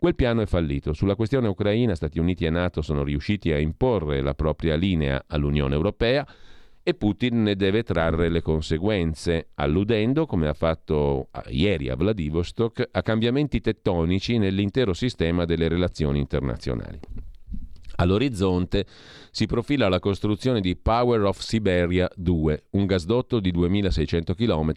Quel piano è fallito. Sulla questione ucraina Stati Uniti e Nato sono riusciti a imporre la propria linea all'Unione Europea e Putin ne deve trarre le conseguenze, alludendo, come ha fatto ieri a Vladivostok, a cambiamenti tettonici nell'intero sistema delle relazioni internazionali. All'orizzonte si profila la costruzione di Power of Siberia 2, un gasdotto di 2600 km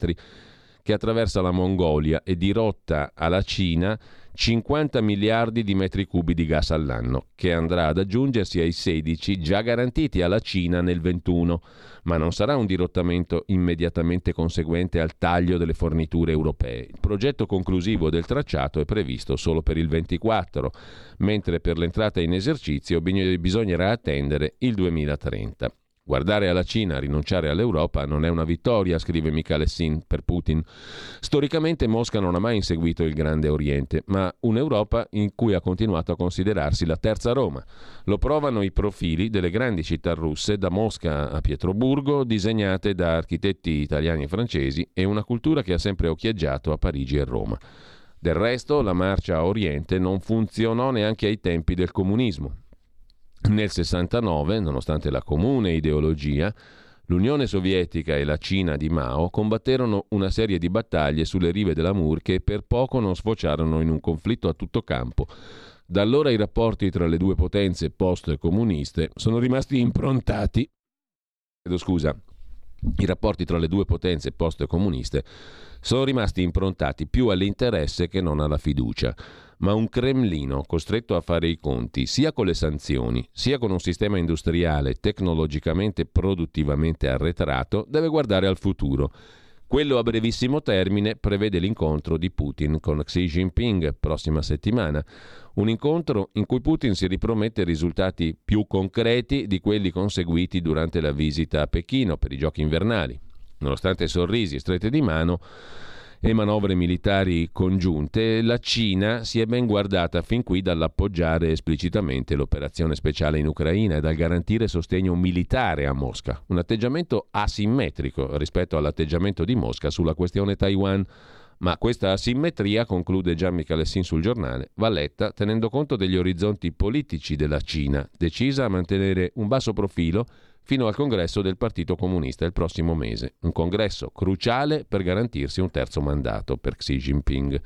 che attraversa la Mongolia e dirotta alla Cina 50 miliardi di metri cubi di gas all'anno, che andrà ad aggiungersi ai 16 già garantiti alla Cina nel 21, ma non sarà un dirottamento immediatamente conseguente al taglio delle forniture europee. Il progetto conclusivo del tracciato è previsto solo per il 24, mentre per l'entrata in esercizio bisognerà attendere il 2030. Guardare alla Cina, rinunciare all'Europa non è una vittoria, scrive Michele Sin per Putin. Storicamente Mosca non ha mai inseguito il Grande Oriente, ma un'Europa in cui ha continuato a considerarsi la terza Roma. Lo provano i profili delle grandi città russe, da Mosca a Pietroburgo, disegnate da architetti italiani e francesi, e una cultura che ha sempre occhieggiato a Parigi e Roma. Del resto, la marcia a Oriente non funzionò neanche ai tempi del comunismo. Nel 69, nonostante la comune ideologia, l'Unione Sovietica e la Cina di Mao combatterono una serie di battaglie sulle rive dell'Amur che per poco non sfociarono in un conflitto a tutto campo. Da allora i rapporti tra le due potenze post-comuniste sono rimasti improntati. Scusa, i rapporti tra le due potenze post-comuniste sono rimasti improntati più all'interesse che non alla fiducia ma un Cremlino costretto a fare i conti sia con le sanzioni, sia con un sistema industriale tecnologicamente produttivamente arretrato, deve guardare al futuro. Quello a brevissimo termine prevede l'incontro di Putin con Xi Jinping prossima settimana, un incontro in cui Putin si ripromette risultati più concreti di quelli conseguiti durante la visita a Pechino per i giochi invernali. Nonostante sorrisi e strette di mano, e manovre militari congiunte, la Cina si è ben guardata fin qui dall'appoggiare esplicitamente l'operazione speciale in Ucraina e dal garantire sostegno militare a Mosca, un atteggiamento asimmetrico rispetto all'atteggiamento di Mosca sulla questione Taiwan. Ma questa asimmetria, conclude Gian Michalessin sul giornale, va letta tenendo conto degli orizzonti politici della Cina, decisa a mantenere un basso profilo fino al congresso del Partito Comunista il prossimo mese, un congresso cruciale per garantirsi un terzo mandato per Xi Jinping.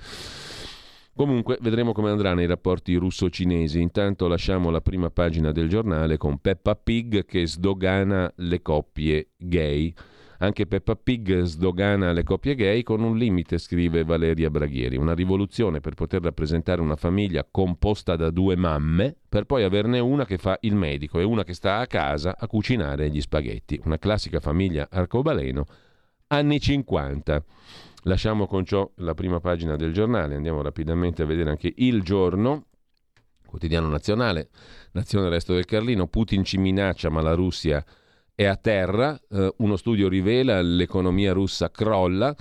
Comunque vedremo come andranno i rapporti russo-cinesi. Intanto lasciamo la prima pagina del giornale con Peppa Pig che sdogana le coppie gay. Anche Peppa Pig sdogana le coppie gay con un limite, scrive Valeria Braghieri. Una rivoluzione per poter rappresentare una famiglia composta da due mamme, per poi averne una che fa il medico e una che sta a casa a cucinare gli spaghetti. Una classica famiglia arcobaleno, anni 50. Lasciamo con ciò la prima pagina del giornale, andiamo rapidamente a vedere anche il giorno. Quotidiano nazionale, Nazione Resto del Carlino, Putin ci minaccia ma la Russia è a terra, eh, uno studio rivela l'economia russa crolla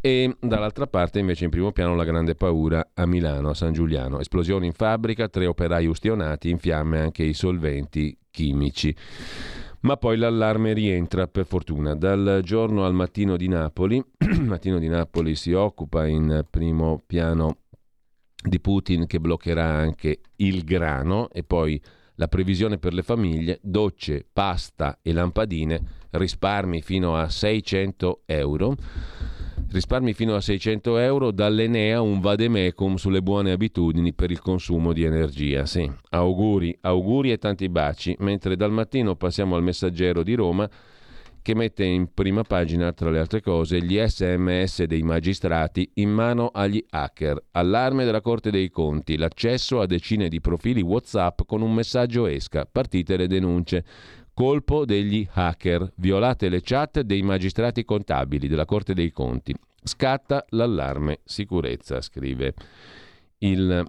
e dall'altra parte invece in primo piano la grande paura a Milano, a San Giuliano. Esplosione in fabbrica, tre operai ustionati, in fiamme anche i solventi chimici. Ma poi l'allarme rientra, per fortuna. Dal giorno al mattino di Napoli, mattino di Napoli si occupa in primo piano di Putin che bloccherà anche il grano e poi la previsione per le famiglie, docce, pasta e lampadine, risparmi fino a 600 euro. Risparmi fino a 600 euro dall'Enea un vademecum sulle buone abitudini per il consumo di energia. Sì, auguri, auguri e tanti baci. Mentre dal mattino passiamo al messaggero di Roma che mette in prima pagina, tra le altre cose, gli sms dei magistrati in mano agli hacker, allarme della Corte dei Conti, l'accesso a decine di profili WhatsApp con un messaggio esca, partite le denunce. Colpo degli hacker, violate le chat dei magistrati contabili della Corte dei Conti. Scatta l'allarme. Sicurezza, scrive il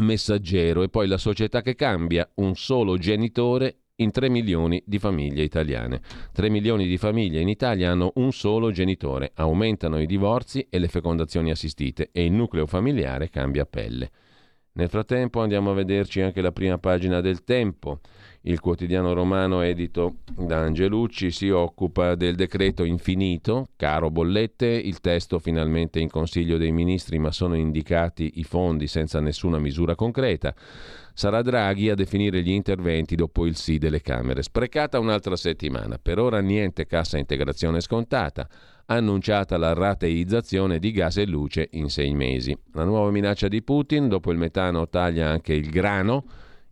messaggero. E poi la società che cambia, un solo genitore in 3 milioni di famiglie italiane. 3 milioni di famiglie in Italia hanno un solo genitore, aumentano i divorzi e le fecondazioni assistite e il nucleo familiare cambia pelle. Nel frattempo andiamo a vederci anche la prima pagina del Tempo. Il quotidiano romano edito da Angelucci si occupa del decreto infinito, caro bollette, il testo finalmente in Consiglio dei Ministri ma sono indicati i fondi senza nessuna misura concreta. Sarà Draghi a definire gli interventi dopo il sì delle Camere. Sprecata un'altra settimana. Per ora niente cassa integrazione scontata annunciata la rateizzazione di gas e luce in sei mesi. La nuova minaccia di Putin, dopo il metano taglia anche il grano,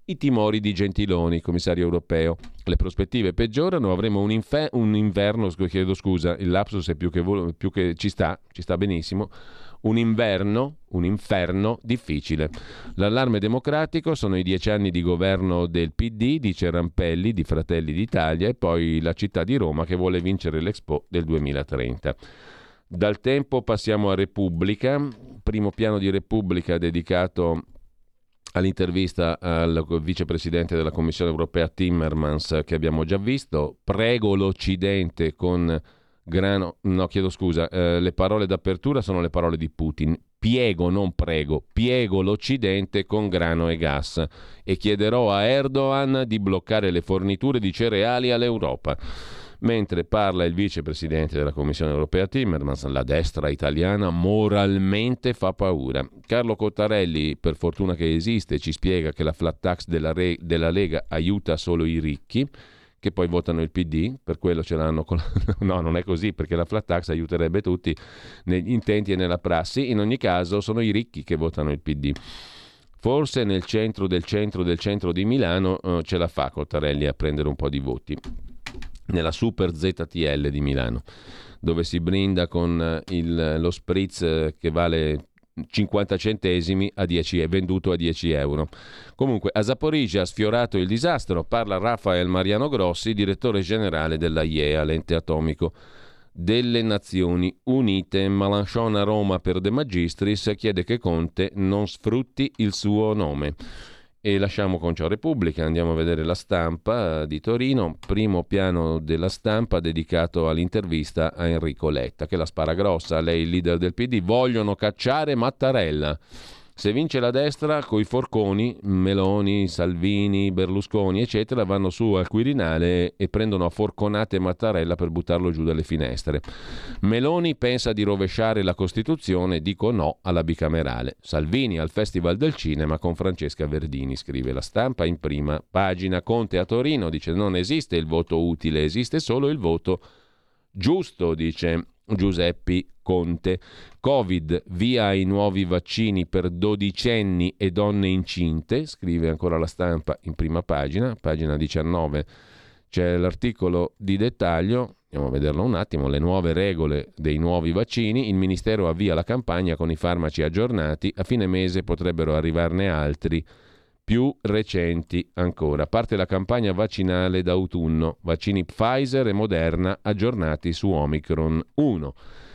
i timori di Gentiloni, commissario europeo. Le prospettive peggiorano, avremo un, infer- un inverno, chiedo scusa, il lapsus è più che, vol- più che ci sta, ci sta benissimo, un inverno, un inferno difficile. L'allarme democratico sono i dieci anni di governo del PD, dice Rampelli, di Fratelli d'Italia, e poi la città di Roma che vuole vincere l'Expo del 2030. Dal tempo passiamo a Repubblica, primo piano di Repubblica dedicato all'intervista al vicepresidente della Commissione europea Timmermans che abbiamo già visto. Prego l'Occidente con grano, no chiedo scusa, eh, le parole d'apertura sono le parole di Putin. Piego, non prego, piego l'Occidente con grano e gas e chiederò a Erdogan di bloccare le forniture di cereali all'Europa. Mentre parla il vicepresidente della Commissione europea Timmermans, la destra italiana moralmente fa paura. Carlo Cottarelli, per fortuna che esiste, ci spiega che la flat tax della, Re- della Lega aiuta solo i ricchi che poi votano il PD, per quello ce l'hanno con... no, non è così, perché la flat tax aiuterebbe tutti negli intenti e nella prassi, in ogni caso sono i ricchi che votano il PD. Forse nel centro del centro del centro di Milano eh, ce la fa Cottarelli a prendere un po' di voti. Nella Super ZTL di Milano, dove si brinda con eh, il, lo spritz eh, che vale 50 centesimi a 10, è venduto a 10 euro. Comunque a Zaporizia ha sfiorato il disastro, parla Rafael Mariano Grossi, direttore generale della IEA, l'ente atomico delle Nazioni Unite. Malanchon a Roma per De Magistris chiede che Conte non sfrutti il suo nome. E lasciamo con ciò Repubblica, andiamo a vedere la stampa di Torino, primo piano della stampa dedicato all'intervista a Enrico Letta, che la spara grossa, lei il leader del PD, vogliono cacciare Mattarella. Se vince la destra, coi forconi, Meloni, Salvini, Berlusconi, eccetera, vanno su al Quirinale e prendono a forconate Mattarella per buttarlo giù dalle finestre. Meloni pensa di rovesciare la Costituzione, dico no alla bicamerale. Salvini al Festival del Cinema con Francesca Verdini, scrive la stampa in prima pagina. Conte a Torino dice non esiste il voto utile, esiste solo il voto giusto, dice Giuseppi Conte. Covid, via ai nuovi vaccini per dodicenni e donne incinte, scrive ancora la stampa in prima pagina, pagina 19. C'è l'articolo di dettaglio, andiamo a vederlo un attimo, le nuove regole dei nuovi vaccini, il Ministero avvia la campagna con i farmaci aggiornati, a fine mese potrebbero arrivarne altri più recenti ancora. Parte la campagna vaccinale d'autunno, vaccini Pfizer e Moderna aggiornati su Omicron 1.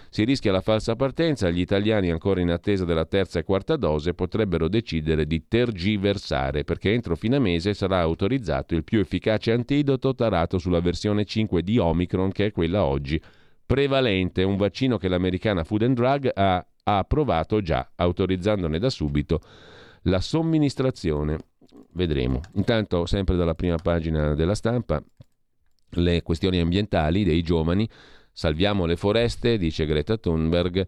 Si rischia la falsa partenza, gli italiani ancora in attesa della terza e quarta dose potrebbero decidere di tergiversare perché entro fine mese sarà autorizzato il più efficace antidoto tarato sulla versione 5 di Omicron che è quella oggi prevalente, un vaccino che l'americana Food and Drug ha, ha approvato già, autorizzandone da subito la somministrazione. Vedremo. Intanto, sempre dalla prima pagina della stampa, le questioni ambientali dei giovani. Salviamo le foreste, dice Greta Thunberg.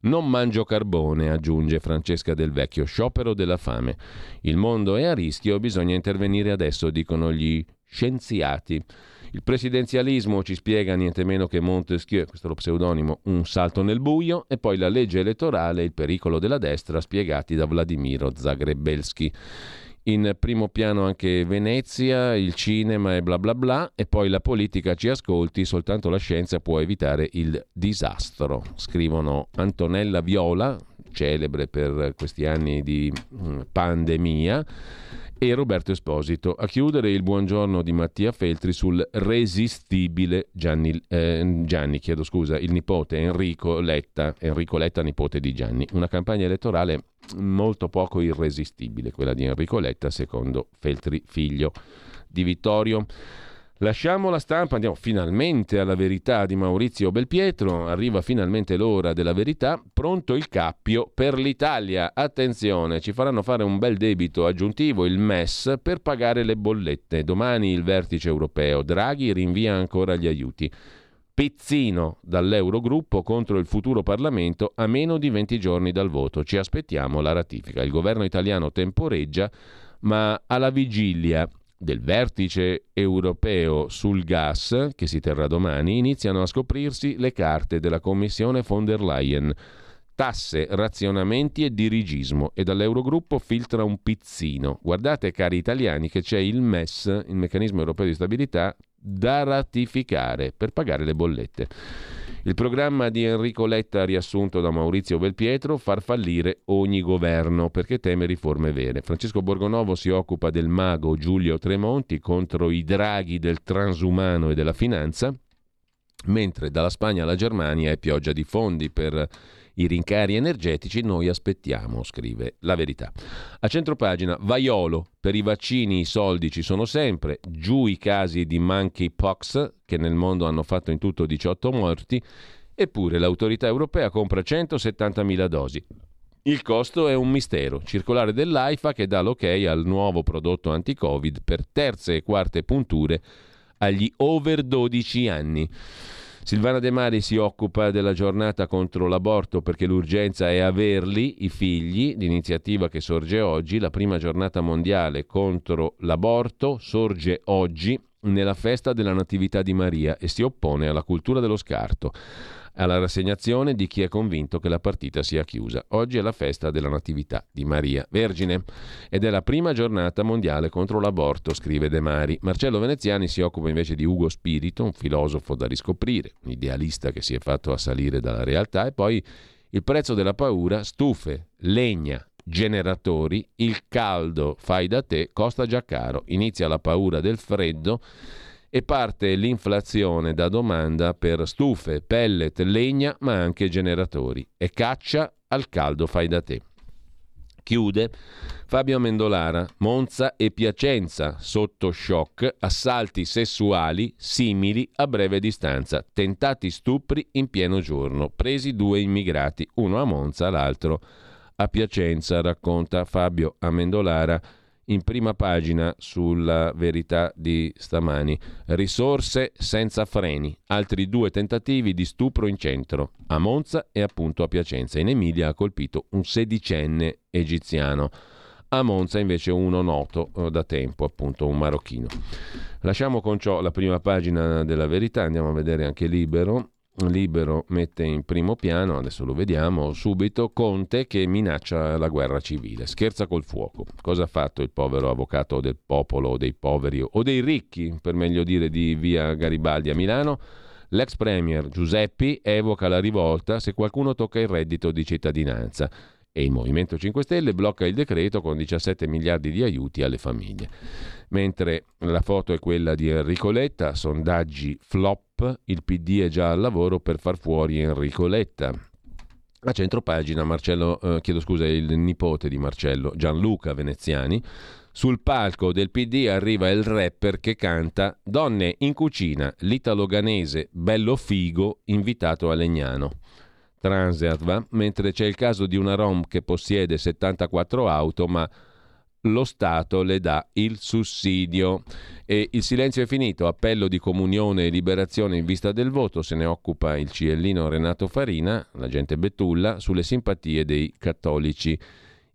Non mangio carbone, aggiunge Francesca Del Vecchio, sciopero della fame. Il mondo è a rischio, bisogna intervenire adesso, dicono gli scienziati. Il presidenzialismo ci spiega niente meno che Montesquieu, questo è lo pseudonimo, un salto nel buio, e poi la legge elettorale il pericolo della destra spiegati da Vladimiro Zagrebelski. In primo piano anche Venezia, il cinema e bla bla bla, e poi la politica ci ascolti, soltanto la scienza può evitare il disastro. Scrivono Antonella Viola, celebre per questi anni di mm, pandemia, e Roberto Esposito. A chiudere il buongiorno di Mattia Feltri sul resistibile Gianni, eh, Gianni chiedo scusa, il nipote Enrico Letta, Enrico Letta nipote di Gianni. Una campagna elettorale molto poco irresistibile, quella di Enrico Letta, secondo Feltri figlio di Vittorio. Lasciamo la stampa, andiamo finalmente alla verità di Maurizio Belpietro, arriva finalmente l'ora della verità, pronto il cappio per l'Italia. Attenzione, ci faranno fare un bel debito aggiuntivo, il MES, per pagare le bollette. Domani il vertice europeo, Draghi rinvia ancora gli aiuti. Pizzino dall'Eurogruppo contro il futuro Parlamento a meno di 20 giorni dal voto. Ci aspettiamo la ratifica. Il governo italiano temporeggia, ma alla vigilia del vertice europeo sul gas, che si terrà domani, iniziano a scoprirsi le carte della Commissione von der Leyen. Tasse, razionamenti e dirigismo e dall'Eurogruppo filtra un pizzino. Guardate cari italiani che c'è il MES, il meccanismo europeo di stabilità, da ratificare per pagare le bollette. Il programma di Enrico Letta, riassunto da Maurizio Belpietro, far fallire ogni governo perché teme riforme vere. Francesco Borgonovo si occupa del mago Giulio Tremonti contro i draghi del transumano e della finanza, mentre dalla Spagna alla Germania è pioggia di fondi per i rincari energetici noi aspettiamo, scrive la verità. A centropagina, Vaiolo, per i vaccini i soldi ci sono sempre, giù i casi di monkeypox che nel mondo hanno fatto in tutto 18 morti, eppure l'autorità europea compra 170.000 dosi. Il costo è un mistero. Circolare dell'AIFA che dà l'ok al nuovo prodotto anti-Covid per terze e quarte punture agli over 12 anni. Silvana De Mari si occupa della giornata contro l'aborto perché l'urgenza è averli, i figli, l'iniziativa che sorge oggi, la prima giornata mondiale contro l'aborto sorge oggi nella festa della Natività di Maria e si oppone alla cultura dello scarto alla rassegnazione di chi è convinto che la partita sia chiusa. Oggi è la festa della Natività di Maria Vergine ed è la prima giornata mondiale contro l'aborto, scrive De Mari. Marcello Veneziani si occupa invece di Ugo Spirito, un filosofo da riscoprire, un idealista che si è fatto assalire dalla realtà e poi il prezzo della paura, stufe, legna, generatori, il caldo fai da te costa già caro, inizia la paura del freddo e parte l'inflazione da domanda per stufe, pellet, legna, ma anche generatori e caccia al caldo fai da te. Chiude Fabio Mendolara, Monza e Piacenza sotto shock, assalti sessuali simili a breve distanza, tentati stupri in pieno giorno, presi due immigrati, uno a Monza, l'altro a Piacenza, racconta Fabio Amendolara in prima pagina sulla verità di stamani. Risorse senza freni. Altri due tentativi di stupro in centro, a Monza e appunto a Piacenza. In Emilia ha colpito un sedicenne egiziano. A Monza invece uno noto eh, da tempo, appunto un marocchino. Lasciamo con ciò la prima pagina della verità, andiamo a vedere anche Libero. Libero mette in primo piano, adesso lo vediamo subito, Conte che minaccia la guerra civile, scherza col fuoco. Cosa ha fatto il povero avvocato del popolo dei poveri o dei ricchi, per meglio dire, di via Garibaldi a Milano? L'ex premier Giuseppi evoca la rivolta se qualcuno tocca il reddito di cittadinanza e il Movimento 5 Stelle blocca il decreto con 17 miliardi di aiuti alle famiglie. Mentre la foto è quella di Enrico Letta, sondaggi flop, il PD è già al lavoro per far fuori Enrico Letta. A centropagina Marcello, eh, chiedo scusa, il nipote di Marcello, Gianluca Veneziani, sul palco del PD arriva il rapper che canta Donne in cucina, l'italo-ganese bello figo invitato a Legnano. Transerva, mentre c'è il caso di una Rom che possiede 74 auto ma lo Stato le dà il sussidio. E il silenzio è finito, appello di comunione e liberazione in vista del voto, se ne occupa il ciellino Renato Farina, l'agente Betulla, sulle simpatie dei cattolici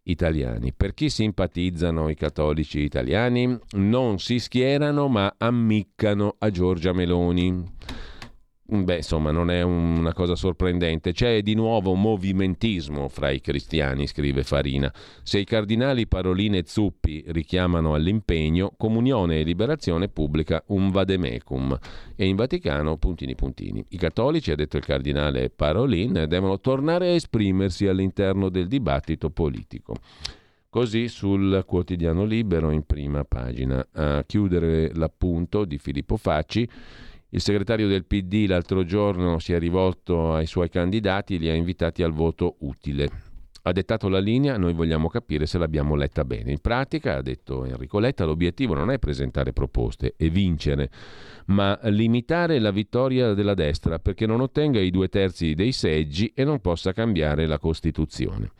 italiani. Per chi simpatizzano i cattolici italiani? Non si schierano ma ammiccano a Giorgia Meloni. Beh, insomma, non è una cosa sorprendente. C'è di nuovo movimentismo fra i cristiani, scrive Farina. Se i cardinali Parolin e Zuppi richiamano all'impegno, Comunione e Liberazione pubblica un vademecum. E in Vaticano, puntini puntini. I cattolici, ha detto il cardinale Parolin, devono tornare a esprimersi all'interno del dibattito politico. Così sul quotidiano libero in prima pagina. A chiudere l'appunto di Filippo Facci. Il segretario del PD l'altro giorno si è rivolto ai suoi candidati e li ha invitati al voto utile. Ha dettato la linea, noi vogliamo capire se l'abbiamo letta bene. In pratica, ha detto Enrico Letta, l'obiettivo non è presentare proposte e vincere, ma limitare la vittoria della destra perché non ottenga i due terzi dei seggi e non possa cambiare la Costituzione.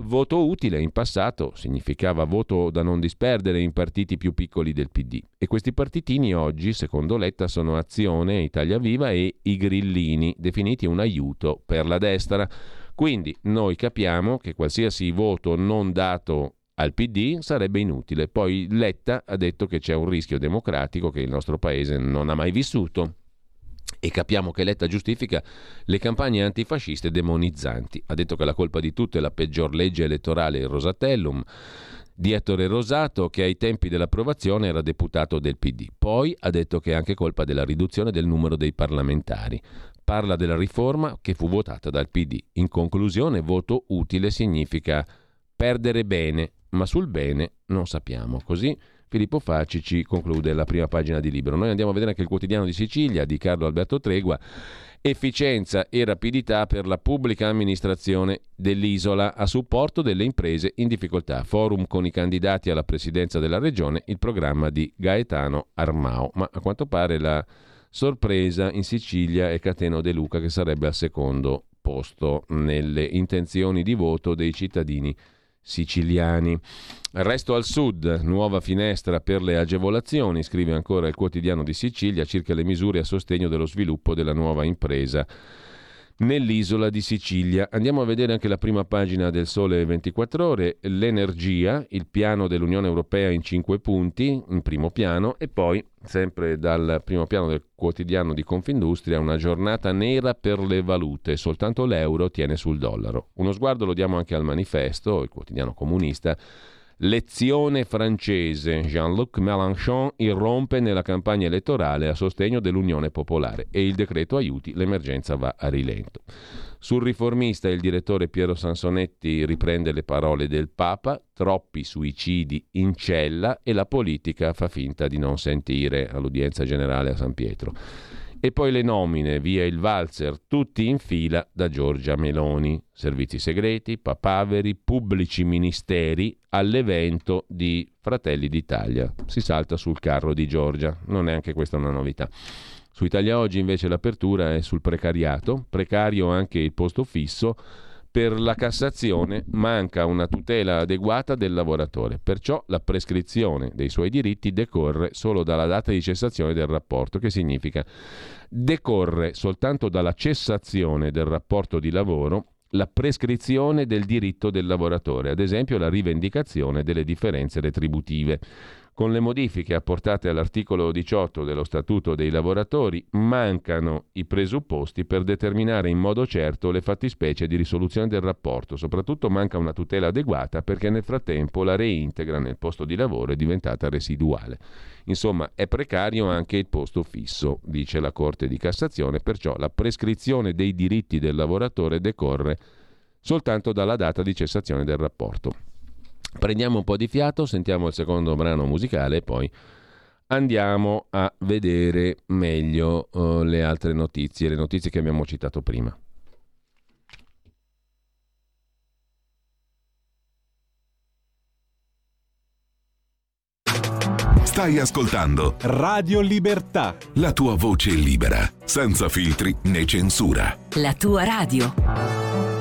Voto utile in passato significava voto da non disperdere in partiti più piccoli del PD e questi partitini oggi, secondo Letta, sono Azione, Italia Viva e i Grillini, definiti un aiuto per la destra. Quindi noi capiamo che qualsiasi voto non dato al PD sarebbe inutile. Poi Letta ha detto che c'è un rischio democratico che il nostro paese non ha mai vissuto e capiamo che Letta giustifica le campagne antifasciste demonizzanti. Ha detto che la colpa di tutto è la peggior legge elettorale, il Rosatellum, di Ettore Rosato, che ai tempi dell'approvazione era deputato del PD. Poi ha detto che è anche colpa della riduzione del numero dei parlamentari. Parla della riforma che fu votata dal PD. In conclusione, voto utile significa perdere bene, ma sul bene non sappiamo. Così Filippo Facci ci conclude la prima pagina di libro. Noi andiamo a vedere anche il quotidiano di Sicilia di Carlo Alberto Tregua. Efficienza e rapidità per la pubblica amministrazione dell'isola a supporto delle imprese in difficoltà. Forum con i candidati alla presidenza della regione, il programma di Gaetano Armao. Ma a quanto pare la sorpresa in Sicilia è Cateno De Luca che sarebbe al secondo posto nelle intenzioni di voto dei cittadini siciliani. Resto al sud, nuova finestra per le agevolazioni, scrive ancora il quotidiano di Sicilia, circa le misure a sostegno dello sviluppo della nuova impresa nell'isola di Sicilia. Andiamo a vedere anche la prima pagina del Sole 24 ore, l'energia, il piano dell'Unione Europea in cinque punti, in primo piano, e poi, sempre dal primo piano del quotidiano di Confindustria, una giornata nera per le valute, soltanto l'euro tiene sul dollaro. Uno sguardo lo diamo anche al manifesto, il quotidiano comunista, Lezione francese. Jean-Luc Mélenchon irrompe nella campagna elettorale a sostegno dell'Unione Popolare e il decreto aiuti, l'emergenza va a rilento. Sul riformista il direttore Piero Sansonetti riprende le parole del Papa, troppi suicidi in cella e la politica fa finta di non sentire all'udienza generale a San Pietro. E poi le nomine via il valzer, tutti in fila da Giorgia Meloni. Servizi segreti, papaveri, pubblici ministeri all'evento di Fratelli d'Italia. Si salta sul carro di Giorgia, non è anche questa una novità. Su Italia Oggi invece l'apertura è sul precariato, precario anche il posto fisso per la Cassazione manca una tutela adeguata del lavoratore, perciò la prescrizione dei suoi diritti decorre solo dalla data di cessazione del rapporto, che significa decorre soltanto dalla cessazione del rapporto di lavoro la prescrizione del diritto del lavoratore, ad esempio la rivendicazione delle differenze retributive. Con le modifiche apportate all'articolo 18 dello Statuto dei lavoratori mancano i presupposti per determinare in modo certo le fattispecie di risoluzione del rapporto, soprattutto manca una tutela adeguata perché nel frattempo la reintegra nel posto di lavoro è diventata residuale. Insomma, è precario anche il posto fisso, dice la Corte di Cassazione, perciò la prescrizione dei diritti del lavoratore decorre soltanto dalla data di cessazione del rapporto. Prendiamo un po' di fiato, sentiamo il secondo brano musicale e poi andiamo a vedere meglio uh, le altre notizie, le notizie che abbiamo citato prima.
Stai ascoltando
Radio Libertà.
La tua voce libera, senza filtri né censura.
La tua radio.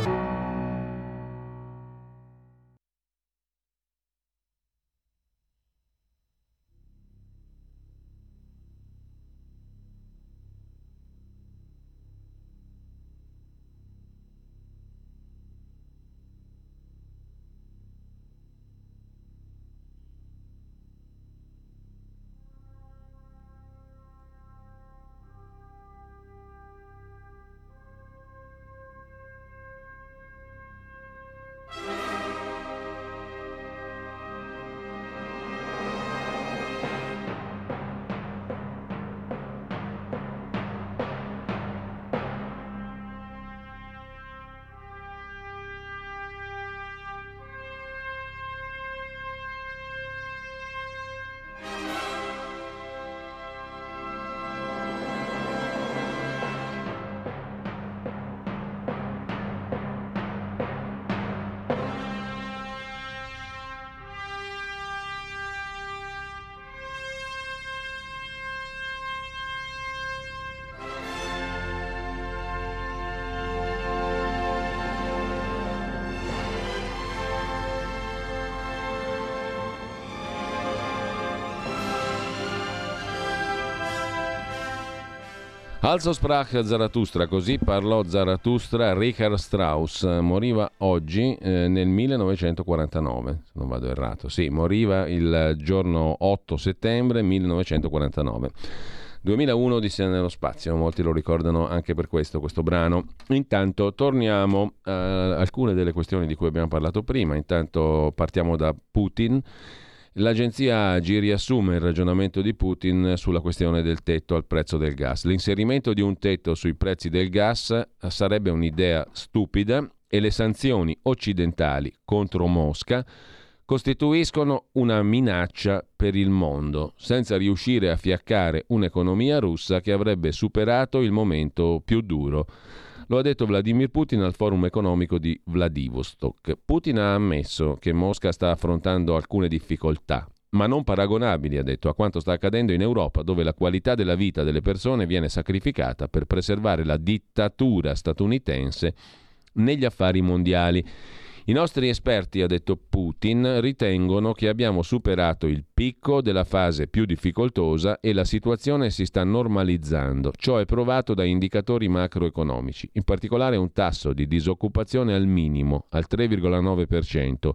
Also sprach Zarathustra, così parlò Zarathustra, Richard Strauss moriva oggi eh, nel 1949, se non vado errato, sì, moriva il giorno 8 settembre 1949. 2001 Odissea nello spazio, molti lo ricordano anche per questo, questo brano. Intanto torniamo a alcune delle questioni di cui abbiamo parlato prima, intanto partiamo da Putin L'agenzia AGI riassume il ragionamento di Putin sulla questione del tetto al prezzo del gas. L'inserimento di un tetto sui prezzi del gas sarebbe un'idea stupida e le sanzioni occidentali contro Mosca costituiscono una minaccia per il mondo, senza riuscire a fiaccare un'economia russa che avrebbe superato il momento più duro. Lo ha detto Vladimir Putin al forum economico di Vladivostok. Putin ha ammesso che Mosca sta affrontando alcune difficoltà, ma non paragonabili, ha detto, a quanto sta accadendo in Europa, dove la qualità della vita delle persone viene sacrificata per preservare la dittatura statunitense negli affari mondiali. I nostri esperti, ha detto Putin, ritengono che abbiamo superato il picco della fase più difficoltosa e la situazione si sta normalizzando. Ciò è provato da indicatori macroeconomici, in particolare un tasso di disoccupazione al minimo, al 3,9%,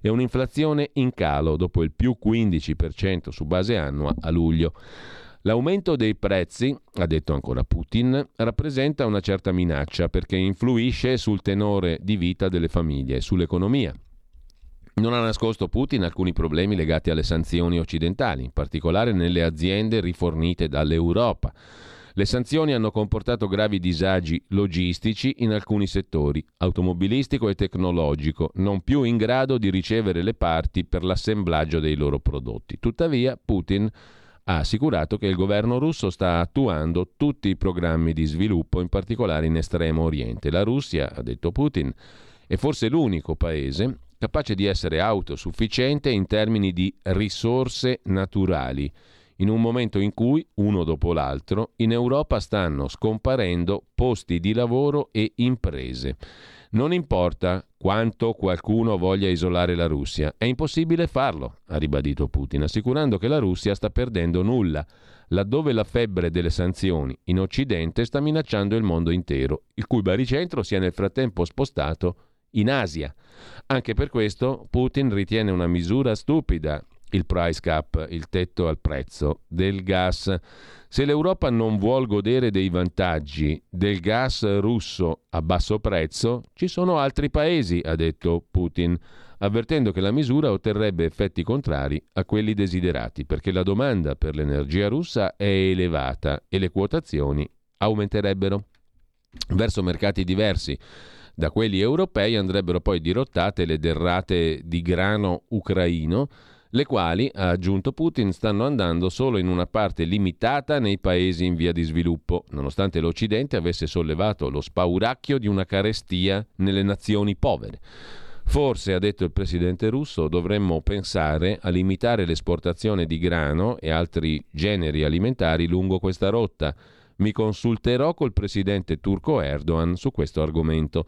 e un'inflazione in calo dopo il più 15% su base annua a luglio. L'aumento dei prezzi, ha detto ancora Putin, rappresenta una certa minaccia perché influisce sul tenore di vita delle famiglie e sull'economia. Non ha nascosto Putin alcuni problemi legati alle sanzioni occidentali, in particolare nelle aziende rifornite dall'Europa. Le sanzioni hanno comportato gravi disagi logistici in alcuni settori, automobilistico e tecnologico, non più in grado di ricevere le parti per l'assemblaggio dei loro prodotti. Tuttavia, Putin ha assicurato che il governo russo sta attuando tutti i programmi di sviluppo, in particolare in Estremo Oriente. La Russia, ha detto Putin, è forse l'unico paese capace di essere autosufficiente in termini di risorse naturali, in un momento in cui, uno dopo l'altro, in Europa stanno scomparendo posti di lavoro e imprese. Non importa quanto qualcuno voglia isolare la Russia, è impossibile farlo, ha ribadito Putin, assicurando che la Russia sta perdendo nulla, laddove la febbre delle sanzioni in Occidente sta minacciando il mondo intero, il cui baricentro si è nel frattempo spostato in Asia. Anche per questo Putin ritiene una misura stupida il price cap, il tetto al prezzo del gas. Se l'Europa non vuol godere dei vantaggi del gas russo a basso prezzo, ci sono altri paesi, ha detto Putin, avvertendo che la misura otterrebbe effetti contrari a quelli desiderati, perché la domanda per l'energia russa è elevata e le quotazioni aumenterebbero. Verso mercati diversi da quelli europei andrebbero poi dirottate le derrate di grano ucraino, le quali, ha aggiunto Putin, stanno andando solo in una parte limitata nei paesi in via di sviluppo, nonostante l'Occidente avesse sollevato lo spauracchio di una carestia nelle nazioni povere. Forse, ha detto il presidente russo, dovremmo pensare a limitare l'esportazione di grano e altri generi alimentari lungo questa rotta. Mi consulterò col presidente turco Erdogan su questo argomento.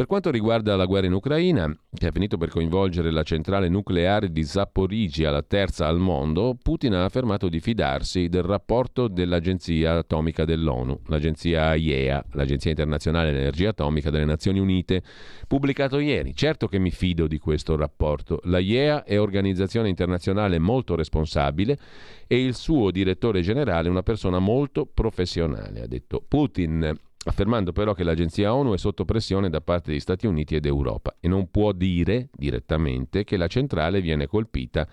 Per quanto riguarda la guerra in Ucraina, che ha finito per coinvolgere la centrale nucleare di Zaporizhia, la terza al mondo, Putin ha affermato di fidarsi del rapporto dell'Agenzia Atomica dell'ONU, l'agenzia IEA, l'Agenzia Internazionale dell'Energia Atomica delle Nazioni Unite, pubblicato ieri. Certo che mi fido di questo rapporto. La IEA è organizzazione internazionale molto responsabile e il suo direttore generale è una persona molto professionale, ha detto Putin affermando però che l'agenzia ONU è sotto pressione da parte di Stati Uniti ed Europa e non può dire direttamente che la centrale viene colpita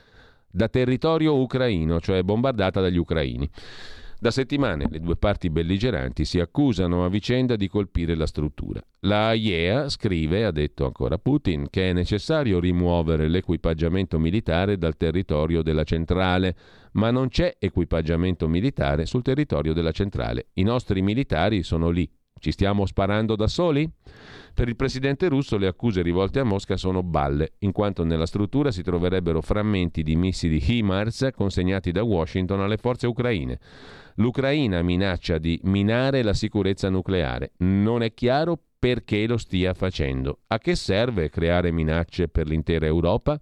da territorio ucraino, cioè bombardata dagli ucraini. Da settimane le due parti belligeranti si accusano a vicenda di colpire la struttura. La IEA scrive, ha detto ancora Putin, che è necessario rimuovere l'equipaggiamento militare dal territorio della centrale, ma non c'è equipaggiamento militare sul territorio della centrale. I nostri militari sono lì, ci stiamo sparando da soli? Per il presidente russo le accuse rivolte a Mosca sono balle, in quanto nella struttura si troverebbero frammenti di missili HIMARS consegnati da Washington alle forze ucraine. L'Ucraina minaccia di minare la sicurezza nucleare. Non è chiaro perché lo stia facendo. A che serve creare minacce per l'intera Europa?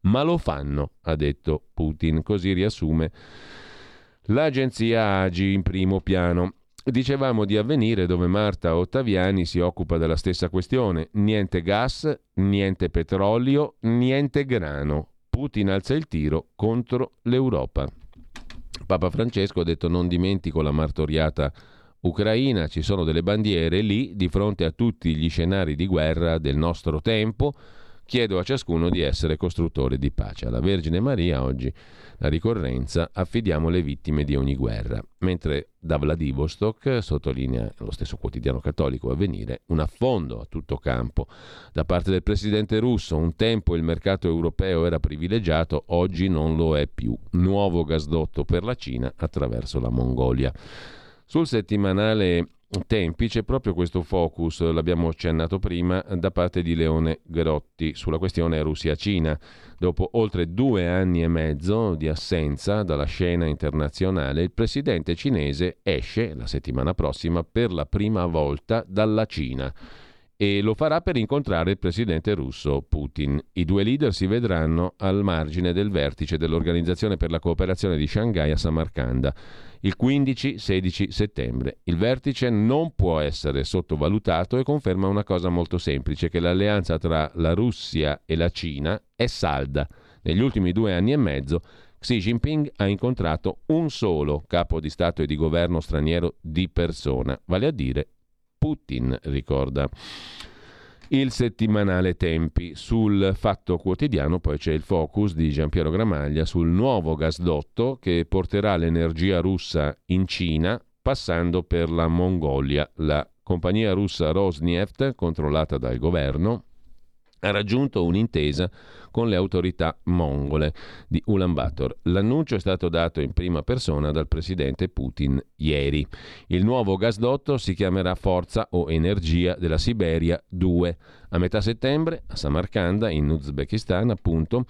Ma lo fanno, ha detto Putin, così riassume l'agenzia AGI in primo piano. Dicevamo di avvenire dove Marta Ottaviani si occupa della stessa questione. Niente gas, niente petrolio, niente grano. Putin alza il tiro contro l'Europa. Papa Francesco ha detto non dimentico la martoriata Ucraina, ci sono delle bandiere lì di fronte a tutti gli scenari di guerra del nostro tempo. Chiedo a ciascuno di essere costruttore di pace. Alla Vergine Maria oggi la ricorrenza affidiamo le vittime di ogni guerra, mentre da Vladivostok, sottolinea lo stesso quotidiano cattolico Avvenire, un affondo a tutto campo da parte del presidente russo. Un tempo il mercato europeo era privilegiato, oggi non lo è più. Nuovo gasdotto per la Cina attraverso la Mongolia. Sul settimanale tempi c'è proprio questo focus, l'abbiamo accennato prima, da parte di Leone Grotti sulla questione Russia-Cina. Dopo oltre due anni e mezzo di assenza dalla scena internazionale, il presidente cinese esce la settimana prossima per la prima volta dalla Cina e lo farà per incontrare il presidente russo Putin. I due leader si vedranno al margine del vertice dell'Organizzazione per la cooperazione di Shanghai a Samarcanda il 15-16 settembre. Il vertice non può essere sottovalutato e conferma una cosa molto semplice, che l'alleanza tra la Russia e la Cina è salda. Negli ultimi due anni e mezzo Xi Jinping ha incontrato un solo capo di Stato e di governo straniero di persona, vale a dire Putin, ricorda il settimanale Tempi. Sul Fatto Quotidiano poi c'è il focus di Giampiero Gramaglia sul nuovo gasdotto che porterà l'energia russa in Cina passando per la Mongolia. La compagnia russa Rosneft, controllata dal governo, ha raggiunto un'intesa con le autorità mongole di Ulaanbaatar. L'annuncio è stato dato in prima persona dal presidente Putin ieri. Il nuovo gasdotto si chiamerà Forza o Energia della Siberia 2. A metà settembre, a Samarkanda, in Uzbekistan, appunto,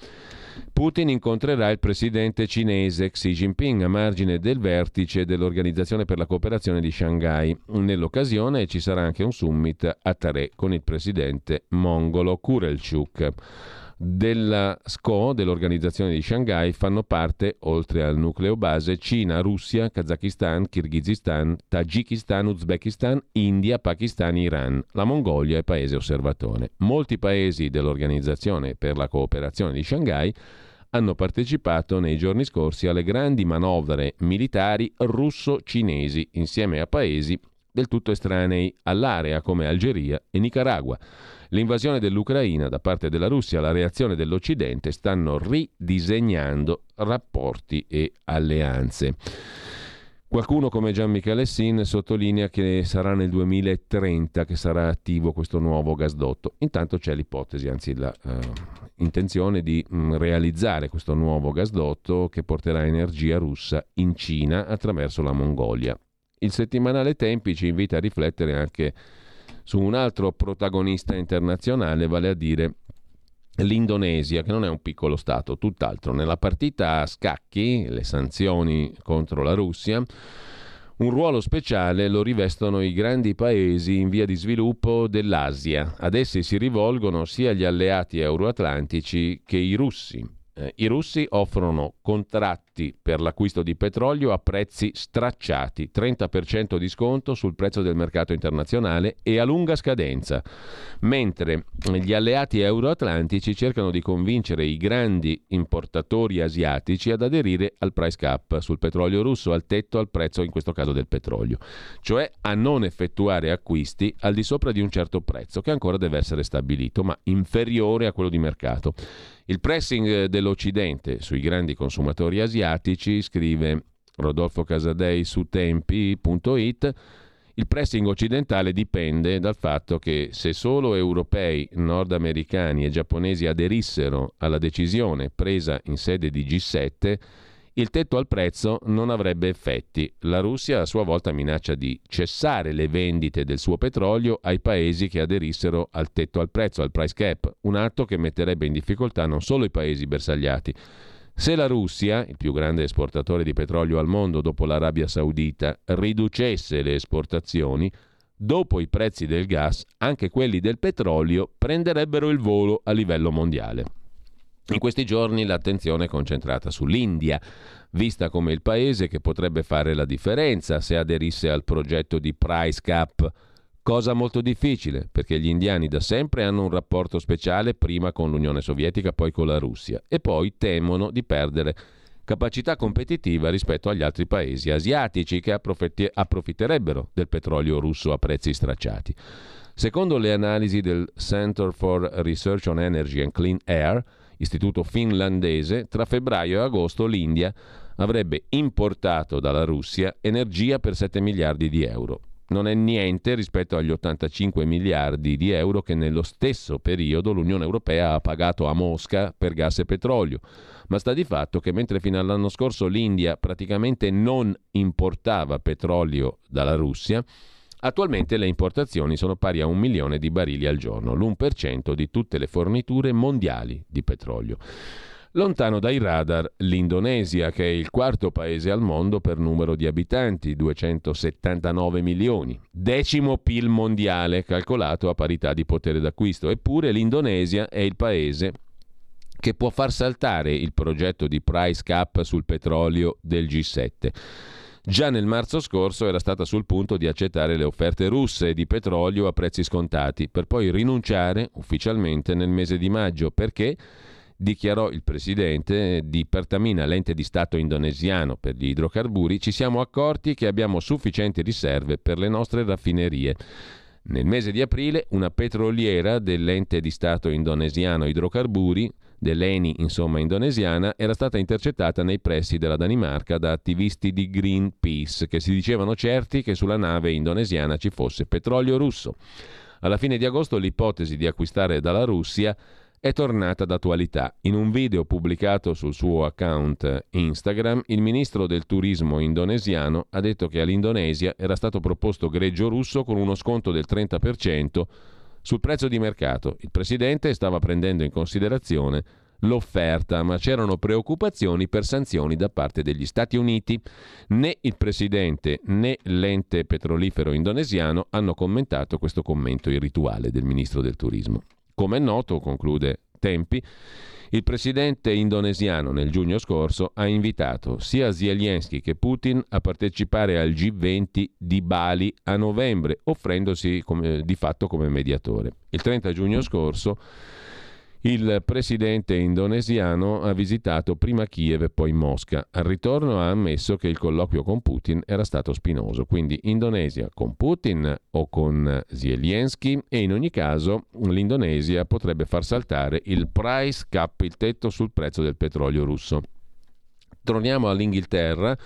Putin incontrerà il presidente cinese Xi Jinping a margine del vertice dell'Organizzazione per la cooperazione di Shanghai. Nell'occasione ci sarà anche un summit a Tare con il presidente mongolo Kurelchuk della SCO, dell'organizzazione di Shanghai, fanno parte, oltre al nucleo base, Cina, Russia, Kazakistan, Kirghizistan, Tagikistan, Uzbekistan, India, Pakistan, Iran. La Mongolia è paese osservatore. Molti paesi dell'organizzazione per la cooperazione di Shanghai hanno partecipato nei giorni scorsi alle grandi manovre militari russo-cinesi insieme a paesi del tutto estranei all'area come Algeria e Nicaragua. L'invasione dell'Ucraina da parte della Russia, la reazione dell'Occidente stanno ridisegnando rapporti e alleanze. Qualcuno come Gian Michele Sin sottolinea che sarà nel 2030 che sarà attivo questo nuovo gasdotto. Intanto c'è l'ipotesi, anzi l'intenzione uh, di mh, mm, realizzare questo nuovo gasdotto che porterà energia russa in Cina attraverso la Mongolia. Il settimanale Tempi ci invita a riflettere anche su un altro protagonista internazionale, vale a dire l'Indonesia, che non è un piccolo Stato, tutt'altro. Nella partita a scacchi, le sanzioni contro la Russia, un ruolo speciale lo rivestono i grandi paesi in via di sviluppo dell'Asia. Ad essi si rivolgono sia gli alleati euroatlantici che i russi. Eh, I russi offrono contratti per l'acquisto di petrolio a prezzi stracciati, 30% di sconto sul prezzo del mercato internazionale e a lunga scadenza, mentre gli alleati euroatlantici cercano di convincere i grandi importatori asiatici ad aderire al price cap sul petrolio russo, al tetto al prezzo in questo caso del petrolio, cioè a non effettuare acquisti al di sopra di un certo prezzo che ancora deve essere stabilito, ma inferiore a quello di mercato. Il pressing dell'Occidente sui grandi consumatori asiatici, scrive Rodolfo Casadei su tempi.it, il pressing occidentale dipende dal fatto che se solo europei, nordamericani e giapponesi aderissero alla decisione presa in sede di G7, il tetto al prezzo non avrebbe effetti. La Russia a sua volta minaccia di cessare le vendite del suo petrolio ai paesi che aderissero al tetto al prezzo, al price cap, un atto che metterebbe in difficoltà non solo i paesi bersagliati. Se la Russia, il più grande esportatore di petrolio al mondo dopo l'Arabia Saudita, riducesse le esportazioni, dopo i prezzi del gas, anche quelli del petrolio prenderebbero il volo a livello mondiale. In questi giorni l'attenzione è concentrata sull'India, vista come il paese che potrebbe fare la differenza se aderisse al progetto di price cap, cosa molto difficile perché gli indiani da sempre hanno un rapporto speciale prima con l'Unione Sovietica, poi con la Russia e poi temono di perdere capacità competitiva rispetto agli altri paesi asiatici che approfitterebbero del petrolio russo a prezzi stracciati. Secondo le analisi del Center for Research on Energy and Clean Air, istituto finlandese, tra febbraio e agosto l'India avrebbe importato dalla Russia energia per 7 miliardi di euro. Non è niente rispetto agli 85 miliardi di euro che nello stesso periodo l'Unione Europea ha pagato a Mosca per gas e petrolio. Ma sta di fatto che mentre fino all'anno scorso l'India praticamente non importava petrolio dalla Russia, Attualmente le importazioni sono pari a un milione di barili al giorno, l'1% di tutte le forniture mondiali di petrolio. Lontano dai radar l'Indonesia, che è il quarto paese al mondo per numero di abitanti, 279 milioni, decimo PIL mondiale calcolato a parità di potere d'acquisto. Eppure l'Indonesia è il paese che può far saltare il progetto di price cap sul petrolio del G7. Già nel marzo scorso era stata sul punto di accettare le offerte russe di petrolio a prezzi scontati, per poi rinunciare ufficialmente nel mese di maggio perché dichiarò il presidente di Pertamina, l'ente di Stato indonesiano per gli idrocarburi, ci siamo accorti che abbiamo sufficienti riserve per le nostre raffinerie. Nel mese di aprile una petroliera dell'ente di Stato indonesiano idrocarburi dell'ENI, insomma indonesiana, era stata intercettata nei pressi della Danimarca da attivisti di Greenpeace che si dicevano certi che sulla nave indonesiana ci fosse petrolio russo. Alla fine di agosto l'ipotesi di acquistare dalla Russia è tornata d'attualità. In un video pubblicato sul suo account Instagram, il ministro del turismo indonesiano ha detto che all'Indonesia era stato proposto greggio russo con uno sconto del 30% sul prezzo di mercato il Presidente stava prendendo in considerazione l'offerta, ma c'erano preoccupazioni per sanzioni da parte degli Stati Uniti. Né il Presidente né l'ente petrolifero indonesiano hanno commentato questo commento irrituale del Ministro del Turismo. Come è noto, conclude Tempi, il presidente indonesiano nel giugno scorso ha invitato sia Zelensky che Putin a partecipare al G20 di Bali a novembre, offrendosi come, di fatto come mediatore. Il 30 giugno scorso il presidente indonesiano ha visitato prima Kiev e poi Mosca. Al ritorno ha ammesso che il colloquio con Putin era stato spinoso, quindi Indonesia con Putin o con Zelensky e in ogni caso l'Indonesia potrebbe far saltare il price cap, il tetto sul prezzo del petrolio russo. Torniamo all'Inghilterra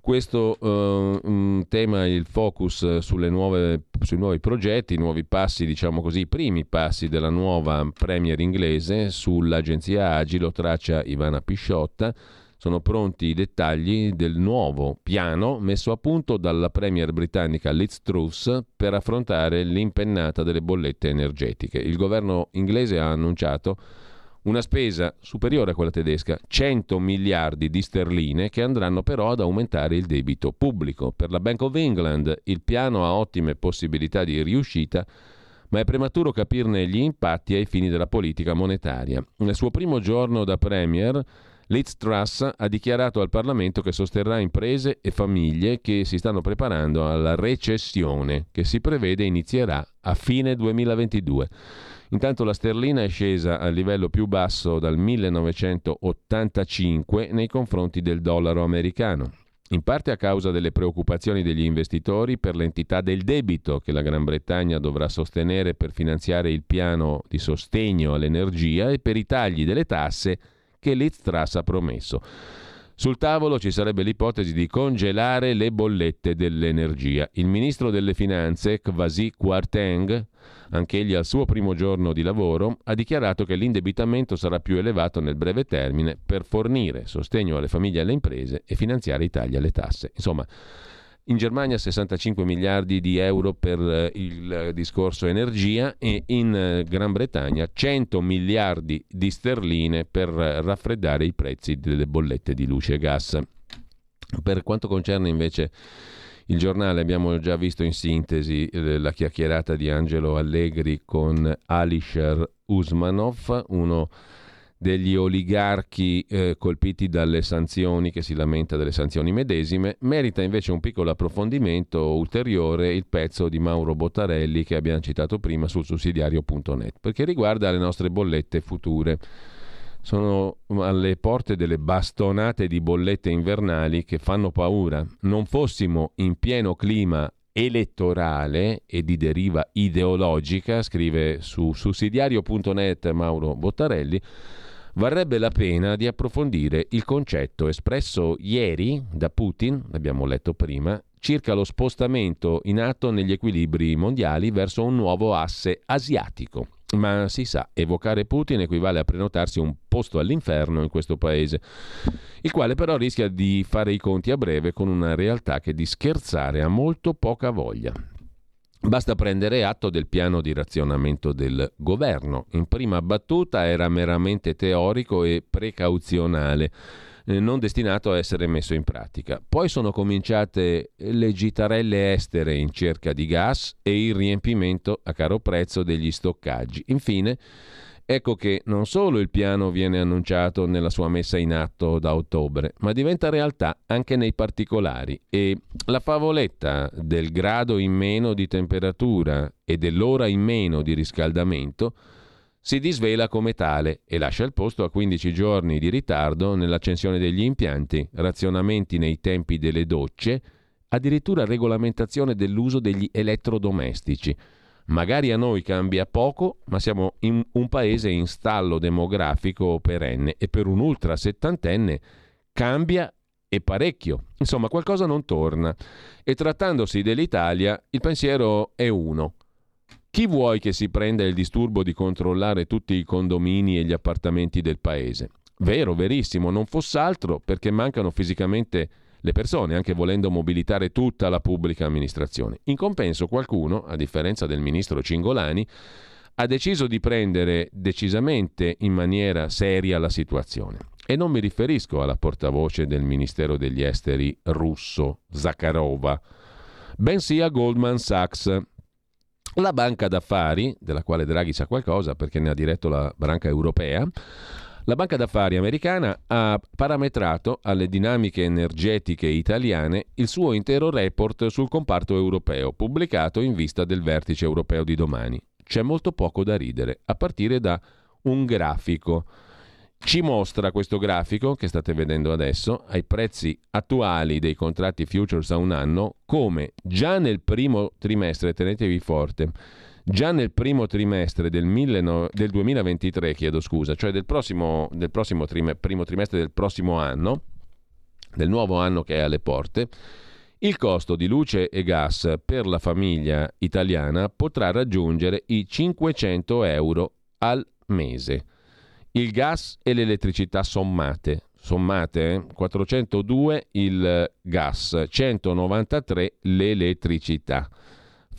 questo uh, tema, il focus nuove, sui nuovi progetti, i nuovi passi, diciamo così, i primi passi della nuova Premier inglese sull'agenzia Agilo traccia Ivana Pisciotta. Sono pronti i dettagli del nuovo piano messo a punto dalla Premier britannica Liz Truss per affrontare l'impennata delle bollette energetiche. Il governo inglese ha annunciato una spesa superiore a quella tedesca, 100 miliardi di sterline che andranno però ad aumentare il debito pubblico. Per la Bank of England il piano ha ottime possibilità di riuscita, ma è prematuro capirne gli impatti ai fini della politica monetaria. Nel suo primo giorno da Premier, Liz Truss ha dichiarato al Parlamento che sosterrà imprese e famiglie che si stanno preparando alla recessione che si prevede inizierà a fine 2022. Intanto la sterlina è scesa al livello più basso dal 1985 nei confronti del dollaro americano, in parte a causa delle preoccupazioni degli investitori per l'entità del debito che la Gran Bretagna dovrà sostenere per finanziare il piano di sostegno all'energia e per i tagli delle tasse che Liz ha promesso. Sul tavolo ci sarebbe l'ipotesi di congelare le bollette dell'energia. Il ministro delle Finanze, Kwasi Kwarteng, anch'egli al suo primo giorno di lavoro, ha dichiarato che l'indebitamento sarà più elevato nel breve termine per fornire sostegno alle famiglie e alle imprese e finanziare i tagli alle tasse. Insomma, in Germania 65 miliardi di euro per eh, il discorso energia e in eh, Gran Bretagna 100 miliardi di sterline per raffreddare i prezzi delle bollette di luce e gas. Per quanto concerne invece il giornale abbiamo già visto in sintesi eh, la chiacchierata di Angelo Allegri con Alisher Usmanov, uno degli oligarchi eh, colpiti dalle sanzioni, che si lamenta delle sanzioni medesime, merita invece un piccolo approfondimento ulteriore il pezzo di Mauro Bottarelli che abbiamo citato prima sul sussidiario.net, perché riguarda le nostre bollette future. Sono alle porte delle bastonate di bollette invernali che fanno paura. Non fossimo in pieno clima elettorale e di deriva ideologica, scrive su sussidiario.net Mauro Bottarelli, varrebbe la pena di approfondire il concetto espresso ieri da Putin, l'abbiamo letto prima, circa lo spostamento in atto negli equilibri mondiali verso un nuovo asse asiatico. Ma si sa, evocare Putin equivale a prenotarsi un posto all'inferno in questo paese, il quale però rischia di fare i conti a breve con una realtà che di scherzare ha molto poca voglia. Basta prendere atto del piano di razionamento del governo. In prima battuta era meramente teorico e precauzionale, eh, non destinato a essere messo in pratica. Poi sono cominciate le gitarelle estere in cerca di gas e il riempimento a caro prezzo degli stoccaggi. Infine, Ecco che non solo il piano viene annunciato nella sua messa in atto da ottobre, ma diventa realtà anche nei particolari e la favoletta del grado in meno di temperatura e dell'ora in meno di riscaldamento si disvela come tale e lascia il posto a 15 giorni di ritardo nell'accensione degli impianti, razionamenti nei tempi delle docce, addirittura regolamentazione dell'uso degli elettrodomestici. Magari a noi cambia poco, ma siamo in un paese in stallo demografico perenne e per un ultra settantenne cambia e parecchio. Insomma, qualcosa non torna. E trattandosi dell'Italia, il pensiero è uno. Chi vuoi che si prenda il disturbo di controllare tutti i condomini e gli appartamenti del paese? Vero, verissimo, non fosse altro perché mancano fisicamente le persone, anche volendo mobilitare tutta la pubblica amministrazione. In compenso qualcuno, a differenza del ministro Cingolani, ha deciso di prendere decisamente in maniera seria la situazione. E non mi riferisco alla portavoce del Ministero degli Esteri russo, Zakharova, bensì a Goldman Sachs, la banca d'affari, della quale Draghi sa qualcosa perché ne ha diretto la branca europea, la banca d'affari americana ha parametrato alle dinamiche energetiche italiane il suo intero report sul comparto europeo, pubblicato in vista del vertice europeo di domani. C'è molto poco da ridere, a partire da un grafico. Ci mostra questo grafico che state vedendo adesso, ai prezzi attuali dei contratti futures a un anno, come già nel primo trimestre, tenetevi forte, già nel primo trimestre del, mille, del 2023, chiedo scusa, cioè del prossimo, del prossimo trime, primo trimestre del prossimo anno, del nuovo anno che è alle porte, il costo di luce e gas per la famiglia italiana potrà raggiungere i 500 euro al mese. Il gas e l'elettricità sommate. Sommate 402 eh? il gas, 193 l'elettricità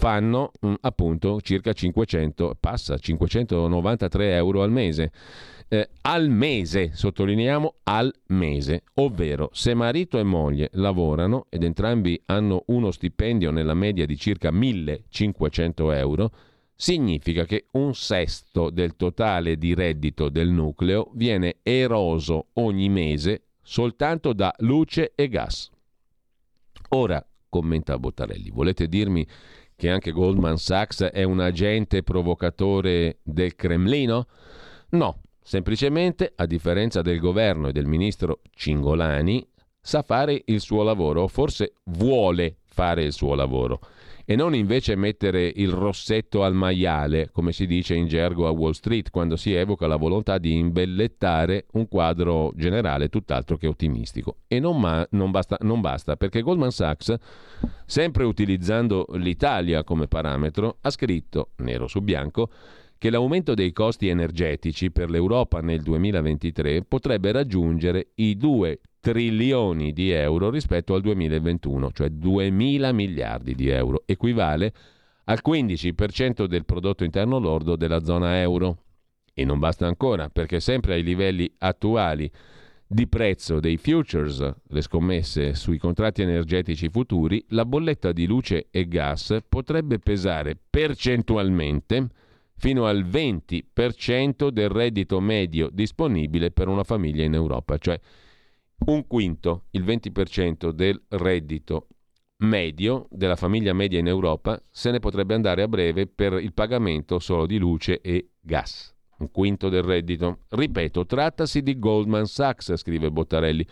fanno mm, appunto circa 500, passa 593 euro al mese. Eh, al mese, sottolineiamo al mese, ovvero se marito e moglie lavorano ed entrambi hanno uno stipendio nella media di circa 1500 euro, significa che un sesto del totale di reddito del nucleo viene eroso ogni mese soltanto da luce e gas. Ora, commenta Bottarelli, volete dirmi che anche Goldman Sachs è un agente provocatore del Cremlino? No, semplicemente, a differenza del governo e del ministro Cingolani, sa fare il suo lavoro, forse vuole fare il suo lavoro e non invece mettere il rossetto al maiale, come si dice in gergo a Wall Street, quando si evoca la volontà di imbellettare un quadro generale tutt'altro che ottimistico. E non, ma, non, basta, non basta, perché Goldman Sachs, sempre utilizzando l'Italia come parametro, ha scritto, nero su bianco, che l'aumento dei costi energetici per l'Europa nel 2023 potrebbe raggiungere i 2 trilioni di euro rispetto al 2021, cioè 2 mila miliardi di euro, equivale al 15% del prodotto interno lordo della zona euro. E non basta ancora, perché sempre ai livelli attuali di prezzo dei futures, le scommesse sui contratti energetici futuri, la bolletta di luce e gas potrebbe pesare percentualmente fino al 20% del reddito medio disponibile per una famiglia in Europa, cioè un quinto, il 20% del reddito medio della famiglia media in Europa se ne potrebbe andare a breve per il pagamento solo di luce e gas. Un quinto del reddito. Ripeto, trattasi di Goldman Sachs, scrive Bottarelli.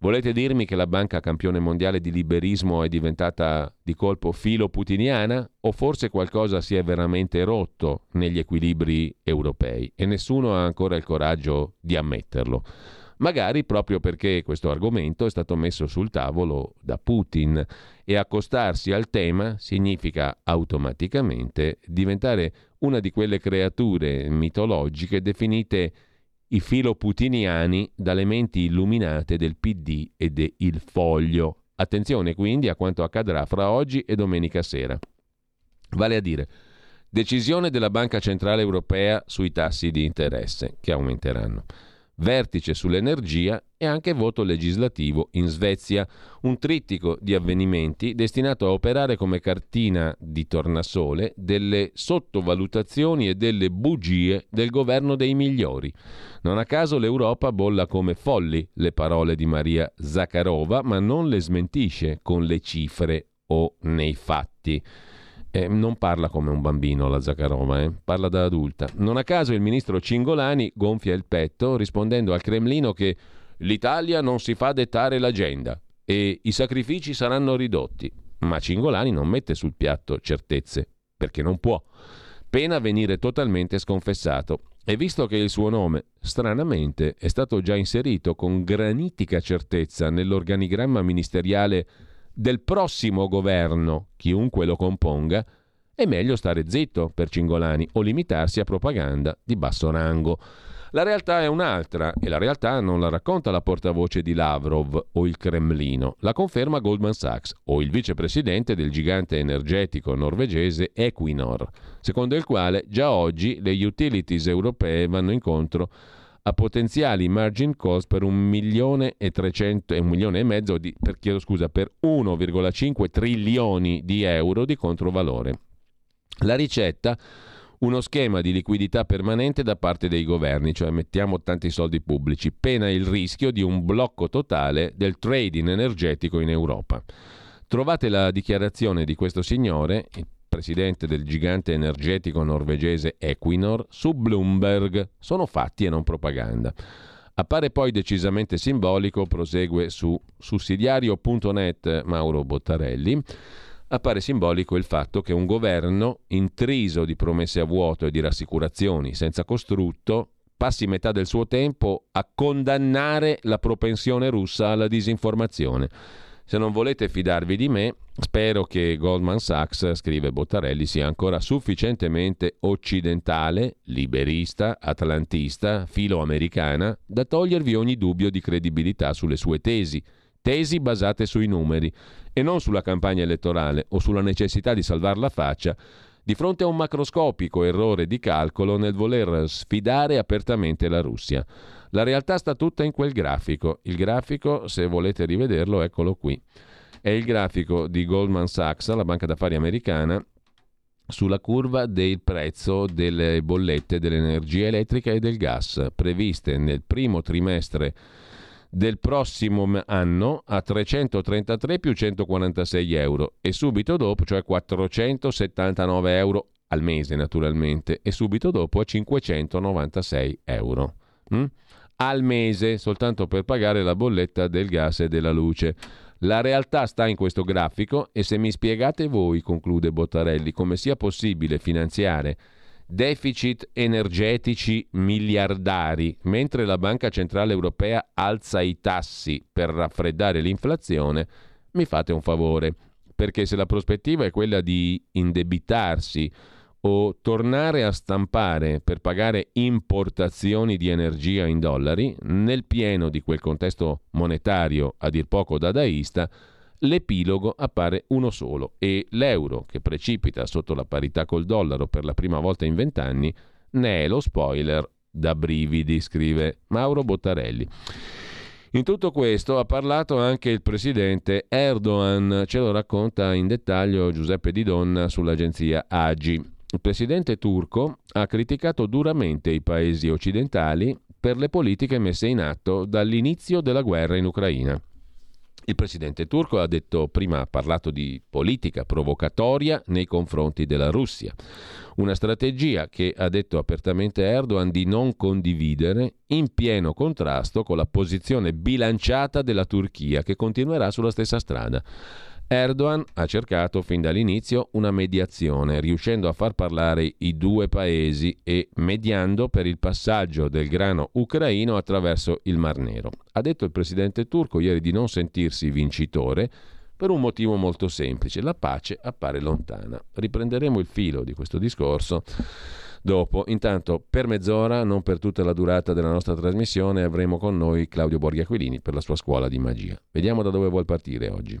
Volete dirmi che la banca campione mondiale di liberismo è diventata di colpo filo putiniana? O forse qualcosa si è veramente rotto negli equilibri europei e nessuno ha ancora il coraggio di ammetterlo? Magari proprio perché questo argomento è stato messo sul tavolo da Putin e accostarsi al tema significa automaticamente diventare una di quelle creature mitologiche definite i filoputiniani dalle menti illuminate del PD e del Foglio. Attenzione quindi a quanto accadrà fra oggi e domenica sera. Vale a dire, decisione della Banca Centrale Europea sui tassi di interesse, che aumenteranno vertice sull'energia e anche voto legislativo in Svezia, un trittico di avvenimenti destinato a operare come cartina di tornasole delle sottovalutazioni e delle bugie del governo dei migliori. Non a caso l'Europa bolla come folli le parole di Maria Zakharova, ma non le smentisce con le cifre o nei fatti. Eh, non parla come un bambino la Zakharova, eh? parla da adulta. Non a caso il ministro Cingolani gonfia il petto rispondendo al Cremlino che l'Italia non si fa dettare l'agenda e i sacrifici saranno ridotti. Ma Cingolani non mette sul piatto certezze, perché non può. Pena venire totalmente sconfessato. E visto che il suo nome, stranamente, è stato già inserito con granitica certezza nell'organigramma ministeriale del prossimo governo, chiunque lo componga, è meglio stare zitto per Cingolani o limitarsi a propaganda di basso rango. La realtà è un'altra e la realtà non la racconta la portavoce di Lavrov o il Cremlino, la conferma Goldman Sachs o il vicepresidente del gigante energetico norvegese Equinor, secondo il quale già oggi le utilities europee vanno incontro a potenziali margin calls per un milione e 300 un milione e mezzo di, per, chiedo scusa, per 1,5 trilioni di euro di controvalore. La ricetta uno schema di liquidità permanente da parte dei governi, cioè mettiamo tanti soldi pubblici, pena il rischio di un blocco totale del trading energetico in Europa. Trovate la dichiarazione di questo signore, il presidente del gigante energetico norvegese Equinor, su Bloomberg. Sono fatti e non propaganda. Appare poi decisamente simbolico, prosegue su sussidiario.net Mauro Bottarelli, appare simbolico il fatto che un governo intriso di promesse a vuoto e di rassicurazioni senza costrutto passi metà del suo tempo a condannare la propensione russa alla disinformazione se non volete fidarvi di me, spero che Goldman Sachs, scrive Bottarelli, sia ancora sufficientemente occidentale, liberista, atlantista, filoamericana, da togliervi ogni dubbio di credibilità sulle sue tesi, tesi basate sui numeri e non sulla campagna elettorale o sulla necessità di salvar la faccia di fronte a un macroscopico errore di calcolo nel voler sfidare apertamente la Russia. La realtà sta tutta in quel grafico. Il grafico, se volete rivederlo, eccolo qui. È il grafico di Goldman Sachs, la banca d'affari americana, sulla curva del prezzo delle bollette dell'energia elettrica e del gas previste nel primo trimestre del prossimo anno a 333 più 146 euro e subito dopo, cioè 479 euro al mese naturalmente, e subito dopo a 596 euro. Mm? Al mese soltanto per pagare la bolletta del gas e della luce. La realtà sta in questo grafico e se mi spiegate voi, conclude Bottarelli, come sia possibile finanziare deficit energetici miliardari mentre la Banca Centrale Europea alza i tassi per raffreddare l'inflazione, mi fate un favore, perché se la prospettiva è quella di indebitarsi o tornare a stampare per pagare importazioni di energia in dollari, nel pieno di quel contesto monetario a dir poco dadaista, l'epilogo appare uno solo e l'euro, che precipita sotto la parità col dollaro per la prima volta in vent'anni, ne è lo spoiler da brividi, scrive Mauro Bottarelli. In tutto questo ha parlato anche il presidente Erdogan, ce lo racconta in dettaglio Giuseppe Di Donna sull'agenzia AGI. Il presidente turco ha criticato duramente i paesi occidentali per le politiche messe in atto dall'inizio della guerra in Ucraina. Il presidente turco ha detto prima ha parlato di politica provocatoria nei confronti della Russia, una strategia che ha detto apertamente Erdogan di non condividere in pieno contrasto con la posizione bilanciata della Turchia che continuerà sulla stessa strada. Erdogan ha cercato fin dall'inizio una mediazione, riuscendo a far parlare i due paesi e mediando per il passaggio del grano ucraino attraverso il Mar Nero. Ha detto il presidente turco ieri di non sentirsi vincitore per un motivo molto semplice, la pace appare lontana. Riprenderemo il filo di questo discorso dopo. Intanto, per mezz'ora, non per tutta la durata della nostra trasmissione, avremo con noi Claudio Borghi Aquilini per la sua scuola di magia. Vediamo da dove vuol partire oggi.